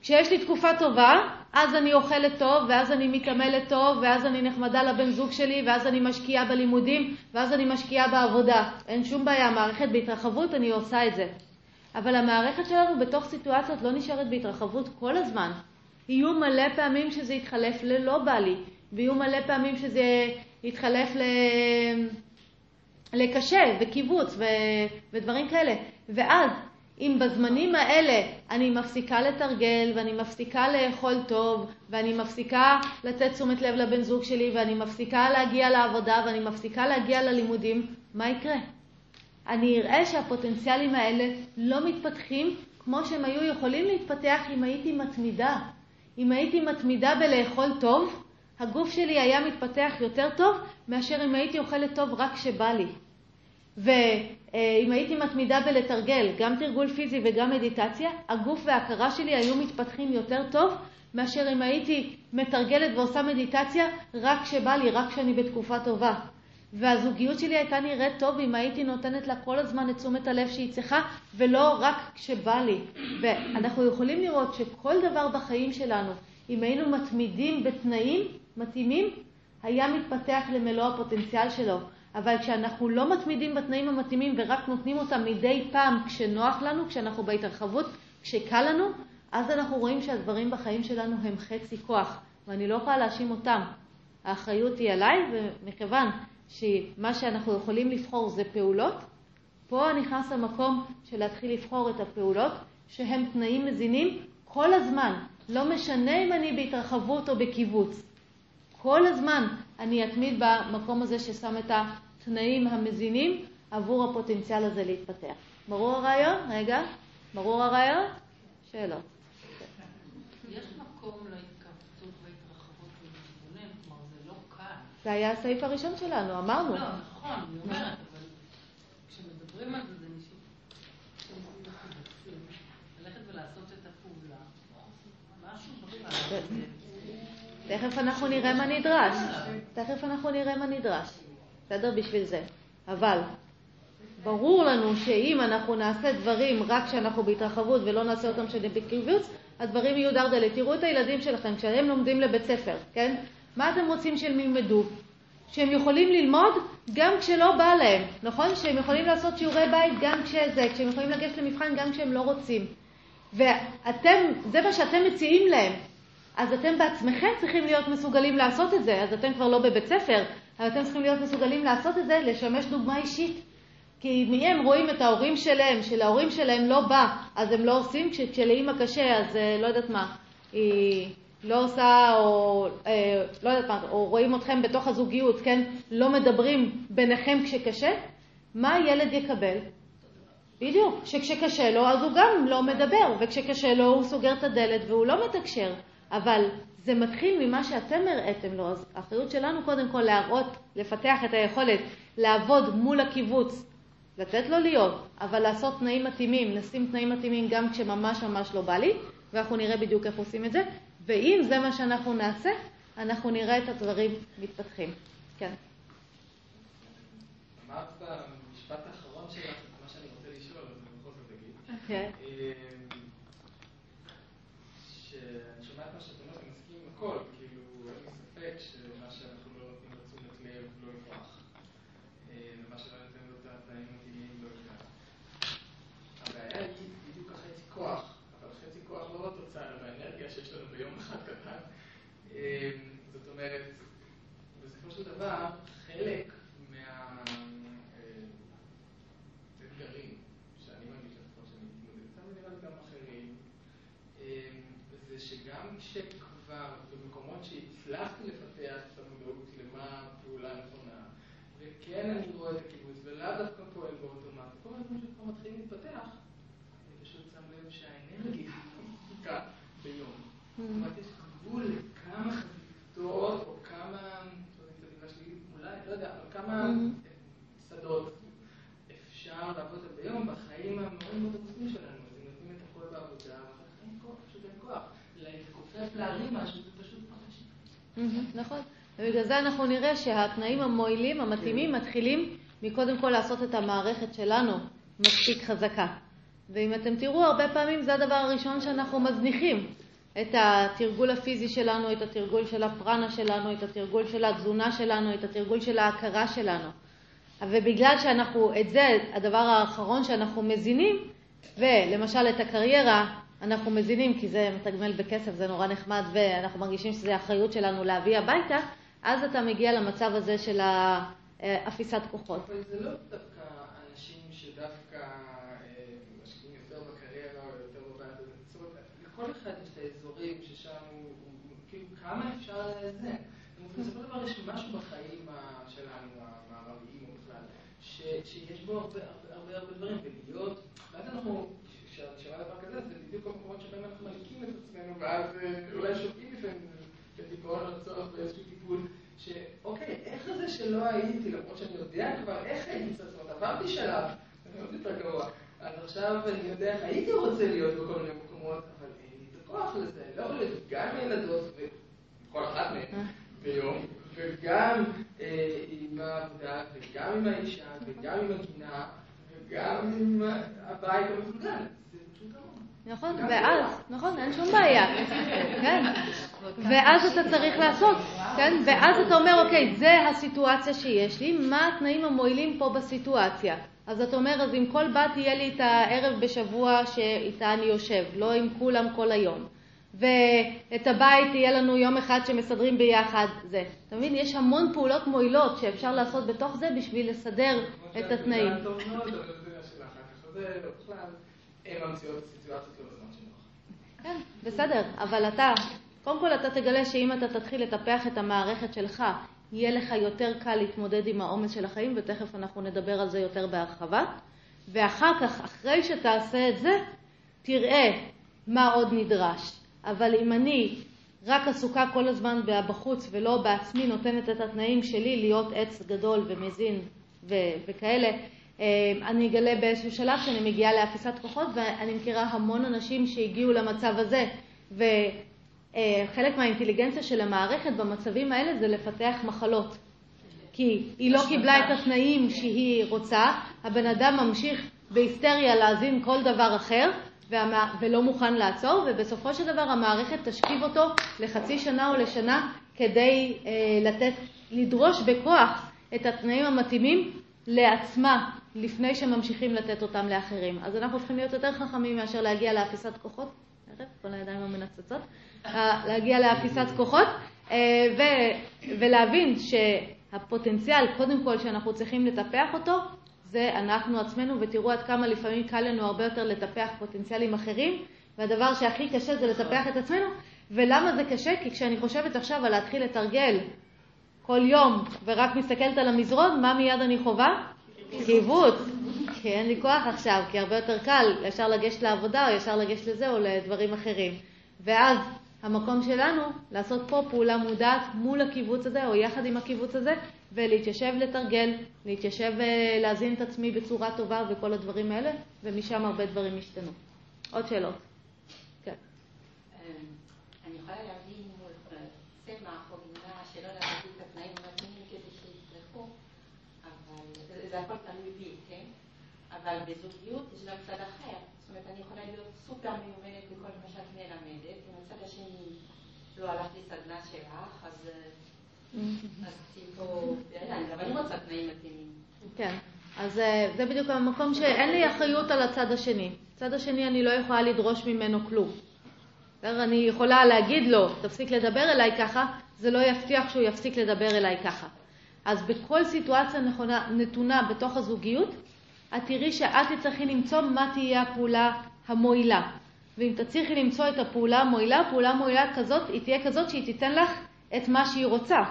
כשיש לי תקופה טובה, אז אני אוכלת טוב, ואז אני מתעמלת טוב, ואז אני נחמדה לבן זוג שלי, ואז אני משקיעה בלימודים, ואז אני משקיעה בעבודה. אין שום בעיה, מערכת בהתרחבות, אני עושה את זה. אבל המערכת שלנו בתוך סיטואציות לא נשארת בהתרחבות כל הזמן. יהיו מלא פעמים שזה יתחלף ללא בא לי, ויהיו מלא פעמים שזה יתחלף ל... לקשה וקיבוץ ו... ודברים כאלה. ואז אם בזמנים האלה אני מפסיקה לתרגל ואני מפסיקה לאכול טוב ואני מפסיקה לתת תשומת לב לבן זוג שלי ואני מפסיקה להגיע לעבודה ואני מפסיקה להגיע ללימודים, מה יקרה? אני אראה שהפוטנציאלים האלה לא מתפתחים כמו שהם היו יכולים להתפתח אם הייתי מתמידה. אם הייתי מתמידה בלאכול טוב, הגוף שלי היה מתפתח יותר טוב מאשר אם הייתי אוכלת טוב רק כשבא לי. ואם הייתי מתמידה בלתרגל גם תרגול פיזי וגם מדיטציה, הגוף וההכרה שלי היו מתפתחים יותר טוב מאשר אם הייתי מתרגלת ועושה מדיטציה רק כשבא לי, רק כשאני בתקופה טובה. והזוגיות שלי הייתה נראית טוב אם הייתי נותנת לה כל הזמן את תשומת הלב שהיא צריכה, ולא רק כשבא לי. ואנחנו יכולים לראות שכל דבר בחיים שלנו, אם היינו מתמידים בתנאים מתאימים, היה מתפתח למלוא הפוטנציאל שלו. אבל כשאנחנו לא מתמידים בתנאים המתאימים ורק נותנים אותם מדי פעם כשנוח לנו, כשאנחנו בהתרחבות, כשקל לנו, אז אנחנו רואים שהדברים בחיים שלנו הם חצי כוח, ואני לא יכולה להאשים אותם. האחריות היא עליי, ומכיוון שמה שאנחנו יכולים לבחור זה פעולות, פה נכנס המקום של להתחיל לבחור את הפעולות שהם תנאים מזינים כל הזמן, לא משנה אם אני בהתרחבות או בקיבוץ. כל הזמן אני אתמיד במקום הזה ששם את התנאים המזינים עבור הפוטנציאל הזה להתפתח. ברור הרעיון? רגע, ברור הרעיון? שאלות. יש מקום להתכווצות והתרחבות ולהתבונן, כלומר זה לא קל. זה היה הסעיף הראשון שלנו, אמרנו. לא, נכון, אני אומרת, אבל כשמדברים על זה, זה נשאר... ללכת ולעשות את הפעולה, משהו בכלל. תכף אנחנו נראה מה נדרש. תכף אנחנו נראה מה נדרש. בסדר? בשביל זה. אבל ברור לנו שאם אנחנו נעשה דברים רק כשאנחנו בהתרחבות ולא נעשה אותם בקיבוץ, הדברים יהיו דרדלה. תראו את הילדים שלכם כשהם לומדים לבית ספר, כן? מה אתם רוצים שהם ילמדו? שהם יכולים ללמוד גם כשלא בא להם, נכון? שהם יכולים לעשות שיעורי בית גם כשזה, כשהם יכולים לגשת למבחן גם כשהם לא רוצים. ואתם, זה מה שאתם מציעים להם. אז אתם בעצמכם צריכים להיות מסוגלים לעשות את זה. אז אתם כבר לא בבית ספר, אבל אתם צריכים להיות מסוגלים לעשות את זה, לשמש דוגמה אישית. כי מהם רואים את ההורים שלהם, שלהורים שלהם לא בא, אז הם לא עושים, כשלאימא קשה, אז לא יודעת מה, היא לא עושה, או אה, לא יודעת מה, או רואים אתכם בתוך הזוגיות, כן, לא מדברים ביניכם כשקשה, מה הילד יקבל? בדיוק, שכשקשה לו אז הוא גם לא מדבר, וכשקשה לו הוא סוגר את הדלת והוא לא מתקשר. אבל זה מתחיל ממה שאתם הראיתם לו, אז האחריות שלנו קודם כל להראות, לפתח את היכולת לעבוד מול הקיבוץ, לתת לו להיות, אבל לעשות תנאים מתאימים, לשים תנאים מתאימים גם כשממש ממש לא בא לי, ואנחנו נראה בדיוק איך עושים את זה, ואם זה מה שאנחנו נעשה, אנחנו נראה את הדברים מתפתחים. כן. אמרת במשפט האחרון שלך את מה שאני רוצה לשאול, אז אני בכל זאת אגיד. כן. שאני שומע את מה שאת אומרת, אני מסכים עם הכל, כאילו, אין לי ספק שמה שאנחנו לא נותנים לתשומת לב לא יפרח, ומה שלא ניתן לו את התנאים המתאימים לא יקרה. הבעיה היא בדיוק החצי כוח, אבל חצי כוח לא התוצאה, אלא באנרגיה שיש לנו ביום אחד קטן. זאת אומרת, בסופו של דבר, חלק מהאתגרים שאני מרגיש לפחות שאני מתמודד איתם, ונראה לי גם אחרים, זה שגם כשכבר במקומות שהצלחתי לפתח את המודעות למה הפעולה הנכונה, וכן אני רואה את הקיבוץ, ולאו דווקא פועל באוטומט, כל הזמן שכבר מתחילים להתפתח, אני פשוט שם לב שהאנרגיה דקה ביום. זאת אומרת, יש גבול לכמה חזיתות, או כמה, אולי, לא יודע, אבל כמה שדות אפשר לעבוד ביום בחיים המאוד מאוד עמוסים שלנו. אז אם נותנים את הכל בעבודה, אין כוח, פשוט אין כוח. להתכופף להרים משהו, זה פשוט פרשים. נכון. ובגלל זה אנחנו נראה שהתנאים המועילים, המתאימים, מתחילים מקודם כל לעשות את המערכת שלנו מספיק חזקה. ואם אתם תראו, הרבה פעמים זה הדבר הראשון שאנחנו מזניחים. את התרגול הפיזי שלנו, את התרגול של הפרנה שלנו, את התרגול של התזונה שלנו, את התרגול של ההכרה שלנו. ובגלל שאנחנו, את זה, הדבר האחרון שאנחנו מזינים, ולמשל את הקריירה, אנחנו מזינים כי זה מתגמל בכסף, זה נורא נחמד, ואנחנו מרגישים שזו האחריות שלנו להביא הביתה, אז אתה מגיע למצב הזה של אפיסת כוחות. אבל זה לא דווקא אנשים שדווקא משקיעים יותר בקריירה או יותר הזה. זאת לכל אחד יש את האזורים ששם הוא, כאילו, כמה אפשר זה? בסופו של דבר יש משהו בחיים שלנו, המערביים בכלל, שיש בו הרבה הרבה דברים, ולהיות, ואז אנחנו, כשאני שומע דבר כזה, בכל מקומות שבהם אנחנו מליקים את עצמנו, ואז אולי שוקעים לפעמים בדיכאון או צורך באיזשהו טיפול, שאוקיי, איך זה שלא הייתי, למרות שאני יודע כבר איך הייתי, זאת אומרת, עברתי שלב, אני עוד יותר גרוע, אז עכשיו אני יודע איך הייתי רוצה להיות בכל מיני מקומות, אבל אין לי את הכוח לזה, לא יכול להיות גם ילדות, וכל אחת מהן ביום, וגם עם העבודה, וגם עם האישה, וגם עם הגינה, וגם עם הבית המבוגר. נכון, ואז, נכון, אין שום בעיה, כן, ואז אתה צריך לעשות, כן, ואז אתה אומר, אוקיי, זה הסיטואציה שיש לי, מה התנאים המועילים פה בסיטואציה? אז אתה אומר, אז עם כל בת יהיה לי את הערב בשבוע שאיתה אני יושב, לא עם כולם כל היום. ואת הבית יהיה לנו יום אחד שמסדרים ביחד זה. אתה מבין? יש המון פעולות מועילות שאפשר לעשות בתוך זה בשביל לסדר את התנאים. כן, בסדר, אבל אתה, קודם כל אתה תגלה שאם אתה תתחיל לטפח את המערכת שלך, יהיה לך יותר קל להתמודד עם העומס של החיים, ותכף אנחנו נדבר על זה יותר בהרחבה. ואחר כך, אחרי שתעשה את זה, תראה מה עוד נדרש. אבל אם אני רק עסוקה כל הזמן בחוץ ולא בעצמי נותנת את התנאים שלי להיות עץ גדול ומזין ו- וכאלה, אני אגלה באיזשהו שלב שאני מגיעה לאפיסת כוחות ואני מכירה המון אנשים שהגיעו למצב הזה. וחלק מהאינטליגנציה של המערכת במצבים האלה זה לפתח מחלות. כי היא לא קיבלה את התנאים שהיא רוצה, הבן אדם ממשיך בהיסטריה להזין כל דבר אחר ולא מוכן לעצור, ובסופו של דבר המערכת תשכיב אותו לחצי שנה או לשנה כדי לתת, לדרוש בכוח את התנאים המתאימים לעצמה לפני שממשיכים לתת אותם לאחרים. אז אנחנו צריכים להיות יותר חכמים מאשר להגיע לאפיסת כוחות, כל הידיים המנצצות, להגיע לאפיסת כוחות ולהבין שהפוטנציאל, קודם כל שאנחנו צריכים לטפח אותו, זה אנחנו עצמנו, ותראו עד כמה לפעמים קל לנו הרבה יותר לטפח פוטנציאלים אחרים, והדבר שהכי קשה זה לטפח את עצמנו. ולמה זה קשה? כי כשאני חושבת עכשיו על להתחיל לתרגל כל יום ורק מסתכלת על המזרון, מה מיד אני חווה? קיבוץ. כי אין לי כוח עכשיו, כי הרבה יותר קל ישר לגשת לעבודה או ישר לגשת לזה או לדברים אחרים. ואז המקום שלנו לעשות פה פעולה מודעת מול הקיבוץ הזה או יחד עם הקיבוץ הזה ולהתיישב לתרגל, להתיישב להזין את עצמי בצורה טובה וכל הדברים האלה, ומשם הרבה דברים השתנו. עוד שאלות? כן. אני יכולה להבין מול צמח או גינה שלא להביא את התנאים המתאימים כדי שיצלחו, אבל זה הכל תלוי בי, כן? אבל בזוגיות יש גם צד אחר. זאת אומרת, אני יכולה להיות סופר מיומנת בכל מה שאת מלמדת, אם הצד השני לא הלך לסדנה שלך, אז... אז כאילו, גם אני רוצה תנאים מתאימים. כן, אז זה בדיוק המקום שאין לי אחריות על הצד השני. הצד השני אני לא יכולה לדרוש ממנו כלום. אני יכולה להגיד לו, תפסיק לדבר אליי ככה, זה לא יבטיח שהוא יפסיק לדבר אליי ככה. אז בכל סיטואציה נכונה, נתונה בתוך הזוגיות, את תראי שאת תצטרכי למצוא מה תהיה הפעולה המועילה. ואם תצליחי למצוא את הפעולה המועילה, הפעולה המועילה כזאת, היא תהיה כזאת שהיא תיתן לך את מה שהיא רוצה,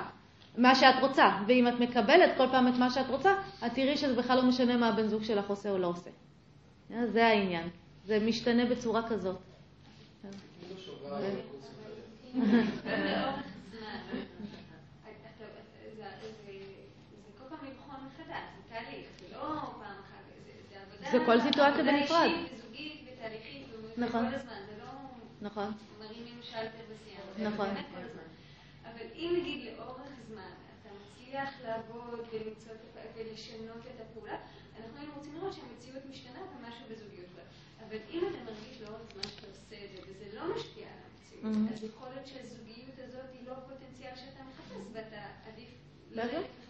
מה שאת רוצה. ואם את מקבלת כל פעם את מה שאת רוצה, את תראי שזה בכלל לא משנה מה הבן זוג שלך עושה או לא עושה. זה העניין. זה משתנה בצורה כזאת. זה כל סיטואציה בנפרד. נכון. לא נכון. נכון. אבל אם נגיד לאורך זמן אתה מצליח לעבוד ולשנות את הפעולה, אנחנו היינו רוצים לראות שהמציאות משתנה ומשהו בזוגיות בה. אבל אם אתה מרגיש לאורך זמן שאתה עושה את זה וזה לא משפיע על המציאות, אז יכול להיות שהזוגיות הזאת היא לא פוטנציאל שאתה מחפש ואתה עדיף נכון?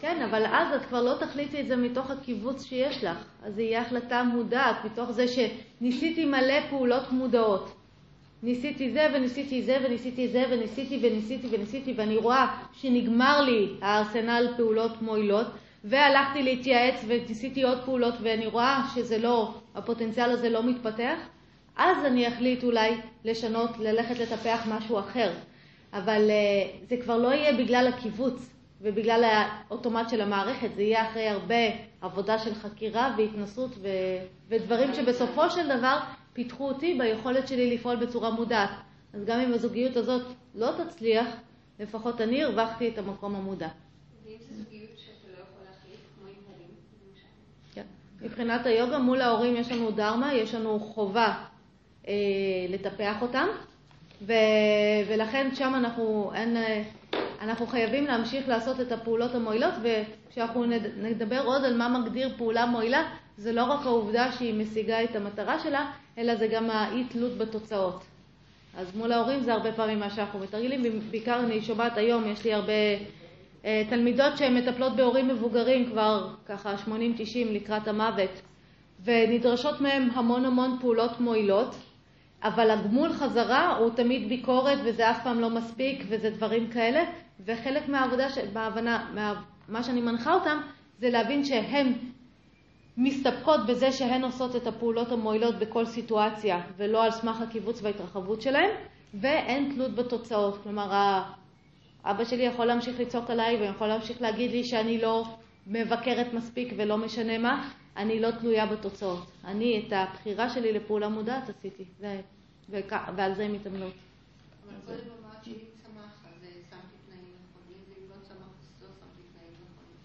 כן, אבל אז את כבר לא תחליטי את זה מתוך הקיבוץ שיש לך. אז זה יהיה החלטה מודעת, מתוך זה שניסיתי מלא פעולות מודעות. ניסיתי זה וניסיתי זה וניסיתי זה וניסיתי וניסיתי וניסיתי ואני רואה שנגמר לי הארסנל פעולות מועילות והלכתי להתייעץ וניסיתי עוד פעולות ואני רואה שזה לא, הפוטנציאל הזה לא מתפתח, אז אני אחליט אולי לשנות, ללכת לטפח משהו אחר. אבל זה כבר לא יהיה בגלל הקיבוץ ובגלל האוטומט של המערכת, זה יהיה אחרי הרבה עבודה של חקירה והתנסות ו... ודברים שבסופו של דבר פיתחו אותי ביכולת שלי לפעול בצורה מודעת. אז גם אם הזוגיות הזאת לא תצליח, לפחות אני הרווחתי את המקום המודע. ואם זו זוגיות שאתה לא יכול להחליף, כמו עם הורים, למשל? כן. מבחינת היוגה, מול ההורים יש לנו דרמה, יש לנו חובה אה, לטפח אותם, ו, ולכן שם אנחנו, אין, אה, אנחנו חייבים להמשיך לעשות את הפעולות המועילות, וכשאנחנו נד, נדבר עוד על מה מגדיר פעולה מועילה, זה לא רק העובדה שהיא משיגה את המטרה שלה, אלא זה גם האי תלות בתוצאות. אז מול ההורים זה הרבה פעמים מה שאנחנו מתרגלים, בעיקר אני שומעת היום, יש לי הרבה אה, תלמידות שהן מטפלות בהורים מבוגרים כבר ככה 80-90 לקראת המוות, ונדרשות מהם המון המון פעולות מועילות, אבל הגמול חזרה הוא תמיד ביקורת וזה אף פעם לא מספיק וזה דברים כאלה, וחלק מהעבודה, בהבנה, מה, מה שאני מנחה אותם, זה להבין שהן מסתפקות בזה שהן עושות את הפעולות המועילות בכל סיטואציה ולא על סמך הקיבוץ וההתרחבות שלהן, ואין תלות בתוצאות. כלומר, אבא שלי יכול להמשיך לצעוק עליי ויכול להמשיך להגיד לי שאני לא מבקרת מספיק ולא משנה מה, אני לא תלויה בתוצאות. אני את הבחירה שלי לפעולה מודעת עשיתי, זה, וכ... ועל זה הם מתעמלות. אבל קודם אמרת שאם צמח, אז שמתי תנאים נכונים, ואם לא צמח, אז לא שמתי תנאים נכונים.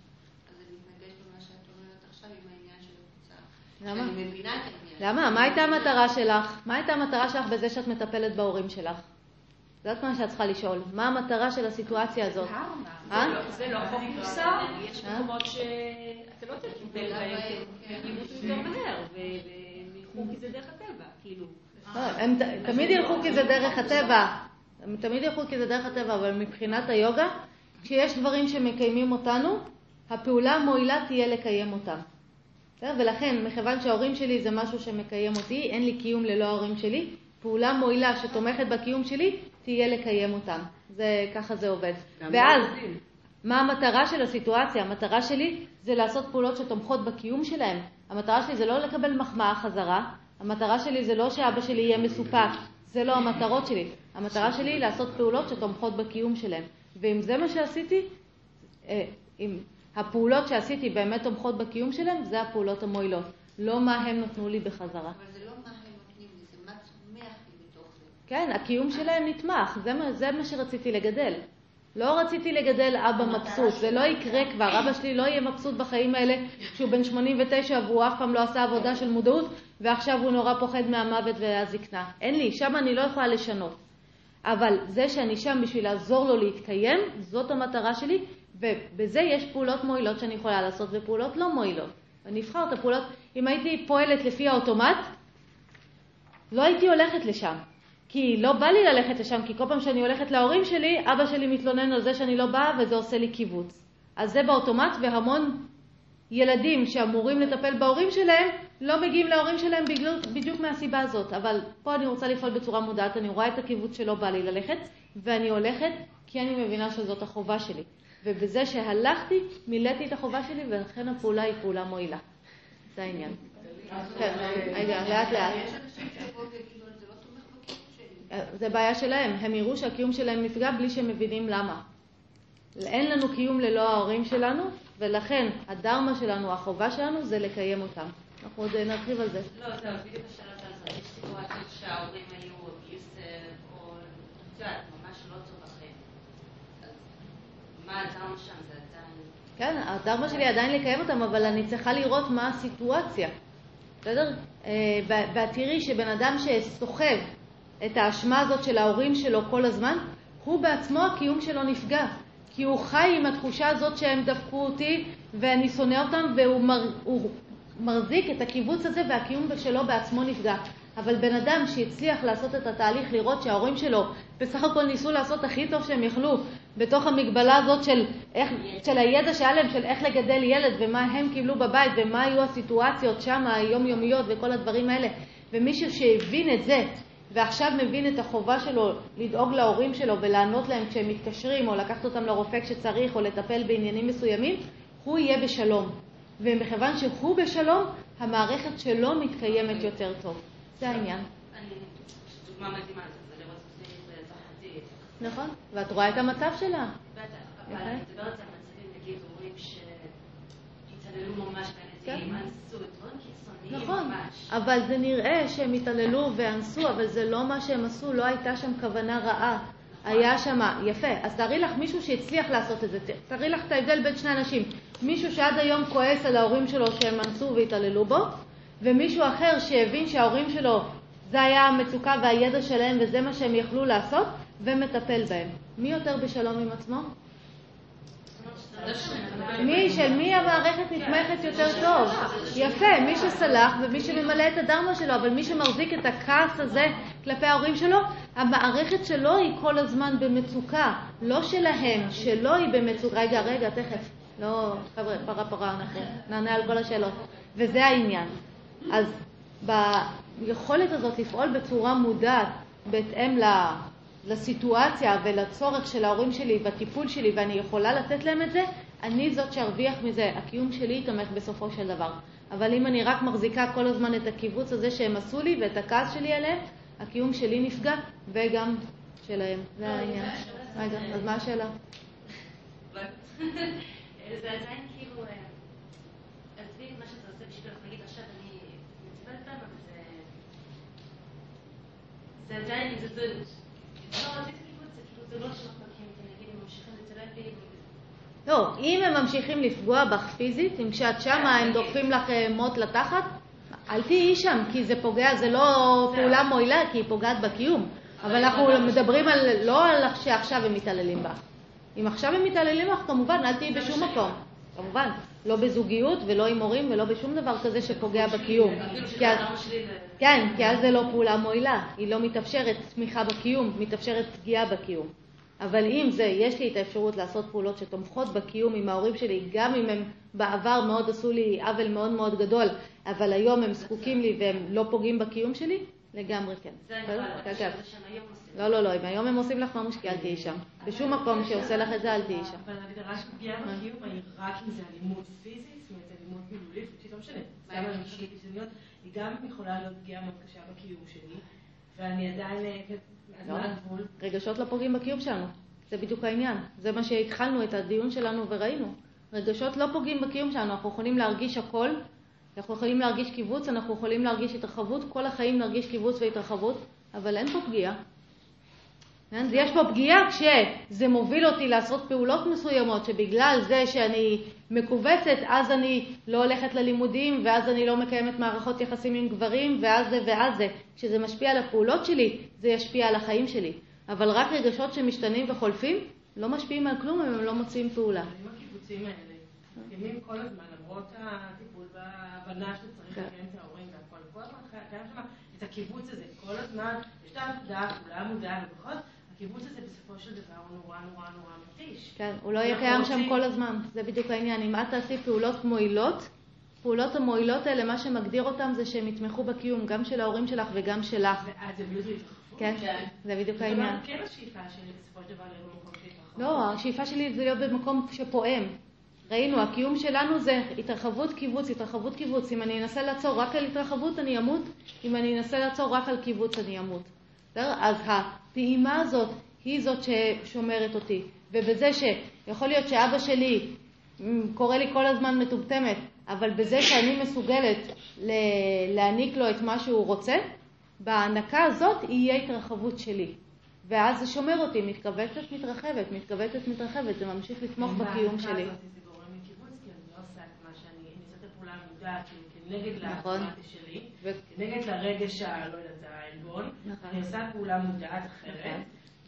אז זה מתנגש במה שאת אומרת עכשיו עם העניין של הקבוצה. למה? אני מבינה את העניין. למה? מה הייתה המטרה שלך? מה הייתה המטרה שלך בזה שאת מטפלת בהורים שלך? זאת מה שאת צריכה לשאול. מה המטרה של הסיטואציה הזאת? אה? זה לא חוק מוסר, יש מקומות שאתה לא צריך לטפל בהם, ימותו יותר מהר, והם ילכו כי זה דרך הטבע, כאילו. לא, הם תמיד ילכו כי זה דרך הטבע. הם תמיד ילכו כי זה דרך הטבע, אבל מבחינת היוגה, כשיש דברים שמקיימים אותנו, הפעולה המועילה תהיה לקיים אותם. ולכן, מכיוון שההורים שלי זה משהו שמקיים אותי, אין לי קיום ללא ההורים שלי, פעולה מועילה שתומכת בקיום שלי, תהיה לקיים אותם. זה, ככה זה עובד. ואז, מה המטרה של הסיטואציה? המטרה שלי זה לעשות פעולות שתומכות בקיום שלהם. המטרה שלי זה לא לקבל מחמאה חזרה, המטרה שלי זה לא שאבא שלי יהיה מסופק, זה לא המטרות שלי. המטרה שלי היא לעשות פעולות שתומכות בקיום שלהם. ואם זה מה שעשיתי, אה, אם הפעולות שעשיתי באמת תומכות בקיום שלהם, זה הפעולות המועילות. לא מה הם נתנו לי בחזרה. אבל זה לא מה הם נותנים לי, זה מה צומח לי בתוך זה. כן, הקיום שלהם נתמך, זה מה, זה מה שרציתי לגדל. לא רציתי לגדל אבא מבסוט, זה לא יקרה כבר, אבא שלי לא יהיה מבסוט בחיים האלה כשהוא בן 89 והוא אף פעם לא עשה עבודה של מודעות ועכשיו הוא נורא פוחד מהמוות והזקנה. אין לי, שם אני לא יכולה לשנות. אבל זה שאני שם בשביל לעזור לו להתקיים, זאת המטרה שלי, ובזה יש פעולות מועילות שאני יכולה לעשות ופעולות לא מועילות. אני אבחר את הפעולות, אם הייתי פועלת לפי האוטומט, לא הייתי הולכת לשם. כי לא בא לי ללכת לשם, כי כל פעם שאני הולכת להורים שלי, אבא שלי מתלונן על זה שאני לא באה וזה עושה לי קיבוץ. אז זה באוטומט, והמון ילדים שאמורים לטפל בהורים שלהם, לא מגיעים להורים שלהם בגלל, בדיוק מהסיבה הזאת. אבל פה אני רוצה לפעול בצורה מודעת, אני רואה את הקיבוץ שלא בא לי ללכת, ואני הולכת כי אני מבינה שזאת החובה שלי. ובזה שהלכתי, מילאתי את החובה שלי, ולכן הפעולה היא פעולה מועילה. זה העניין. כן, רגע, לאט לאט. יש אנשים שיבואו ויגידו, זה לא תומך בקיום שלי. זה בעיה שלהם, הם יראו שהקיום שלהם נפגע בלי שהם מבינים למה. אין לנו קיום ללא ההורים שלנו, ולכן הדרמה שלנו, החובה שלנו, זה לקיים אותם. אנחנו עוד נרחיב על זה. לא, זהו, בדיוק השאלה זה. יש סיטואציות שההורים היו אביוסר, או את יודעת, ממש לא טוב. אז מה הדרמה שם? זה עדיין... כן, הדרמה שלי עדיין לקיים אותם, אבל אני צריכה לראות מה הסיטואציה. בסדר? אה, ואת תראי שבן אדם שסוחב את האשמה הזאת של ההורים שלו כל הזמן, הוא בעצמו הקיום שלו נפגע. כי הוא חי עם התחושה הזאת שהם דפקו אותי ואני שונא אותם, והוא מר, הוא מחזיק את הקיבוץ הזה והקיום שלו בעצמו נפגע. אבל בן אדם שהצליח לעשות את התהליך, לראות שההורים שלו בסך הכל ניסו לעשות הכי טוב שהם יכלו בתוך המגבלה הזאת של, איך, של הידע שהיה להם, של איך לגדל ילד ומה הם קיבלו בבית ומה היו הסיטואציות שם, היומיומיות וכל הדברים האלה. ומישהו שהבין את זה ועכשיו מבין את החובה שלו לדאוג להורים שלו ולענות להם כשהם מתקשרים או לקחת אותם לרופא כשצריך או לטפל בעניינים מסוימים, הוא יהיה בשלום. ומכיוון שהוא בשלום, המערכת שלו מתקיימת יותר טוב. זה העניין. את נכון, ואת רואה את המצב שלה. בטח, אבל אני מדברת על מצבים, נגיד, הורים שהתעללו ממש בילדים. כן. אנסו, קיצוניים נכון. אבל זה נראה שהם התעללו ואנסו, אבל זה לא מה שהם עשו, לא הייתה שם כוונה רעה. היה שם, יפה, אז תארי לך מישהו שהצליח לעשות את זה, תארי לך את ההבדל בין שני אנשים. מישהו שעד היום כועס על ההורים שלו שהם אנסו והתעללו בו, ומישהו אחר שהבין שההורים שלו, זה היה המצוקה והידע שלהם וזה מה שהם יכלו לעשות, ומטפל בהם. מי יותר בשלום עם עצמו? מי, של מי המערכת נתמכת יותר טוב? יפה, מי שסלח ומי שממלא את הדרמה שלו, אבל מי שמחזיק את הכעס הזה כלפי ההורים שלו, המערכת שלו היא כל הזמן במצוקה, לא שלהם, שלו היא במצוקה. רגע, רגע, תכף. לא, חבר'ה, פרה פרה, אנחנו נענה על כל השאלות. וזה העניין. אז ביכולת הזאת לפעול בצורה מודעת, בהתאם ל... לסיטואציה ולצורך של ההורים שלי והטיפול שלי ואני יכולה לתת להם את זה, אני זאת שארוויח מזה. הקיום שלי יתמך בסופו של דבר. אבל אם אני רק מחזיקה כל הזמן את הקיבוץ הזה שהם עשו לי ואת הכעס שלי עליהם, הקיום שלי נפגע וגם שלהם. זה העניין. רגע, אז מה השאלה? זה עדיין כאילו, אה, עזבי את מה שאתה עושה בשבילך, נגיד עכשיו אני מציבה אותם, אבל זה... זה עדיין. לא, רציתי קיבוץ, זה כאילו, זה לא שאנחנו מכירים, נגיד, הם ממשיכים לצלם לי, לא, אם הם ממשיכים לפגוע בך פיזית, אם כשאת שמה הם דוחפים לך אה, מוט לתחת, אל תהיי שם, כי זה פוגע, זה לא פעולה מועילה, כי היא פוגעת בקיום. אבל אנחנו מדברים על, לא על שעכשיו הם מתעללים בך. אם עכשיו הם מתעללים בך, כמובן, אל תהיי בשום מקום. כמובן. לא בזוגיות ולא עם הורים ולא בשום דבר כזה שפוגע בקיום. כן, כי אז זה לא פעולה מועילה. היא לא מתאפשרת תמיכה בקיום, מתאפשרת פגיעה בקיום. אבל אם זה, יש לי את האפשרות לעשות פעולות שתומכות בקיום עם ההורים שלי, גם אם הם בעבר מאוד עשו לי עוול מאוד מאוד גדול, אבל היום הם זקוקים לי והם לא פוגעים בקיום שלי, לגמרי כן. זה אני? יכולה כן, כן. שזה שהם היום עושים. לא, לא, לא, אם היום הם עושים לך ממש, כי אל תהיי שם. בשום מקום שעושה לך את זה, אל תהיי שם. אבל ההגדרה של פגיעה בקיום היא רק אם זה אלימות פיזית, זאת אומרת אלימות מילולית, פשוט לא משנה. סתם אני חושבת קיצוניות, היא גם יכולה להיות פגיעה מאוד קשה בקיום שלי, ואני עדיין, לא. רגשות לא פוגעים בקיום שלנו. זה בדיוק העניין. זה מה שהתחלנו את הדיון שלנו וראינו. רגשות לא פוגעים בקיום שלנו. אנחנו יכולים להרגיש הכל. אנחנו יכולים להרגיש קיבוץ, אנחנו יכולים להרגיש התרחבות. כל החיים נרגיש קיבוץ והתרחבות, אבל אין פה פגיעה. כן? יש פה פגיעה כשזה מוביל אותי לעשות פעולות מסוימות, שבגלל זה שאני מכווצת, אז אני לא הולכת ללימודים, ואז אני לא מקיימת מערכות יחסים עם גברים, ואז זה ואז זה. כשזה משפיע על הפעולות שלי, זה ישפיע על החיים שלי. אבל רק רגשות שמשתנים וחולפים, לא משפיעים על כלום אם הם לא מוציאים פעולה. עם הקיבוצים האלה, מסכימים כל הזמן, למרות הטיפול וההבנה שצריך כן. לקיים את ההורים והכל, כל הזמן קיים שם את הקיבוץ הזה, כל הזמן, יש את העבודה, כולם מודעים, ובכל זאת, הקיבוץ הזה בסופו של דבר הוא נורא נורא נורא מתיש. כן, הוא לא יהיה קיים שם כל הזמן, זה בדיוק העניין. אם את תעשי פעולות מועילות, פעולות המועילות האלה, מה שמגדיר אותם זה שהם יתמכו בקיום, גם של ההורים שלך וגם שלך. ואז זה בדיוק התרחבות. כן, זה בדיוק זאת העניין. אומרת, כן השאיפה שלי בסופו של דבר להיות במקום של התרחבות. לא, השאיפה שלי זה להיות במקום שפועם. ראינו, הקיום שלנו זה התרחבות קיבוץ, התרחבות קיבוץ. אם אני אנסה לעצור רק על התרחבות, אני אמות. אם אני אנסה לעצור רק על קיבוץ, אני אמות. בסדר? אז הפעימה הזאת היא זאת ששומרת אותי. ובזה שיכול להיות שאבא שלי מ, קורא לי כל הזמן מטומטמת, אבל בזה שאני מסוגלת להעניק לו את מה שהוא רוצה, בהענקה הזאת יהיה התרחבות שלי. ואז זה שומר אותי, מתכווצת, מתרחבת, מתכווצת, מתרחבת, זה ממשיך לתמוך בקיום שלי. הזאת זה גורם לי קיבוץ, כי אני לא עושה את מה שאני, אני עושה את הפעולה המודעת כנגד נכון. לאוטומטי שלי, ו- כנגד לרגש ה... לא יודעת, העלבון, נכון. אני עושה פעולה מודעת אחרת,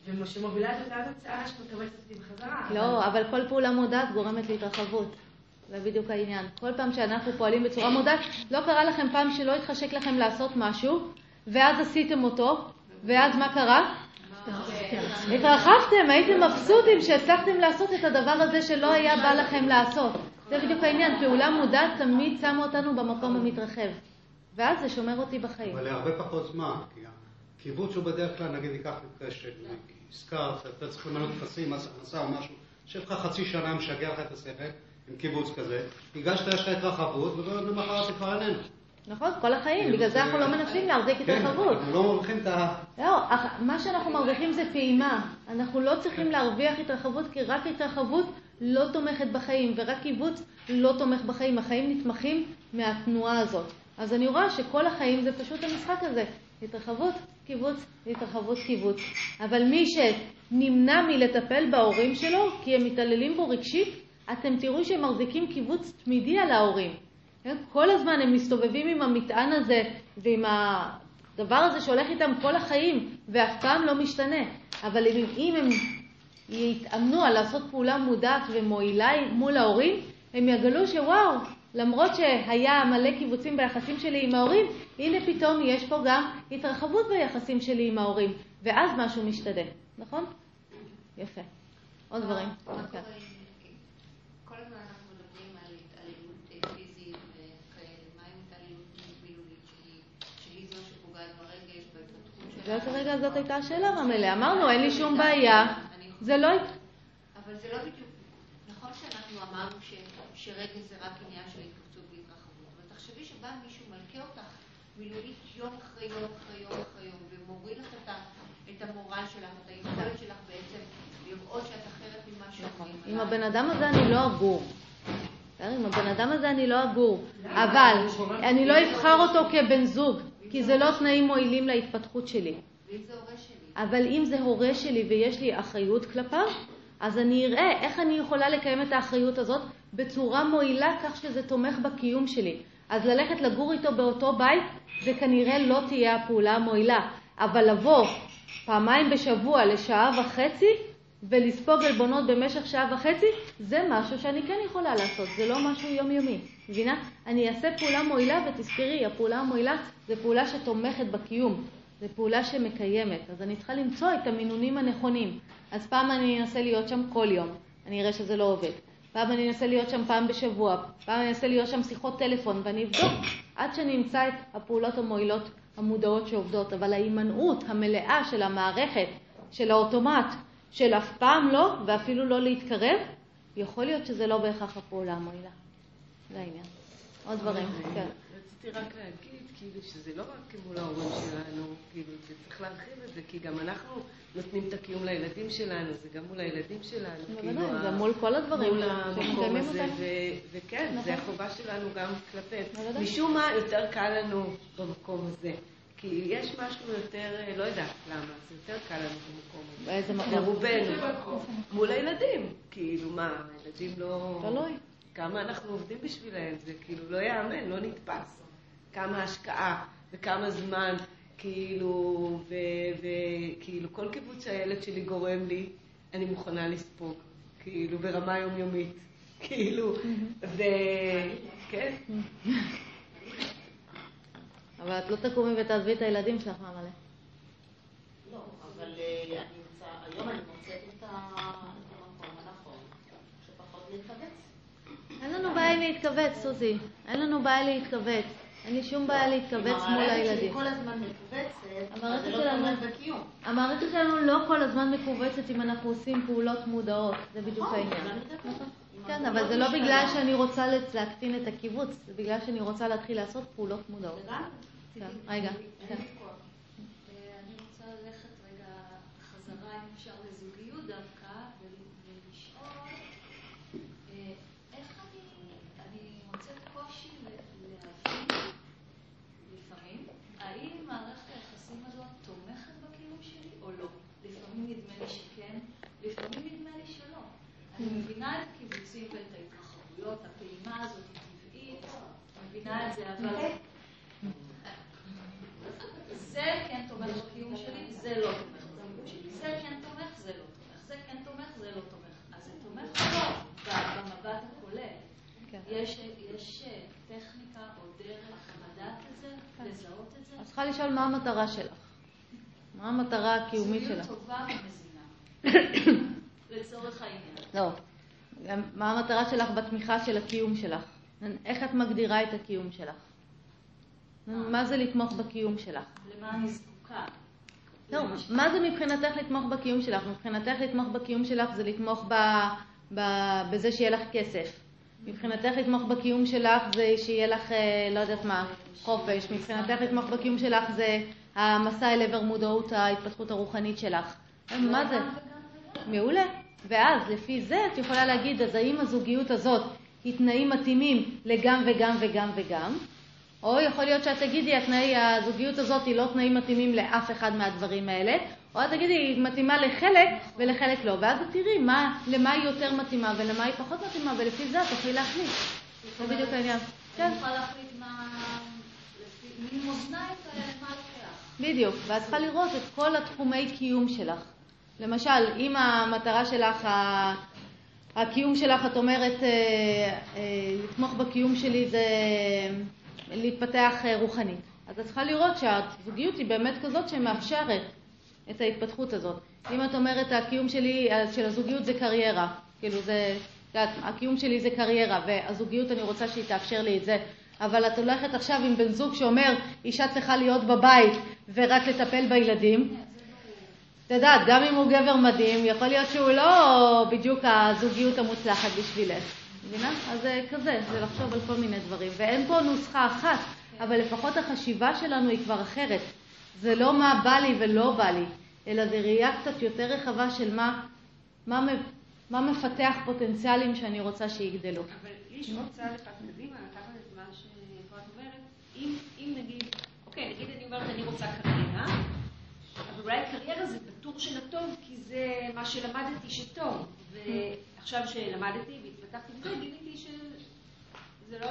נכון. ושמובילה את אותה תוצאה שמקבצת אותי בחזרה. לא, אבל כל פעולה מודעת גורמת להתרחבות. זה בדיוק העניין. כל פעם שאנחנו פועלים בצורה מודעת, לא קרה לכם פעם שלא התחשק לכם לעשות משהו, ואז עשיתם אותו, ואז מה קרה? התרחבתם, הייתם מבסוטים שהצלחתם לעשות את הדבר הזה שלא היה בא לכם לעשות. זה בדיוק העניין, פעולה מודעת תמיד שמה אותנו במקום המתרחב. ואז זה שומר אותי בחיים. אבל להרבה פחות זמן, כי הקיבוץ הוא בדרך כלל, נגיד ניקח מקרה של הזכרת, אתה צריך למנות טפסים, מס הכנסה או משהו, שיש לך חצי שנה משגע לך את השכל, עם קיבוץ כזה, הגשת, יש לך התרחבות, ולמחרת זה כבר איננו. נכון? כל החיים, בגלל זה אנחנו לא מנסים להחזיק כן, התרחבות. אנחנו לא מרוויחים את ה... לא, מה שאנחנו מרוויחים זה פעימה. אנחנו לא צריכים להרוויח התרחבות, כי רק התרחבות לא תומכת בחיים, ורק קיבוץ לא תומך בחיים. החיים נתמכים מהתנועה הזאת. אז אני רואה שכל החיים זה פשוט המשחק הזה. התרחבות, קיבוץ, התרחבות, קיבוץ. אבל מי שנמנע מלטפל בהורים שלו, כי הם מתעללים בו רגשית, אתם תראו שהם מחזיקים קיבוץ תמידי על ההורים. כל הזמן הם מסתובבים עם המטען הזה ועם הדבר הזה שהולך איתם כל החיים, ואף פעם לא משתנה. אבל אם הם יתאמנו על לעשות פעולה מודעת ומועילה מול ההורים, הם יגלו שוואו, למרות שהיה מלא קיבוצים ביחסים שלי עם ההורים, הנה פתאום יש פה גם התרחבות ביחסים שלי עם ההורים, ואז משהו משתנה, נכון? יפה. עוד דברים. בהתפתחות זה? כרגע זאת הייתה השאלה, רמלה. אמרנו, אין לי שום בעיה. זה לא... אבל זה לא בדיוק, נכון שאנחנו אמרנו ש- שרגש זה רק עניין של התכווצות והתרחבות, אבל תחשבי שבא מישהו מלכה אותך מילולית יום אחרי יום אחרי יום אחרי יום, ומוריד לך את ה- את המורל שלך, את היכולת שלך בעצם לראות שאת אחרת ממה שאומרים. עם הבן אדם הזה אני לא אגור. עם הבן אדם הזה אני לא אגור. אבל אני לא אבחר אותו כבן זוג, כי זה לא תנאים מועילים להתפתחות שלי. ואם זה הורה שלי, אבל אם זה הורה שלי ויש לי אחריות כלפיו, אז אני אראה איך אני יכולה לקיים את האחריות הזאת בצורה מועילה כך שזה תומך בקיום שלי. אז ללכת לגור איתו באותו בית, זה כנראה לא תהיה הפעולה המועילה. אבל לבוא פעמיים בשבוע לשעה וחצי ולספוג עלבונות במשך שעה וחצי, זה משהו שאני כן יכולה לעשות, זה לא משהו יומיומי. מבינה? אני אעשה פעולה מועילה ותזכרי, הפעולה המועילה זה פעולה שתומכת בקיום. זו פעולה שמקיימת, אז אני צריכה למצוא את המינונים הנכונים. אז פעם אני אנסה להיות שם כל יום, אני אראה שזה לא עובד. פעם אני אנסה להיות שם פעם בשבוע, פעם אני אנסה להיות שם שיחות טלפון, ואני אבדוק עד שאני אמצא את הפעולות המועילות המודעות שעובדות. אבל ההימנעות המלאה של המערכת, של האוטומט, של אף פעם לא, ואפילו לא להתקרב, יכול להיות שזה לא בהכרח הפעולה המועילה. זה העניין. עוד דברים, כן. רציתי רק להגיד, כאילו, שזה לא רק מול ההורים שלנו, כאילו, שצריך להרחיב את זה, כי גם אנחנו נותנים את הקיום לילדים שלנו, זה גם מול הילדים שלנו. בוודאי, כאילו, זה מול כל הדברים מול המקום הזה, וכן, נכון. זה החובה שלנו גם כלפיהם. בוודאי. משום מה יותר קל לנו במקום הזה. כי יש משהו יותר, אה, לא יודעת למה, זה יותר קל לנו במקום הזה. באיזה מקום? לרובנו. מול הילדים. כאילו, מה, הילדים לא... תלוי. כמה אנחנו עובדים בשבילם, זה כאילו לא ייאמן, לא נתפס. כמה השקעה וכמה זמן, כאילו, וכאילו כל קיבוץ שהילד שלי גורם לי, אני מוכנה לספוג, כאילו, ברמה יומיומית. כאילו, וכן. אבל את לא תקומי ותעזבי את הילדים שלך, מה מלא. לא, אבל אה, אני רוצה, היום אני מוצאת את המקום הנכון, שפחות להתכווץ. אין לנו בעיה להתכווץ, סוזי. אין לנו בעיה להתכווץ. אין לי שום בעיה להתכווץ מול הילדים. כל הזמן מכווצת, המערכת לא שלנו-. המערכת שלנו לא כל הזמן מכווצת אם אנחנו עושים פעולות מודעות. זה בדיוק נכון, העניין. כן, אבל זה לא. בגלל שאני רוצה להקטין את הקיבוץ, זה בגלל שאני רוצה להתחיל לעשות פעולות מודעות. כן, רגע, כן. אה, אני רוצה ללכת רגע חזרה, אם אפשר, לזוגיות דווקא, ול- ולשאול אה, איך אני, אני מוצאת קושי ל- להבין לפעמים, האם מערכת היחסים הזאת תומכת בקיום שלי או לא. לפעמים נדמה לי שכן, לפעמים נדמה לי שלא. אני מבינה את הקיבוצים ואת ההתרחבויות, הפעימה הזאת היא טבעית, מבינה את זה, אבל... זה כן תומך בקיום שלי, זה לא תומך בקיום שלי. זה כן תומך, זה לא תומך. זה כן תומך, זה לא תומך. אז זה תומך או לא במבט הכולל. כן. יש יש, אה, טכניקה או דרך לדעת את זה, לזהות את זה? את צריכה לשאול מה המטרה שלך. מה המטרה הקיומית שלך? טובה ומזינה. לצורך העניין. לא. מה המטרה שלך בתמיכה של הקיום שלך? איך את מגדירה את הקיום שלך? מה זה לתמוך בקיום שלך? למה אני זקוקה? לא, מה זה מבחינתך לתמוך בקיום שלך? מבחינתך לתמוך בקיום שלך זה לתמוך ב, ב, בזה שיהיה לך כסף. מבחינתך לתמוך בקיום שלך זה שיהיה לך, אה, לא יודעת מה, חופש. מבחינתך לתמוך בקיום שלך זה המסע אל עבר מודעות ההתפתחות הרוחנית שלך. מה זה? מעולה. ואז לפי זה את יכולה להגיד, אז האם הזוגיות הזאת היא תנאים מתאימים לגם וגם וגם וגם, או יכול להיות שאת תגידי, התנאי, הזוגיות הזאת היא לא תנאים מתאימים לאף אחד מהדברים האלה, או את תגידי, היא מתאימה לחלק ולחלק לא, ואז את תראי מה, למה היא יותר מתאימה ולמה היא פחות מתאימה, ולפי זה את תוכלי להחליט. זה בדיוק העניין. כן. אני יכולה להחליט מה... מין מאזניים כאלה, מה לוקח. בדיוק, ואת צריכה לראות את כל התחומי קיום שלך. למשל, אם המטרה שלך, הקיום שלך, את אומרת, אה, אה, לתמוך בקיום שלי זה להתפתח אה, רוחנית. אז את צריכה לראות שהזוגיות היא באמת כזאת שמאפשרת את ההתפתחות הזאת. אם את אומרת, הקיום שלי, של הזוגיות זה קריירה, כאילו זה, את הקיום שלי זה קריירה, והזוגיות אני רוצה שהיא תאפשר לי את זה, אבל את הולכת עכשיו עם בן זוג שאומר, אישה צריכה להיות בבית ורק לטפל בילדים, את יודעת, גם אם הוא גבר מדהים, יכול להיות שהוא לא בדיוק הזוגיות המוצלחת בשבילך. מבינה? אז זה כזה, זה לחשוב על כל מיני דברים. ואין פה נוסחה אחת, אבל לפחות החשיבה שלנו היא כבר אחרת. זה לא מה בא לי ולא בא לי, אלא זה ראייה קצת יותר רחבה של מה, מה, מה מפתח פוטנציאלים שאני רוצה שיגדלו. אבל עוד צעד אחד קדימה, לקחת את מה שפה את אומרת. אם, אם נגיד, אוקיי, נגיד אני אומרת אני רוצה קריירה, אבל אולי קריירה זה בטור של הטוב, כי זה מה שלמדתי שטוב. ועכשיו שלמדתי והתפתחתי בזה, גיליתי שזה לא...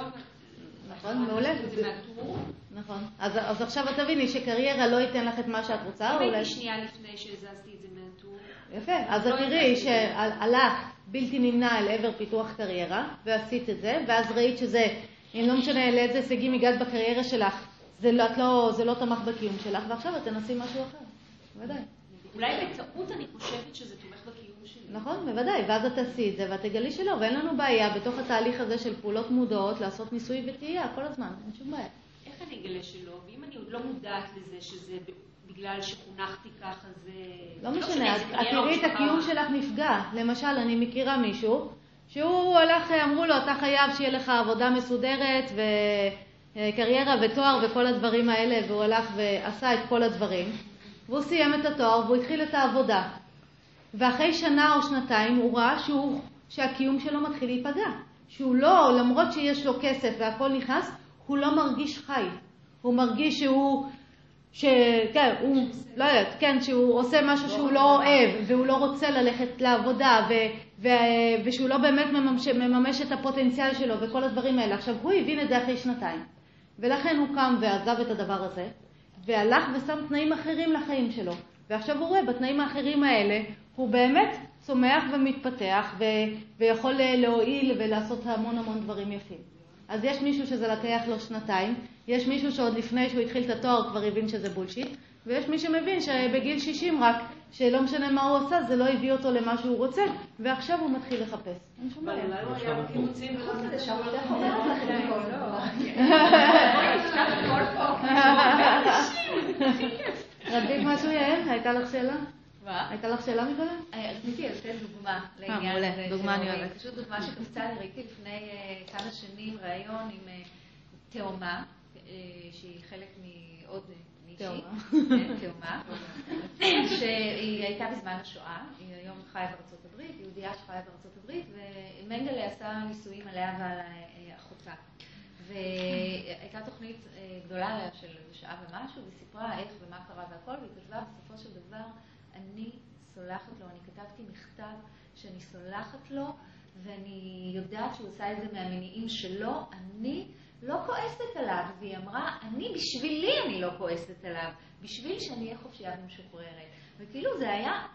נכון, מעולה. זה מהטור. נכון. אז, אז עכשיו את תביני שקריירה לא ייתן לך את מה שאת רוצה, או אולי... הייתי שנייה לפני שהזזתי את זה מהטור. יפה, אז לא את תראי. שהלך בלתי נמנע אל עבר פיתוח קריירה, ועשית את זה, ואז ראית שזה, אם לא משנה לאיזה הישגים הגעת בקריירה שלך, זה לא, לא, זה לא תמך בקיום שלך, ועכשיו את תנסי משהו אחר. בוודאי. אולי בטעות אני חושבת שזה תומך בקיום שלי. נכון, בוודאי, ואז את תעשי את זה, ואת תגלי שלא, ואין לנו בעיה בתוך התהליך הזה של פעולות מודעות לעשות ניסוי וטעייה כל הזמן, אין שום בעיה. איך אני אגלה שלא? ואם אני עוד לא מודעת לזה שזה בגלל שחונכתי ככה, זה... לא משנה, את תראי את. הקיום שלך נפגע. למשל, אני מכירה מישהו שהוא הלך, אמרו לו, אתה חייב שיהיה לך עבודה מסודרת וקריירה ותואר וכל הדברים האלה, והוא הלך ועשה את כל הדברים. והוא סיים את התואר והוא התחיל את העבודה. ואחרי שנה או שנתיים הוא ראה שהוא, שהקיום שלו מתחיל להיפגע. שהוא לא, למרות שיש לו כסף והכל נכנס, הוא לא מרגיש חי. הוא מרגיש שהוא, ש... כן, הוא, לא יודעת, כן, שהוא עושה משהו שהוא לא אוהב, והוא לא רוצה ללכת לעבודה, ו... ו... ושהוא לא באמת מממש... מממש את הפוטנציאל שלו וכל הדברים האלה. עכשיו, הוא הבין את זה אחרי שנתיים. ולכן הוא קם ועזב את הדבר הזה, והלך ושם תנאים אחרים לחיים שלו. ועכשיו הוא רואה בתנאים האחרים האלה, הוא באמת צומח ומתפתח ו... ויכול להועיל ולעשות המון המון דברים יפים. אז יש מישהו שזה לקח לו שנתיים, יש מישהו שעוד לפני שהוא התחיל את התואר כבר הבין שזה בולשיט, ויש מי שמבין שבגיל 60 רק, שלא משנה מה הוא עשה, זה לא הביא אותו למה שהוא רוצה, ועכשיו הוא מתחיל לחפש. אין שום בעיה. אולי הוא היה בקיבוצים ולא כדי שהמפתח אומר לכם הכל. רצית משהו, יעל? הייתה לך שאלה? מה? הייתה לך שאלה מקודם? אה, רציתי לתת דוגמה לעניין מעולה. הזה. דוגמה אני. אוהבת. פשוט דוגמה שקפצה לי, ראיתי לפני אה, כמה שנים ראיון עם אה, תאומה, אה, שהיא חלק מעוד. תאומה. כן, תאומה. שהיא הייתה בזמן השואה, היא היום חיה בארצות הברית, יהודייה שחיה בארצות הברית, ומנגלה עשה ניסויים עליה ועל אה, אחותה. והייתה תוכנית אה, גדולה של איזה שעה ומשהו, והיא סיפרה איך ומה קרה והכל, והיא כתבה בסופו של דבר, אני סולחת לו, אני כתבתי מכתב שאני סולחת לו, ואני יודעת שהוא עשה את זה מהמניעים שלו, אני לא כועסת עליו. והיא אמרה, אני, בשבילי אני לא כועסת עליו, בשביל שאני אהיה חופשייה ומשוחררת. וכאילו זה היה,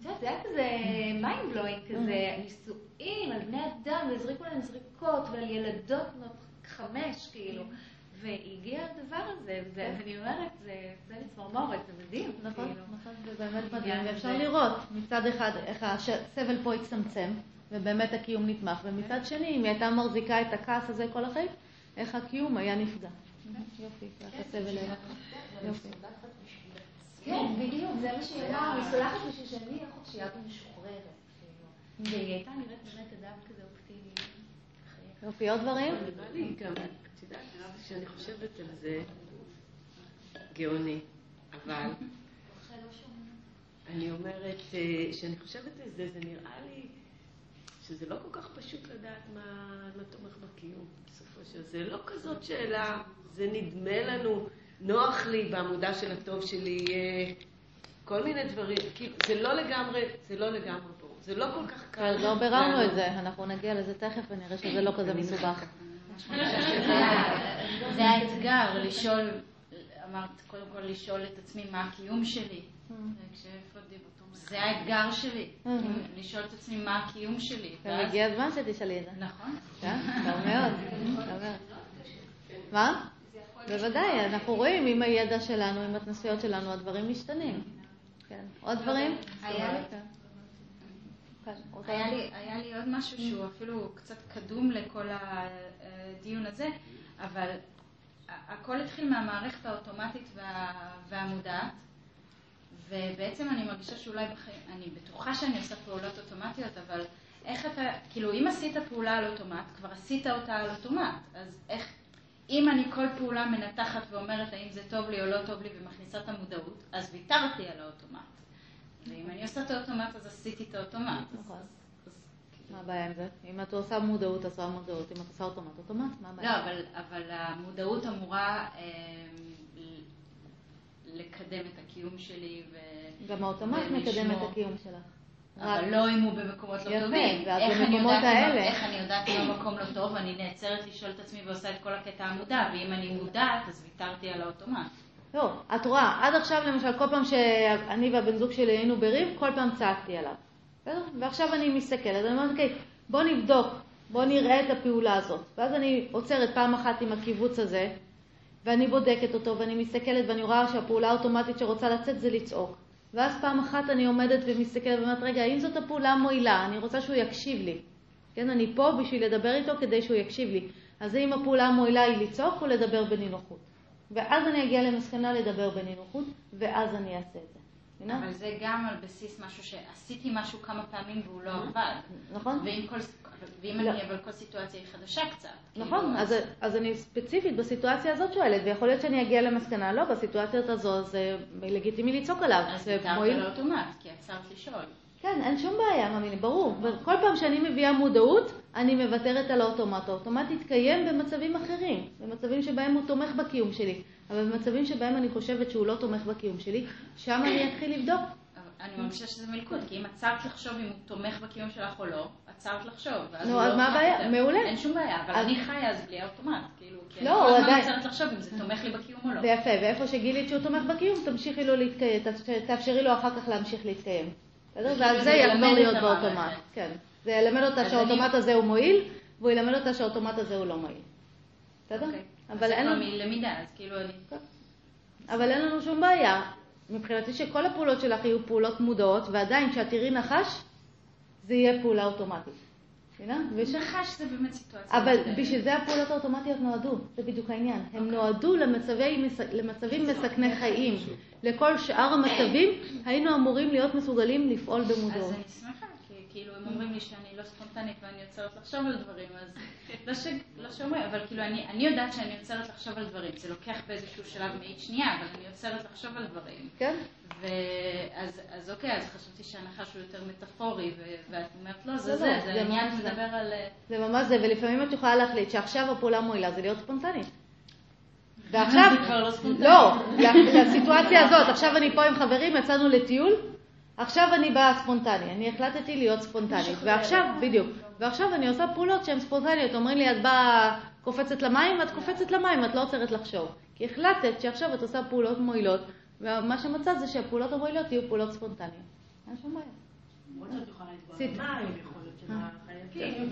את יודעת, זה היה כזה mind blowing כזה, נישואים על בני אדם, והזריקו להם זריקות, ועל ילדות בנות חמש, כאילו. והגיע הדבר הזה, ו- ואני אומרת, זה זה לי צמרמורת, זה מדהים. נכון, כאילו. נכון, זה באמת מדהים, ואפשר. לראות מצד אחד איך הסבל פה הצטמצם, ובאמת הקיום נתמך, ומצד שני, אם היא הייתה מחזיקה את הכעס הזה כל החיים, איך הקיום היה נפגע. יופי, הסבל היה. יופי. כן, בדיוק, זה מה שהיא אמרה, אני סולחת בשביל שאני אהיה חופשייה ומשוחררת. כאילו. והיא הייתה נראית באמת אדם כזה אופטימי. יופי, עוד דברים? לי גם, את יודעת, נראה לי שאני חושבת על זה גאוני, אבל אני אומרת, אה, שאני חושבת על זה, זה נראה לי שזה לא כל כך פשוט לדעת מה, מה תומך בקיום בסופו של. זה לא כזאת שאלה, זה נדמה לנו, נוח לי בעמודה של הטוב שלי, יהיה כל מיני דברים, כאילו, זה לא לגמרי, זה לא לגמרי ברור, זה לא כל כך קל. לא ביררנו את זה, אנחנו נגיע לזה תכף ונראה שזה לא כזה מסובך. זה האתגר, לשאול, אמרת קודם כל לשאול את עצמי מה הקיום שלי. זה האתגר שלי, לשאול את עצמי מה הקיום שלי. הגיע הזמן שתשאלי את זה. נכון. כן, טוב מאוד. מה? בוודאי, אנחנו רואים עם הידע שלנו, עם התנסויות שלנו, הדברים משתנים. כן. עוד דברים? היה לי- היה לי, היה לי עוד משהו שהוא אפילו קצת קדום לכל הדיון הזה, אבל הכל התחיל מהמערכת האוטומטית וה, והמודעת, ובעצם אני מרגישה שאולי בחיים, אני בטוחה שאני עושה פעולות אוטומטיות, אבל איך אתה, כאילו אם עשית פעולה על אוטומט, כבר עשית אותה על אוטומט, אז איך, אם אני כל פעולה מנתחת ואומרת האם זה טוב לי או לא טוב לי ומכניסה את המודעות, אז ויתרתי על האוטומט. ואם אני עושה את האוטומט, אז עשיתי את האוטומט. נכון. מה הבעיה עם זה? אם את עושה מודעות, עושה מודעות. אם את עושה אוטומט, אוטומט, מה הבעיה? לא, אבל, אבל המודעות אמורה אה, לקדם את הקיום שלי ו... גם האוטומט מקדם את הקיום שלך. אבל לא אם הוא במקומות לא טובים. איך אני יודעת האלה- איך אני יודעת אם המקום לא טוב, אני נעצרת לשאול את עצמי ועושה את כל הקטע המודע, ואם אני מודעת, אז ויתרתי על האוטומט. לא, את רואה, עד עכשיו למשל, כל פעם שאני והבן זוג שלי היינו בריב, כל פעם צעקתי עליו. בסדר? ועכשיו אני מסתכלת, אני אומרת, אוקיי, בוא נבדוק, בוא נראה את הפעולה הזאת. ואז אני עוצרת פעם אחת עם הקיבוץ הזה, ואני בודקת אותו, ואני מסתכלת, ואני רואה שהפעולה האוטומטית שרוצה לצאת זה לצעוק. ואז פעם אחת אני עומדת ומסתכלת ואומרת, רגע, האם זאת הפעולה המועילה? אני רוצה שהוא יקשיב לי. כן, אני פה בשביל לדבר איתו כדי שהוא יקשיב לי. אז האם הפעולה המועילה היא לצעוק או לדבר בנינוחות? ואז אני אגיע למסקנה לדבר בנינוחות, ואז אני אעשה את זה. אבל זה גם על בסיס משהו שעשיתי משהו כמה פעמים והוא לא עבד. נכון. ואם כל, ואם לא. אני, אבל כל סיטואציה היא חדשה קצת. נכון, כאילו, אז, אז אני ספציפית בסיטואציה הזאת שואלת, ויכול להיות שאני אגיע למסקנה, לא, בסיטואציה הזו זה לגיטימי לצעוק עליו. אז זה ויתרת מועיל. על האוטומט, כי עצרת לשאול. כן, אין שום בעיה, מאמינים, ברור. וכל פעם שאני מביאה מודעות, אני מוותרת על האוטומט. האוטומט יתקיים במצבים אחרים, במצבים שבהם הוא תומך בקיום שלי. אבל במצבים שבהם אני חושבת שהוא לא תומך בקיום שלי, שם אני אתחיל לבדוק. אני מרגישה שזה מלכוד, כי אם עצרת לחשוב אם הוא תומך בקיום שלך או לא, עצרת לחשוב. נו, הוא אז לא מה הבעיה? מעולה. אין שום בעיה, אבל אני חיה אז בלי האוטומט, כאילו, כי לא, אני כל הזמן עצרת לחשוב אם זה תומך לי בקיום או לא. ויפה, ואיפה שגילית שהוא תומך בקיום, תמשיכי לו להתקיים, תאפשרי לו אחר כך להמשיך להתקיים. בסדר? כאילו ועל זה זה יחזור להיות באוטומט. כן. זה ילמד אותה שהאוטומט הזה הוא מועיל, והוא ילמד אותה שהאוטומט הזה הוא לא מועיל. בסדר? אוקיי. אבל אין לנו... מלמידה, אז כאילו אני... אבל אין לנו שום בעיה. מבחינתי שכל הפעולות שלך יהיו פעולות מודעות, ועדיין כשאת תראי נחש, זה יהיה פעולה אוטומטית. מבינה? נחש זה באמת סיטואציה. אבל. בשביל זה הפעולות האוטומטיות נועדו, זה בדיוק העניין. הם נועדו למצבי, מס- למצבים מסכני חיים. לכל שאר המצבים היינו אמורים להיות מסוגלים לפעול אז במודעות. אני שמחה, כאילו הם אומרים לי שאני לא ספונטנית ואני יוצרת לחשוב על דברים, אז לא ש... לא שאומרים, אבל כאילו אני, אני יודעת שאני יוצרת לחשוב על דברים, זה לוקח באיזשהו שלב מאית שנייה, אבל אני יוצרת לחשוב על דברים. כן? ואז אז אוקיי, אז חשבתי שהנחש הוא יותר מטאפורי, ו... ואת אומרת לא, זה לא, זה, לא, זה זה ממש זה. מדבר על... אה, זה ממש זה, ולפעמים את יכולה להחליט שעכשיו הפעולה מועילה זה להיות ספונטנית. ועכשיו, לא ספונטני. לא, לסיטואציה הזאת, עכשיו אני פה עם חברים, יצאנו לטיול, עכשיו אני באה ספונטני, אני החלטתי להיות ספונטנית, ועכשיו, בדיוק, ועכשיו אני עושה פעולות שהן ספונטניות, אומרים לי, את באה, קופצת למים, את קופצת למים, את לא עוצרת לחשוב. כי החלטת שעכשיו את עושה פעולות מועילות, ומה שמצאת זה שהפעולות המועילות יהיו פעולות ספונטניות. אין שום בעיה. שהחייקים.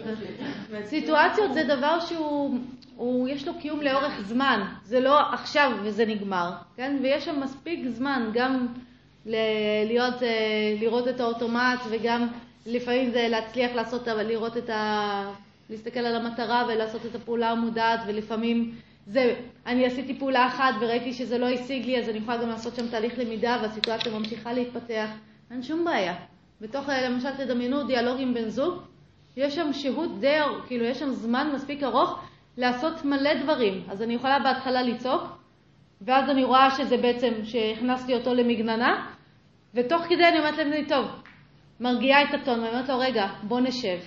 סיטואציות זה דבר שהוא, הוא, יש לו קיום לאורך זמן, זה לא עכשיו וזה נגמר, כן? ויש שם מספיק זמן גם להיות, אה, לראות את האוטומט וגם לפעמים זה להצליח לעשות, לראות את ה... להסתכל על המטרה ולעשות את הפעולה המודעת ולפעמים זה, אני עשיתי פעולה אחת וראיתי שזה לא השיג לי אז אני יכולה גם לעשות שם תהליך למידה והסיטואציה ממשיכה להתפתח, אין שום בעיה. בתוך, אה, למשל תדמיינו דיאלוג עם בן זוג, יש שם שהות די, כאילו יש שם זמן מספיק ארוך לעשות מלא דברים. אז אני יכולה בהתחלה לצעוק, ואז אני רואה שזה בעצם, שהכנסתי אותו למגננה, ותוך כדי אני אומרת להם, טוב, מרגיעה את הטון, ואני אומרת לו, רגע, בוא נשב.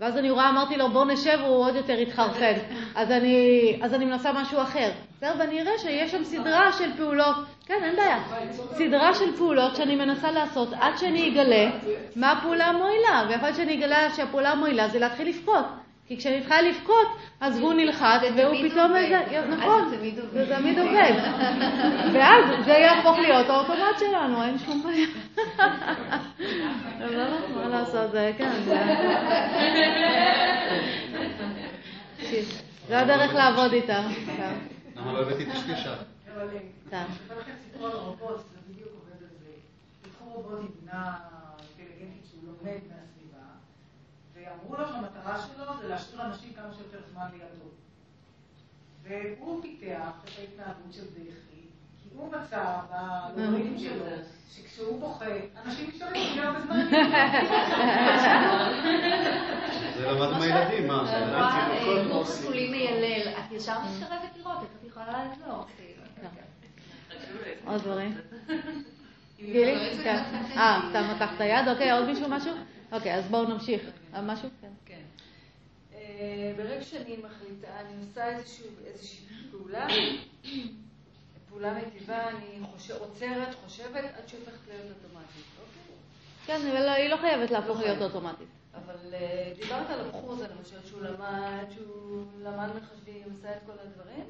ואז אני רואה, אמרתי לו, בוא נשב, הוא עוד יותר התחרפן. אז אני, אז אני מנסה משהו אחר. בסדר? ואני אראה שיש שם סדרה של פעולות, כן, אין בעיה. סדרה של פעולות שאני מנסה לעשות עד שאני אגלה מה הפעולה המועילה. ויכול להיות שאני אגלה שהפעולה המועילה זה להתחיל לבכות. כי כשאני מתחילה לבכות, אז הוא נלחץ, והוא פתאום איזה... נכון, זה תמיד עובד. ואז זה יהפוך להיות האוטומט שלנו, אין שום בעיה. מה לעשות, זה כן. זה הדרך לעבוד איתה. למה לא הבאתי את אשתי שם? רובוט, זה בדיוק עובד על זה. פיתחו רובוט עם בנה אינטליגנטית שהוא לומד ואמרו לו שהמטרה שלו זה להשאיר אנשים כמה שיותר זמן לידו. והוא פיתח את ההתנהגות של בכי, כי הוא מצא בלוגריתם שלו, שכשהוא בוכה, אנשים נשארים יותר בזמן. זה למד מהילדים, מה? זה קורס טיפולי מיילל, את ישר מסתרבת לראות איך את יכולה לעזור. עוד דברים? גילי? כן. אה, אתה מתחת היד? אוקיי, עוד מישהו משהו? אוקיי, אז בואו נמשיך. משהו? כן. ברגע שאני מחליטה, אני עושה איזושהי פעולה, פעולה מיטיבה, אני עוצרת, חושבת, עד שהיא הופכת להיות אוטומטית, אוקיי? כן, אבל היא לא חייבת להפוך להיות אוטומטית. אבל דיברת על הבחור הזה, למשל, שהוא למד, שהוא למד מחשבים, עשה את כל הדברים,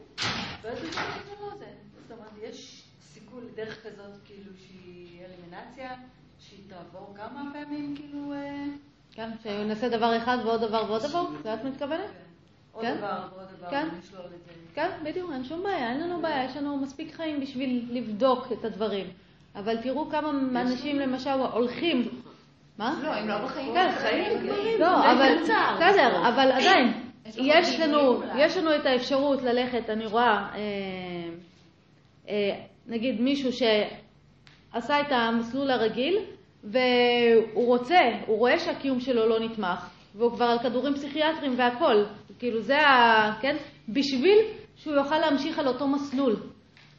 ואז הוא אומר, זה לא זה. זאת אומרת, יש סיכוי לדרך כזאת, כאילו, שהיא אלימינציה, שהיא תעבור כמה פעמים, כאילו... כן, שהוא ינסה דבר אחד ועוד דבר ועוד דבר? זה את מתכוונת? עוד דבר ועוד דבר, כן? לשלול את זה. כן, בדיוק, אין שום בעיה, אין לנו בעיה, יש לנו מספיק חיים בשביל לבדוק את הדברים. אבל תראו כמה אנשים למשל הולכים... מה? לא, הם לא בחיים. כן, חיים. לא, אבל בסדר, אבל עדיין, יש לנו, יש לנו את האפשרות ללכת, אני רואה, נגיד מישהו שעשה את המסלול הרגיל, והוא רוצה, הוא רואה שהקיום שלו לא נתמך, והוא כבר על כדורים פסיכיאטריים והכל, כאילו זה ה... כן? בשביל שהוא יוכל להמשיך על אותו מסלול.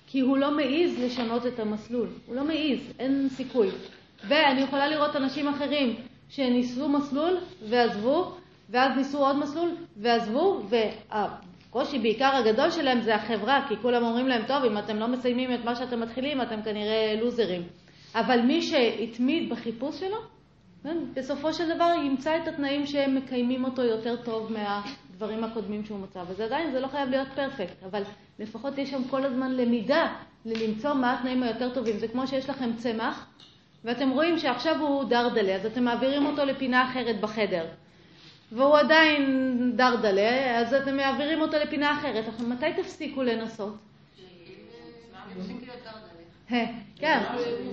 כי הוא לא מעז לשנות את המסלול, הוא לא מעז, אין סיכוי. ואני יכולה לראות אנשים אחרים שניסו מסלול ועזבו, ואז ניסו עוד מסלול ועזבו, והקושי בעיקר הגדול שלהם זה החברה, כי כולם אומרים להם, טוב, אם אתם לא מסיימים את מה שאתם מתחילים, אתם כנראה לוזרים. אבל מי שהתמיד בחיפוש שלו, כן, בסופו של דבר ימצא את התנאים שהם מקיימים אותו יותר טוב מהדברים הקודמים שהוא מצא. וזה עדיין, זה לא חייב להיות פרפקט, אבל לפחות יש שם כל הזמן למידה ללמצוא מה התנאים היותר טובים. זה כמו שיש לכם צמח, ואתם רואים שעכשיו הוא דרדלה, אז אתם מעבירים אותו לפינה אחרת בחדר. והוא עדיין דרדלה, אז אתם מעבירים אותו לפינה אחרת. מתי תפסיקו לנסות? כן,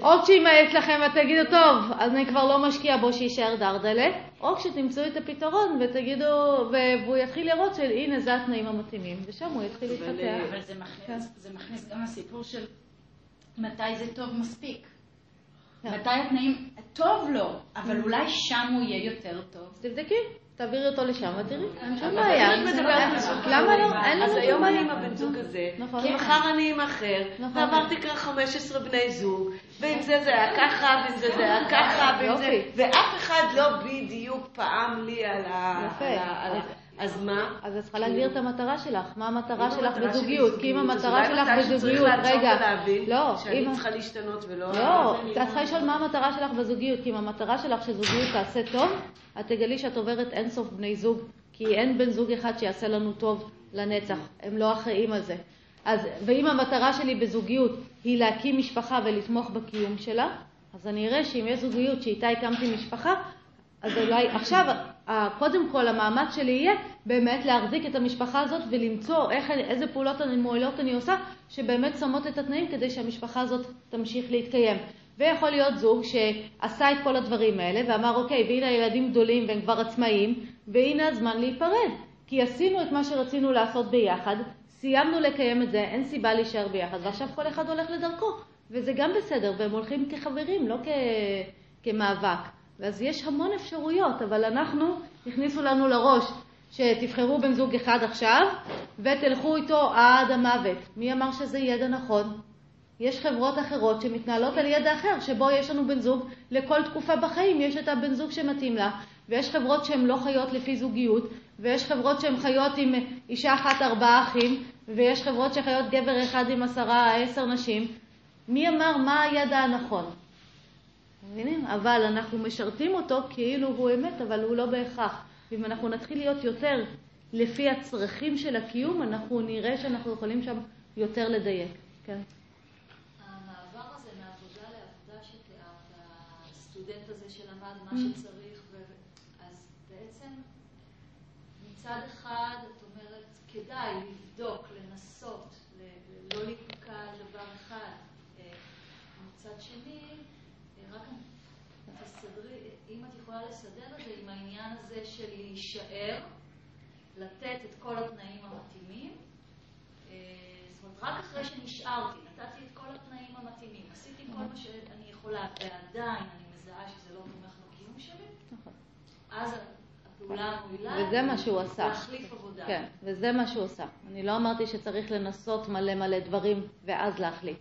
או כשיימאס לכם ותגידו, טוב, אז אני כבר לא משקיע בו שיישאר דרדלה, או כשתמצאו את הפתרון ותגידו, והוא יתחיל לראות שהנה זה התנאים המתאימים, ושם הוא יתחיל להתפתח. אבל זה מכניס גם לסיפור של מתי זה טוב מספיק. מתי התנאים, טוב לו, אבל אולי שם הוא יהיה יותר טוב. תבדקי. תעבירי אותו לשם ותראי, אין שום בעיה. למה לא? אין לנו אז שום היום בעיה. אני עם הבן זוג הזה, נכון. כי מחר אני עם אחר, נכון. ועברתי כבר 15 בני זוג, ועם זה זה היה ככה, ועם זה זה היה ככה, ועם זה... ואף אחד לא בדיוק פעם לי על ה... אז מה? אז את צריכה להגדיר את המטרה שלך, מה המטרה שלך בזוגיות, כי אם המטרה שלך בזוגיות, רגע, לא, שאני צריכה להשתנות ולא... לא, את צריכה לשאול מה המטרה שלך בזוגיות, כי אם המטרה שלך שזוגיות תעשה טוב, את תגלי שאת עוברת אינסוף בני זוג, כי אין בן זוג אחד שיעשה לנו טוב לנצח, הם לא אחראים על זה. אז, ואם המטרה שלי בזוגיות היא להקים משפחה ולתמוך בקיום שלה, אז אני אראה שאם יש זוגיות שאיתה הקמתי משפחה, אז אולי עכשיו, קודם כל המאמץ שלי יהיה באמת להחזיק את המשפחה הזאת ולמצוא איך, איזה פעולות אני, מועילות אני עושה שבאמת שמות את התנאים כדי שהמשפחה הזאת תמשיך להתקיים. ויכול להיות זוג שעשה את כל הדברים האלה ואמר אוקיי, והנה הילדים גדולים והם כבר עצמאיים והנה הזמן להיפרד. כי עשינו את מה שרצינו לעשות ביחד, סיימנו לקיים את זה, אין סיבה להישאר ביחד ועכשיו כל אחד הולך לדרכו וזה גם בסדר והם הולכים כחברים, לא כ... כמאבק. ואז יש המון אפשרויות, אבל אנחנו, הכניסו לנו לראש שתבחרו בן זוג אחד עכשיו ותלכו איתו עד המוות. מי אמר שזה יהיה הנכון? יש חברות אחרות שמתנהלות על ידע אחר, שבו יש לנו בן זוג לכל תקופה בחיים, יש את הבן זוג שמתאים לה, ויש חברות שהן לא חיות לפי זוגיות, ויש חברות שהן חיות עם אישה אחת ארבעה אחים, ויש חברות שחיות גבר אחד עם עשרה, עשר נשים. מי אמר מה הידע הנכון? מבינים? אבל אנחנו משרתים אותו כאילו הוא אמת, אבל הוא לא בהכרח. ואם אנחנו נתחיל להיות יותר לפי הצרכים של הקיום, אנחנו נראה שאנחנו יכולים שם יותר לדייק. כן. המעבר הזה מעבודה לעבודה שתיארת, הסטודנט הזה שלמד מה Mm. שצריך, ו- אז בעצם מצד אחד את אומרת, כדאי לבדוק, לנסות, לא להיתקע על דבר אחד. אה, מצד שני, אה, רק תסדרי, אם את יכולה לסדר את זה עם העניין הזה של להישאר, לתת את כל התנאים המתאימים, אה, זאת אומרת, רק אחרי שנשארתי, נתתי את כל התנאים המתאימים, עשיתי כל מה שאני יכולה, ועדיין אני מזהה שזה לא תומך בקיום שלי, נכון. אז הפעולה המועילה וזה מה שהוא עשה. להחליף עבודה. כן, וזה מה שהוא עשה. אני לא אמרתי שצריך לנסות מלא מלא דברים ואז להחליט.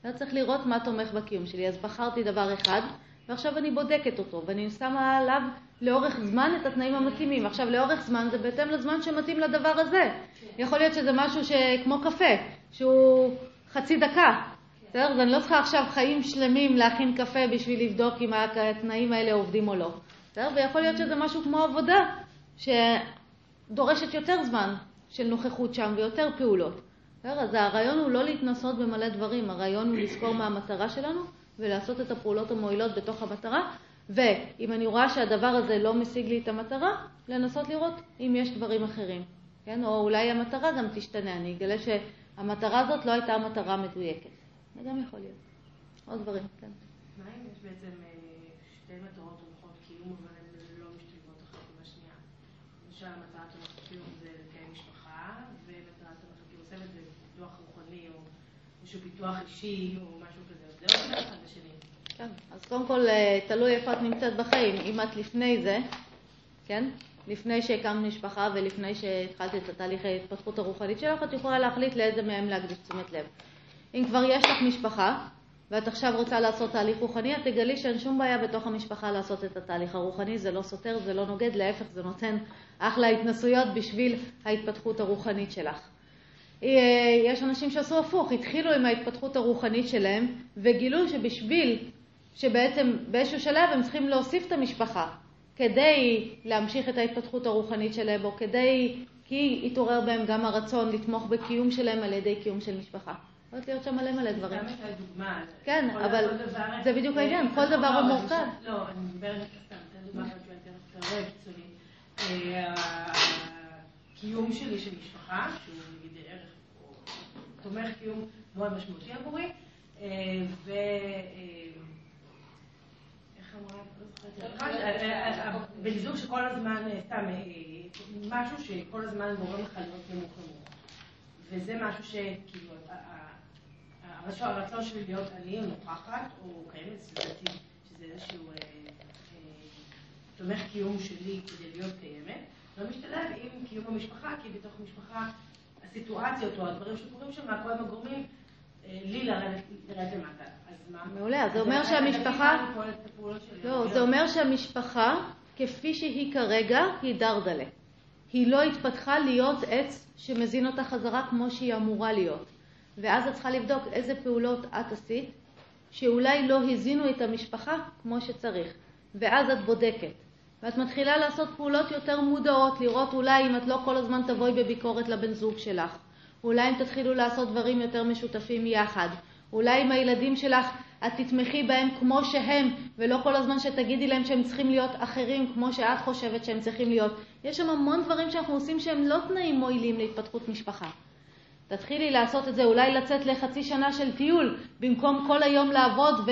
אתה צריך לראות מה תומך בקיום שלי. אז בחרתי דבר אחד, ועכשיו אני בודקת אותו, ואני שמה עליו לאורך זמן את התנאים המתאימים. עכשיו, לאורך זמן זה בהתאם לזמן שמתאים לדבר הזה. יכול להיות שזה משהו שכמו קפה, שהוא חצי דקה. בסדר? אז אני לא צריכה עכשיו חיים שלמים להכין קפה בשביל לבדוק אם התנאים האלה עובדים או לא. בסדר? ויכול להיות שזה משהו כמו עבודה, שדורשת יותר זמן של נוכחות שם ויותר פעולות. בסדר? אז הרעיון הוא לא להתנסות במלא דברים, הרעיון הוא לזכור מה המטרה שלנו ולעשות את הפעולות המועילות בתוך המטרה, ואם אני רואה שהדבר הזה לא משיג לי את המטרה, לנסות לראות אם יש דברים אחרים. כן? או אולי המטרה גם תשתנה, אני אגלה שהמטרה הזאת לא הייתה מטרה מדויקת. זה גם יכול להיות. עוד דברים, כן. מה אם יש בעצם אה, שתי מטרות תומכות קיום, אבל הן לא משתלבות אחת עם השנייה? למשל, מטרת תומכת קיום זה לקיים משפחה, ומטרת תומכת קיום זה פיתוח רוחני, או איזשהו פיתוח אישי, או משהו כזה. אז זה לא עובד אחד בשני. כן, אז קודם כל אה, תלוי איפה את נמצאת בחיים. אם את לפני זה, כן? לפני שהקמת משפחה ולפני שהתחלת את התהליך ההתפתחות הרוחנית שלך, את יכולה להחליט לאיזה מהם להקדיש תשומת לב. אם כבר יש לך משפחה, ואת עכשיו רוצה לעשות תהליך רוחני, את תגלי שאין שום בעיה בתוך המשפחה לעשות את התהליך הרוחני, זה לא סותר, זה לא נוגד, להפך, זה נותן אחלה התנסויות בשביל ההתפתחות הרוחנית שלך. אה, יש אנשים שעשו הפוך, התחילו עם ההתפתחות הרוחנית שלהם, וגילו שבשביל שבעצם באיזשהו שלב הם צריכים להוסיף את המשפחה כדי להמשיך את ההתפתחות הרוחנית שלהם, או כדי, כי התעורר בהם גם הרצון לתמוך בקיום שלהם על ידי קיום של משפחה. יכולת להיות שם מלא מלא דברים. גם הייתה דוגמה. כן, אבל זה בדיוק העניין, כל דבר הוא אבל מורכב. לא, אני מדברת סתם, אתן דוגמה אחת שאני אתן לך יותר קיצוני. אה, הקיום שלי של משפחה, שהוא נגיד ערך או תומך קיום מאוד משמעותי עבורי, אה, ו... אה, איך אמרה? לא זוכרת. אה, אה, אה, בן זוג שכל הזמן, אה, סתם, אה, משהו שכל הזמן גורם לך להיות נמוך נמוך. וזה משהו שכאילו, הרצון שלי להיות אני נוכחת, או קיימת סביבתי, שזה איזשהו אה, תומך קיום שלי כדי להיות קיימת, לא משתלב עם קיום המשפחה, כי בתוך משפחה הסיטואציות או הדברים שקורים שם, כל הגורמים לי לרדת למטה. מעולה, זה אומר שהמשפחה... לא, זה אומר שהמשפחה, כפי שהיא כרגע, היא דרדלה. היא לא התפתחה להיות עץ שמזין אותה חזרה כמו שהיא אמורה להיות. ואז את צריכה לבדוק איזה פעולות את עשית, שאולי לא הזינו את המשפחה כמו שצריך. ואז את בודקת. ואת מתחילה לעשות פעולות יותר מודעות, לראות אולי אם את לא כל הזמן תבואי בביקורת לבן זוג שלך. אולי אם תתחילו לעשות דברים יותר משותפים יחד. אולי עם הילדים שלך את תתמכי בהם כמו שהם, ולא כל הזמן שתגידי להם שהם צריכים להיות אחרים כמו שאת חושבת שהם צריכים להיות. יש שם המון דברים שאנחנו עושים שהם לא תנאים מועילים להתפתחות משפחה. תתחילי לעשות את זה, אולי לצאת לחצי שנה של טיול, במקום כל היום לעבוד ו...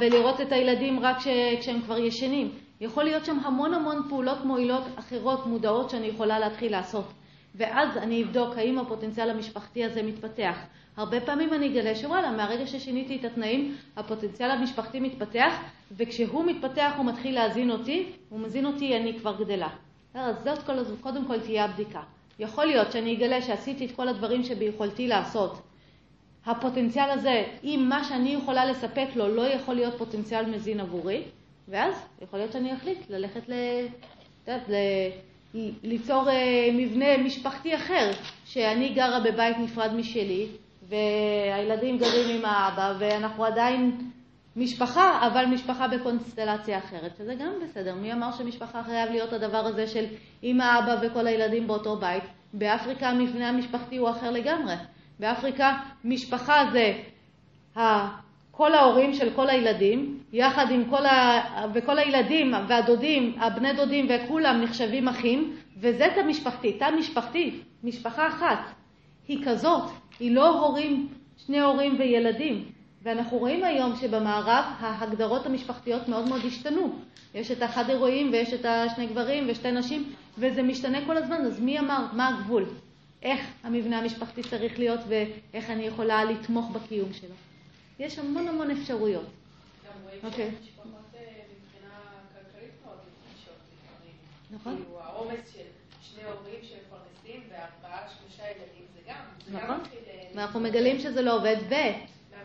ולראות את הילדים רק ש... כשהם כבר ישנים. יכול להיות שם המון המון פעולות מועילות אחרות, מודעות, שאני יכולה להתחיל לעשות. ואז אני אבדוק האם הפוטנציאל המשפחתי הזה מתפתח. הרבה פעמים אני אגלה שוואלה, מהרגע ששיניתי את התנאים, הפוטנציאל המשפחתי מתפתח, וכשהוא מתפתח הוא מתחיל להזין אותי, הוא מזין אותי, אני כבר גדלה. אז זאת כל, קודם כל תהיה הבדיקה. יכול להיות שאני אגלה שעשיתי את כל הדברים שביכולתי לעשות, הפוטנציאל הזה, אם מה שאני יכולה לספק לו לא יכול להיות פוטנציאל מזין עבורי, ואז יכול להיות שאני אחליט ללכת ל... ליצור אה, מבנה משפחתי אחר, שאני גרה בבית נפרד משלי, והילדים גרים עם האבא, ואנחנו עדיין משפחה, אבל משפחה בקונסטלציה אחרת, שזה גם בסדר. מי אמר שמשפחה חייב להיות הדבר הזה של אמא, אבא וכל הילדים באותו בית? באפריקה המבנה המשפחתי הוא אחר לגמרי. באפריקה משפחה זה כל ההורים של כל הילדים, יחד עם כל, ה... וכל הילדים והדודים, הבני דודים וכולם נחשבים אחים, וזה תא משפחתי. תא משפחתי, משפחה אחת, היא כזאת, היא לא הורים, שני הורים וילדים. ואנחנו רואים היום שבמערב ההגדרות המשפחתיות מאוד מאוד השתנו. יש את החד אירועים ויש את השני גברים ושתי נשים, וזה משתנה כל הזמן, אז מי אמר? מה הגבול? איך המבנה המשפחתי צריך להיות ואיך אני יכולה לתמוך בקיום שלו. יש המון המון אפשרויות. גם רואים אוקיי. שמשפחות אה, מבחינה כלכלית מאוד לפעמים. נכון. כאילו העומס של שני הורים שמפרנסים וארבעה, שלושה ילדים, זה גם, נכון. אה, ואנחנו מגלים שזה לא עובד,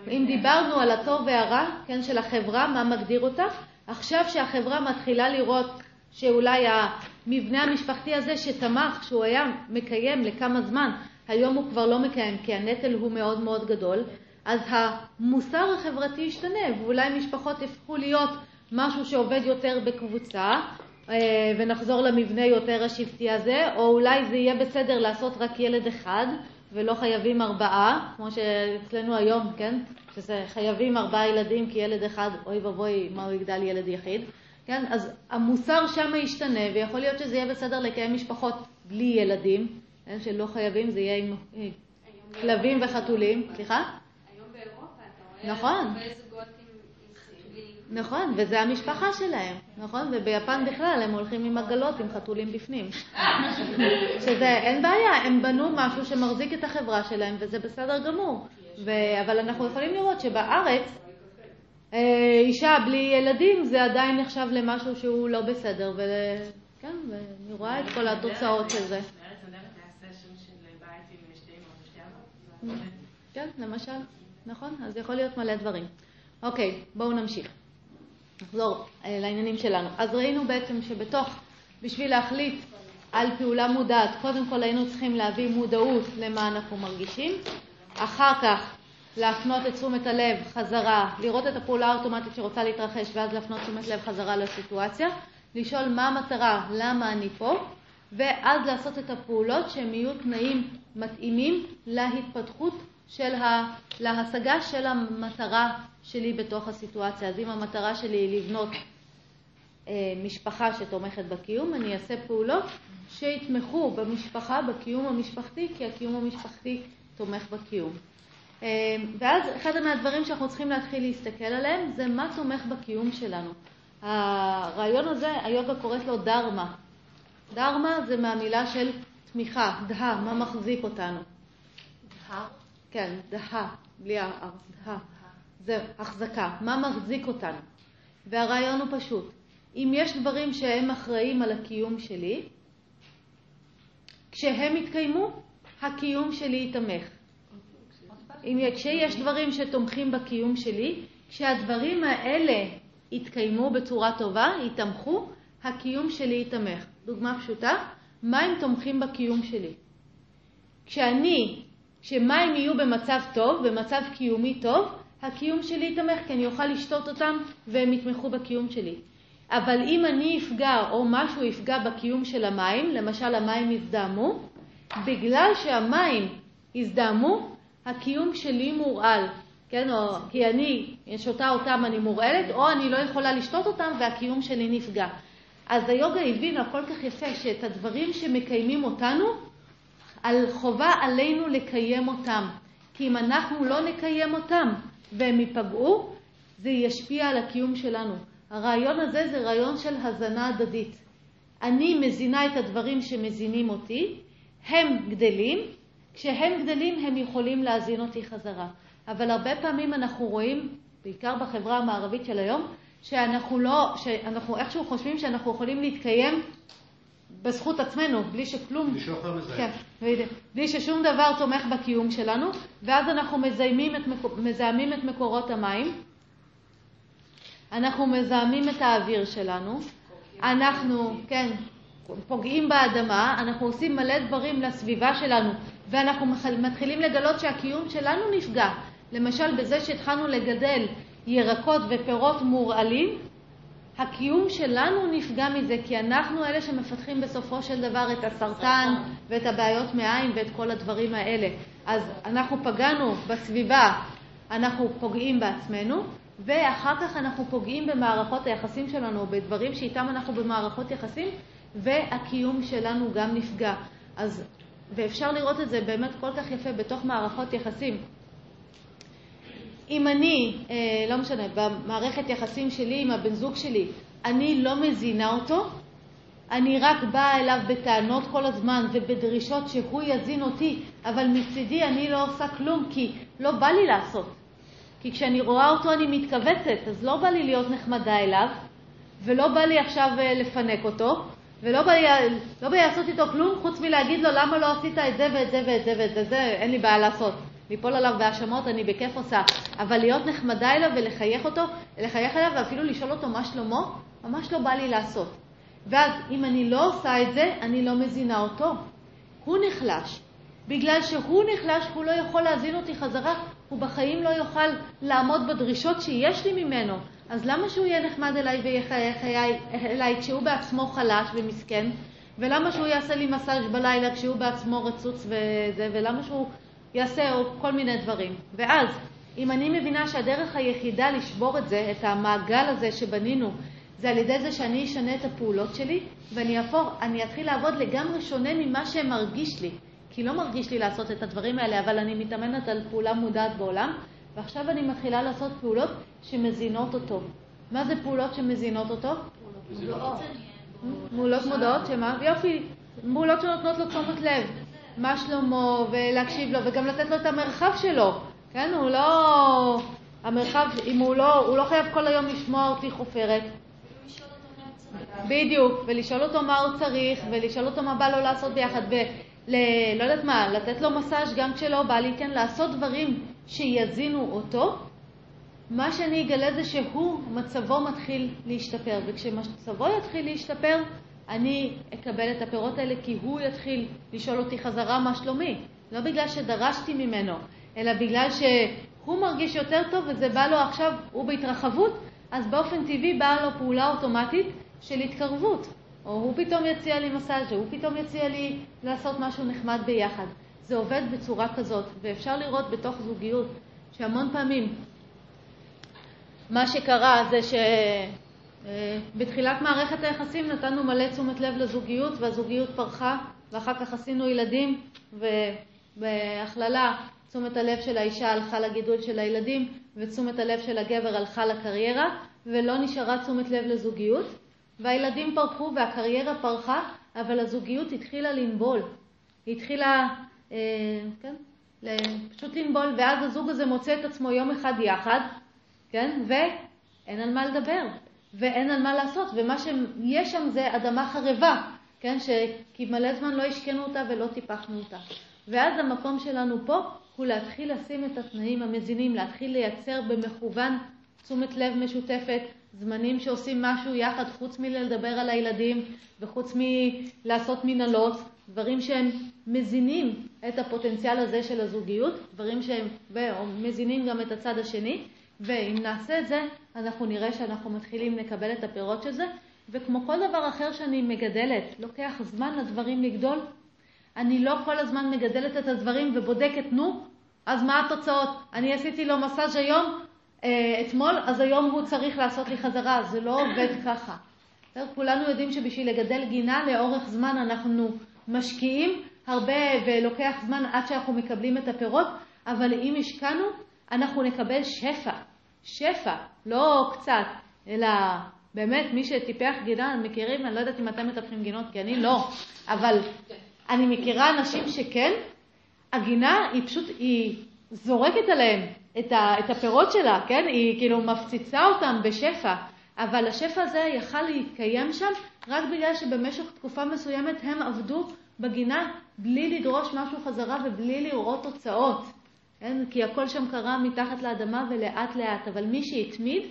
ואם דיברנו על הטוב והרע, כן, של החברה, מה מגדיר אותה, עכשיו שהחברה מתחילה לראות שאולי המבנה המשפחתי הזה שתמך, שהוא היה מקיים לכמה זמן, היום הוא כבר לא מקיים כי הנטל הוא מאוד מאוד גדול, אז המוסר החברתי ישתנה, ואולי משפחות יפכו להיות משהו שעובד יותר בקבוצה, אה, ונחזור למבנה יותר השבטי הזה, או אולי זה יהיה בסדר לעשות רק ילד אחד, ולא חייבים ארבעה, כמו שאצלנו היום, כן? שזה חייבים ארבעה ילדים כי ילד אחד, אוי ואבוי, מה הוא יגדל ילד יחיד. כן? אז המוסר שם ישתנה, ויכול להיות שזה יהיה בסדר לקיים משפחות בלי ילדים, כן? שלא חייבים, זה יהיה עם אה, כלבים וחתולים. סליחה? היום באירופה אתה רואה נכון. נכון, וזה המשפחה שלהם, נכון? וביפן בכלל הם הולכים עם עגלות עם חתולים בפנים. שזה, אין בעיה, הם בנו משהו שמחזיק את החברה שלהם וזה בסדר גמור. ו... אבל אנחנו יכולים לראות שבארץ אה, אישה בלי ילדים זה עדיין נחשב למשהו שהוא לא בסדר, ו... כן, ואני רואה את כל התוצאות של זה. בארץ נדמת היה סשן של בית עם שתי אמהות ושתי אבות. כן, למשל, נכון? אז יכול להיות מלא דברים. אוקיי, בואו נמשיך. נחזור אה, לעניינים שלנו. אז ראינו בעצם שבתוך, בשביל להחליט על פעולה מודעת, קודם כל היינו צריכים להביא מודעות למה אנחנו מרגישים, אחר כך להפנות את תשומת הלב חזרה, לראות את הפעולה האוטומטית שרוצה להתרחש ואז להפנות תשומת לב חזרה לסיטואציה, לשאול מה המטרה, למה אני פה, ואז לעשות את הפעולות שהם יהיו תנאים מתאימים להתפתחות של ה... להשגה של המטרה שלי בתוך הסיטואציה. אז אם המטרה שלי היא לבנות אה, משפחה שתומכת בקיום, אני אעשה פעולות שיתמכו במשפחה, בקיום המשפחתי, כי הקיום המשפחתי תומך בקיום. אה, ואז אחד מהדברים שאנחנו צריכים להתחיל להסתכל עליהם זה מה תומך בקיום שלנו. הרעיון הזה, היוגה קוראת לו דרמה. דרמה זה מהמילה של תמיכה, דה, מה מחזיק אותנו. דה? כן, דה, בלי ה-R, דה. זה החזקה, מה מחזיק אותנו. והרעיון הוא פשוט. אם יש דברים שהם אחראים על הקיום שלי, כשהם יתקיימו, הקיום שלי ייתמך. אם כשיש דברים שתומכים בקיום שלי, כשהדברים האלה יתקיימו בצורה טובה, ייתמכו, הקיום שלי ייתמך. דוגמה פשוטה, מים תומכים בקיום שלי. כשאני, כשמים יהיו במצב טוב, במצב קיומי טוב, הקיום שלי ייתמך, כי אני אוכל לשתות אותם והם יתמכו בקיום שלי. אבל אם אני אפגע או משהו יפגע בקיום של המים, למשל המים יזדהמו, בגלל שהמים יזדהמו, הקיום שלי מורעל, כן, או כי אני שותה אותם אני מורעלת, או אני לא יכולה לשתות אותם והקיום שלי נפגע. אז היוגה הבינה כל כך יפה שאת הדברים שמקיימים אותנו, על חובה עלינו לקיים אותם. כי אם אנחנו לא נקיים אותם והם ייפגעו, זה ישפיע על הקיום שלנו. הרעיון הזה זה רעיון של הזנה הדדית. אני מזינה את הדברים שמזינים אותי, הם גדלים, כשהם גדלים הם יכולים להזין אותי חזרה. אבל הרבה פעמים אנחנו רואים, בעיקר בחברה המערבית של היום, שאנחנו לא, שאנחנו איכשהו חושבים שאנחנו יכולים להתקיים בזכות עצמנו, בלי שכלום... בלי שאוכל מזהם. כן, בדיוק. בלי ששום דבר תומך בקיום שלנו, ואז אנחנו מזהמים את, מזהמים את מקורות המים, אנחנו מזהמים את האוויר שלנו, אנחנו, כן, פוגעים באדמה, אנחנו עושים מלא דברים לסביבה שלנו, ואנחנו מתחילים לגלות שהקיום שלנו נפגע. למשל, בזה שהתחלנו לגדל ירקות ופירות מורעלים, הקיום שלנו נפגע מזה, כי אנחנו אלה שמפתחים בסופו של דבר את הסרטן ואת הבעיות מעיים ואת כל הדברים האלה. אז אנחנו פגענו בסביבה, אנחנו פוגעים בעצמנו, ואחר כך אנחנו פוגעים במערכות היחסים שלנו, בדברים שאיתם אנחנו במערכות יחסים, והקיום שלנו גם נפגע. אז, ואפשר לראות את זה באמת כל כך יפה בתוך מערכות יחסים. אם אני, אה, לא משנה, במערכת יחסים שלי עם הבן זוג שלי, אני לא מזינה אותו, אני רק באה אליו בטענות כל הזמן ובדרישות שהוא יזין אותי, אבל מצידי אני לא עושה כלום כי לא בא לי לעשות. כי כשאני רואה אותו אני מתכווצת, אז לא בא לי להיות נחמדה אליו, ולא בא לי עכשיו אה, לפנק אותו, ולא בא לי, לא בא לי לעשות איתו כלום חוץ מלהגיד לו למה לא עשית את זה ואת זה ואת זה ואת זה, זה אין לי בעיה לעשות. ליפול עליו בהאשמות אני בכיף עושה, אבל להיות נחמדה אליו ולחייך אותו, לחייך אליו ואפילו לשאול אותו מה שלמה, ממש לא בא לי לעשות. ואז אם אני לא עושה את זה, אני לא מזינה אותו. הוא נחלש. בגלל שהוא נחלש, הוא לא יכול להזין אותי חזרה, הוא בחיים לא יוכל לעמוד בדרישות שיש לי ממנו. אז למה שהוא יהיה נחמד אליי ויחייך אליי כשהוא בעצמו חלש ומסכן? ולמה שהוא יעשה לי מסאז' בלילה כשהוא בעצמו רצוץ וזה, ולמה שהוא יעשה כל מיני דברים. ואז, אם אני מבינה שהדרך היחידה לשבור את זה, את המעגל הזה שבנינו, זה על ידי זה שאני אשנה את הפעולות שלי, ואני אפור, אני אתחיל לעבוד לגמרי שונה ממה שמרגיש לי. כי לא מרגיש לי לעשות את הדברים האלה, אבל אני מתאמנת על פעולה מודעת בעולם, ועכשיו אני מתחילה לעשות פעולות שמזינות אותו. מה זה פעולות שמזינות אותו? מודעות. פעולות מודעות, שמה? יופי, פעולות שנותנות לו תשומת לב. מה שלמה, ולהקשיב לו, וגם לתת לו את המרחב שלו. כן, הוא לא... המרחב, אם הוא לא, הוא לא חייב כל היום לשמוע אותי חופרת. בדיוק, ולשאול אותו מה הוא צריך, ולשאול אותו מה בא לו לעשות ביחד, ול... לא יודעת מה, לתת לו מסאז' גם כשלא בא לי, כן, לעשות דברים שיזינו אותו. מה שאני אגלה זה שהוא, מצבו מתחיל להשתפר, וכשמצבו יתחיל להשתפר, אני אקבל את הפירות האלה כי הוא יתחיל לשאול אותי חזרה מה שלומי. לא בגלל שדרשתי ממנו, אלא בגלל שהוא מרגיש יותר טוב וזה בא לו עכשיו, הוא בהתרחבות, אז באופן טבעי באה לו פעולה אוטומטית של התקרבות. או הוא פתאום יציע לי מסאז', או הוא פתאום יציע לי לעשות משהו נחמד ביחד. זה עובד בצורה כזאת, ואפשר לראות בתוך זוגיות שהמון פעמים מה שקרה זה שבתחילת מערכת היחסים נתנו מלא תשומת לב לזוגיות והזוגיות פרחה ואחר כך עשינו ילדים ובהכללה תשומת הלב של האישה הלכה לגידול של הילדים ותשומת הלב של הגבר הלכה לקריירה ולא נשארה תשומת לב לזוגיות והילדים פרחו והקריירה פרחה אבל הזוגיות התחילה לנבול. היא התחילה, אה, כן, פשוט לנבול ואז הזוג הזה מוצא את עצמו יום אחד יחד כן? ואין על מה לדבר, ואין על מה לעשות, ומה שיש שם זה אדמה חרבה, כן? כי מלא זמן לא השקנו אותה ולא טיפחנו אותה. ואז המקום שלנו פה הוא להתחיל לשים את התנאים המזינים, להתחיל לייצר במכוון תשומת לב משותפת, זמנים שעושים משהו יחד חוץ מלדבר על הילדים וחוץ מלעשות מנהלות, דברים שהם מזינים את הפוטנציאל הזה של הזוגיות, דברים שהם מזינים גם את הצד השני, ואם נעשה את זה, אנחנו נראה שאנחנו מתחילים לקבל את הפירות של זה, וכמו כל דבר אחר שאני מגדלת, לוקח זמן לדברים לגדול. אני לא כל הזמן מגדלת את הדברים ובודקת, נו, אז מה התוצאות? אני עשיתי לו מסאז' היום, אה, אתמול, אז היום הוא צריך לעשות לי חזרה. זה לא עובד ככה. כולנו יודעים שבשביל לגדל גינה לאורך זמן אנחנו משקיעים הרבה ולוקח זמן עד שאנחנו מקבלים את הפירות, אבל אם השקענו, אנחנו נקבל שפע. שפע, לא קצת, אלא באמת מי שטיפח גינה, מכירים, אני לא יודעת אם אתם מטפחים גינות, כי אני לא, אבל אני מכירה אנשים שכן, הגינה היא פשוט, היא זורקת עליהם את, ה, את הפירות שלה, כן? היא כאילו מפציצה אותם בשפע. אבל השפע הזה יכל להתקיים שם רק בגלל שבמשך תקופה מסוימת הם עבדו בגינה בלי לדרוש משהו חזרה ובלי לראות תוצאות. כן? כי הכל שם קרה מתחת לאדמה ולאט לאט, אבל מי שהתמיד,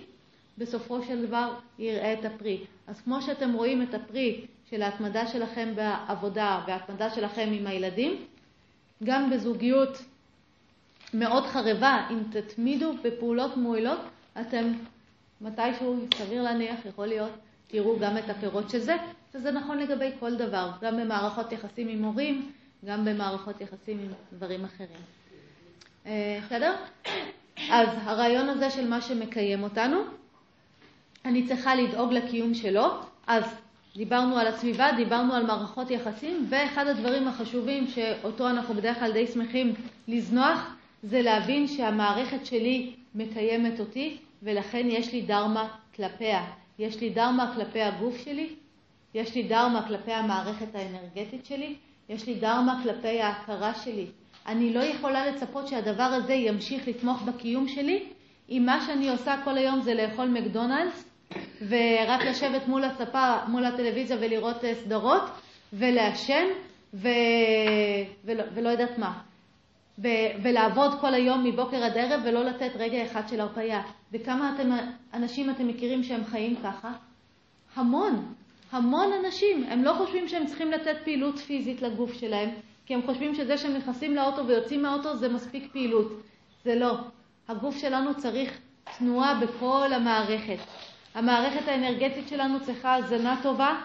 בסופו של דבר יראה את הפרי. אז כמו שאתם רואים את הפרי של ההתמדה שלכם בעבודה וההתמדה שלכם עם הילדים, גם בזוגיות מאוד חרבה, אם תתמידו בפעולות מועילות, אתם מתישהו, סביר להניח, יכול להיות, תראו גם את הפירות של זה, וזה נכון לגבי כל דבר, גם במערכות יחסים עם הורים, גם במערכות יחסים עם דברים אחרים. אה, בסדר? אז הרעיון הזה של מה שמקיים אותנו, אני צריכה לדאוג לקיום שלו, אז דיברנו על הסביבה, דיברנו על מערכות יחסים, ואחד הדברים החשובים שאותו אנחנו בדרך כלל די שמחים לזנוח, זה להבין שהמערכת שלי מקיימת אותי, ולכן יש לי דרמה כלפיה. יש לי דרמה כלפי הגוף שלי, יש לי דרמה כלפי המערכת האנרגטית שלי, יש לי דרמה כלפי ההכרה שלי. אני לא יכולה לצפות שהדבר הזה ימשיך לתמוך בקיום שלי, אם מה שאני עושה כל היום זה לאכול מקדונלדס, ורק לשבת מול הספה, מול הטלוויזיה ולראות אה, סדרות, ולעשן, ו... ולא, ולא יודעת מה. ו... ולעבוד כל היום מבוקר עד ערב ולא לתת רגע אחד של הרפאיה. וכמה אתם, אנשים אתם מכירים שהם חיים ככה? המון. המון אנשים. הם לא חושבים שהם צריכים לתת פעילות פיזית לגוף שלהם, כי הם חושבים שזה שהם נכנסים לאוטו ויוצאים מהאוטו זה מספיק פעילות. זה לא. הגוף שלנו צריך תנועה בכל המערכת. המערכת האנרגטית שלנו צריכה הזנה טובה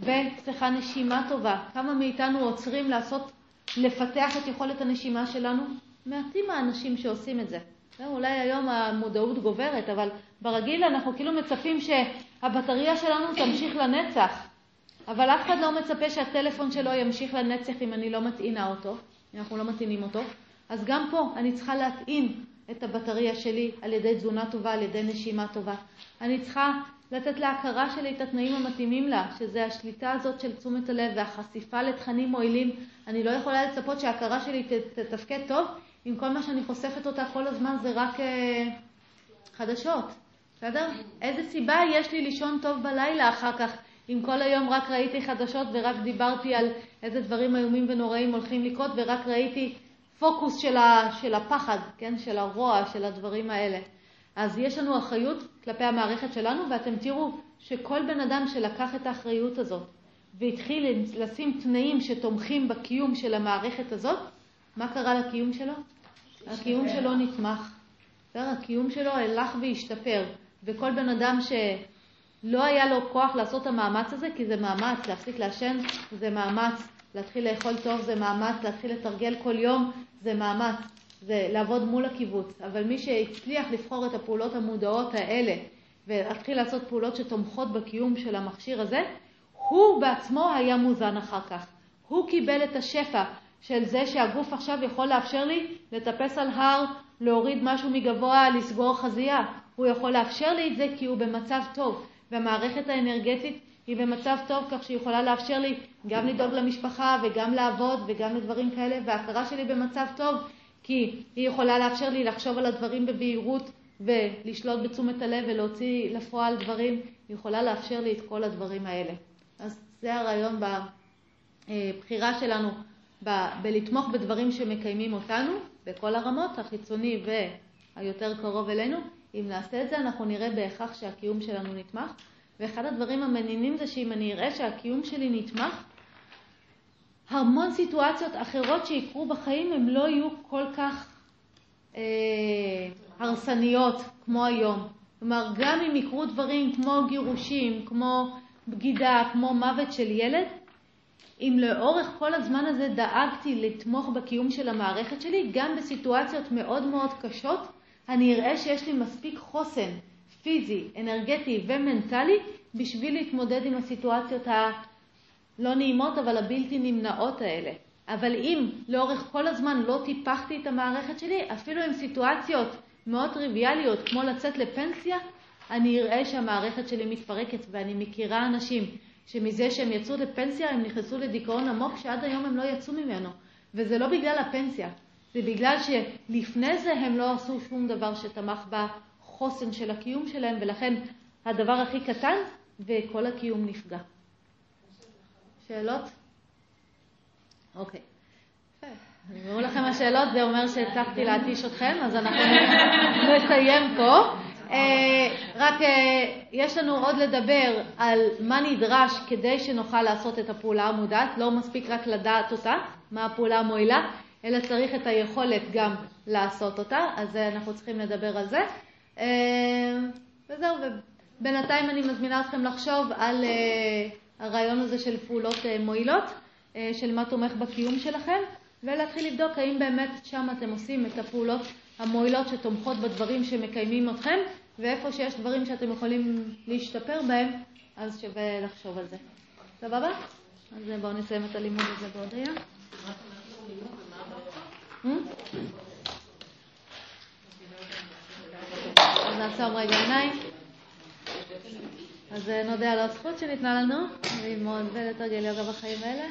וצריכה נשימה טובה. כמה מאיתנו עוצרים לעשות, לפתח את יכולת הנשימה שלנו? מעטים האנשים שעושים את זה. אולי היום המודעות גוברת, אבל ברגיל אנחנו כאילו מצפים שהבטריה שלנו תמשיך לנצח. אבל אף אחד לא מצפה שהטלפון שלו ימשיך לנצח אם אני לא מטעינה אותו, אם אנחנו לא מטעינים אותו. אז גם פה אני צריכה להטעין את הבטריה שלי על ידי תזונה טובה, על ידי נשימה טובה. אני צריכה לתת להכרה שלי את התנאים המתאימים לה, שזה השליטה הזאת של תשומת הלב והחשיפה לתכנים מועילים. אני לא יכולה לצפות שההכרה שלי תתפקד טוב אם כל מה שאני חושפת אותה כל הזמן זה רק אה, חדשות, בסדר? איזה סיבה יש לי לישון טוב בלילה אחר כך אם כל היום רק ראיתי חדשות ורק דיברתי על איזה דברים איומים ונוראים הולכים לקרות ורק ראיתי פוקוס של, ה, של הפחד, כן? של הרוע, של הדברים האלה. אז יש לנו אחריות כלפי המערכת שלנו, ואתם תראו שכל בן אדם שלקח את האחריות הזאת והתחיל לשים תנאים שתומכים בקיום של המערכת הזאת, מה קרה לקיום שלו? הקיום שלו נתמך. הקיום שלו הלך והשתפר, וכל בן אדם שלא היה לו כוח לעשות את המאמץ הזה, כי זה מאמץ, להפסיק לעשן זה מאמץ, להתחיל לאכול טוב זה מאמץ, להתחיל לתרגל כל יום זה מאמץ, זה לעבוד מול הקיבוץ. אבל מי שהצליח לבחור את הפעולות המודעות האלה ולהתחיל לעשות פעולות שתומכות בקיום של המכשיר הזה, הוא בעצמו היה מוזן אחר כך. הוא קיבל את השפע של זה שהגוף עכשיו יכול לאפשר לי לטפס על הר, להוריד משהו מגבוה, לסגור חזייה. הוא יכול לאפשר לי את זה כי הוא במצב טוב. והמערכת האנרגטית היא במצב טוב כך שהיא יכולה לאפשר לי גם לדאוג למשפחה וגם לעבוד וגם לדברים כאלה, וההכרה שלי במצב טוב כי היא יכולה לאפשר לי לחשוב על הדברים בבהירות ולשלוט בתשומת הלב ולהוציא לפועל דברים, היא יכולה לאפשר לי את כל הדברים האלה. אז זה הרעיון בבחירה שלנו ב- בלתמוך בדברים שמקיימים אותנו בכל הרמות, החיצוני והיותר קרוב אלינו. אם נעשה את זה, אנחנו נראה בהכרח שהקיום שלנו נתמך. ואחד הדברים המעניינים זה שאם אני אראה שהקיום שלי נתמך, המון סיטואציות אחרות שיקרו בחיים הם לא יהיו כל כך אה, הרסניות כמו היום. כלומר, גם אם יקרו דברים כמו גירושים, כמו בגידה, כמו מוות של ילד, אם לאורך כל הזמן הזה דאגתי לתמוך בקיום של המערכת שלי, גם בסיטואציות מאוד מאוד קשות, אני אראה שיש לי מספיק חוסן פיזי, אנרגטי ומנטלי בשביל להתמודד עם הסיטואציות הלא נעימות אבל הבלתי נמנעות האלה. אבל אם לאורך כל הזמן לא טיפחתי את המערכת שלי, אפילו עם סיטואציות מאוד טריוויאליות כמו לצאת לפנסיה, אני אראה שהמערכת שלי מתפרקת ואני מכירה אנשים שמזה שהם יצאו לפנסיה הם נכנסו לדיכאון עמוק שעד היום הם לא יצאו ממנו. וזה לא בגלל הפנסיה, זה בגלל שלפני זה הם לא עשו שום דבר שתמך בחוסן של הקיום שלהם, ולכן הדבר הכי קטן וכל הקיום נפגע. שאלות? אוקיי. אני אומר לכם השאלות, זה אומר שהצלחתי להתיש אתכם, אז אנחנו נסיים פה. אה, רק אה, יש לנו עוד לדבר על מה נדרש כדי שנוכל לעשות את הפעולה המודעת, לא מספיק רק לדעת אותה, מה הפעולה המועילה, אלא צריך את היכולת גם לעשות אותה, אז אנחנו צריכים לדבר על זה. אה, וזהו, ובינתיים אני מזמינה אתכם לחשוב על הרעיון הזה של פעולות מועילות, של מה תומך בקיום שלכם, ולהתחיל לבדוק האם באמת שם אתם עושים את הפעולות המועילות שתומכות בדברים שמקיימים אתכם, ואיפה שיש דברים שאתם יכולים להשתפר בהם, אז שווה לחשוב על זה. סבבה? אז בואו נסיים את הלימוד הזה בהודיה. Hmm? אז נעצום רגע עיניים. אז נודה על הזכות שניתנה לנו ללמוד ולתרגל יוגה בחיים האלה,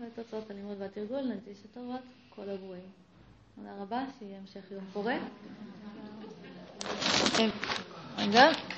ותוצאות הלימוד והתרגול את הטובות כל הגרועים. תודה רבה, שיהיה המשך יום פורה. רגע.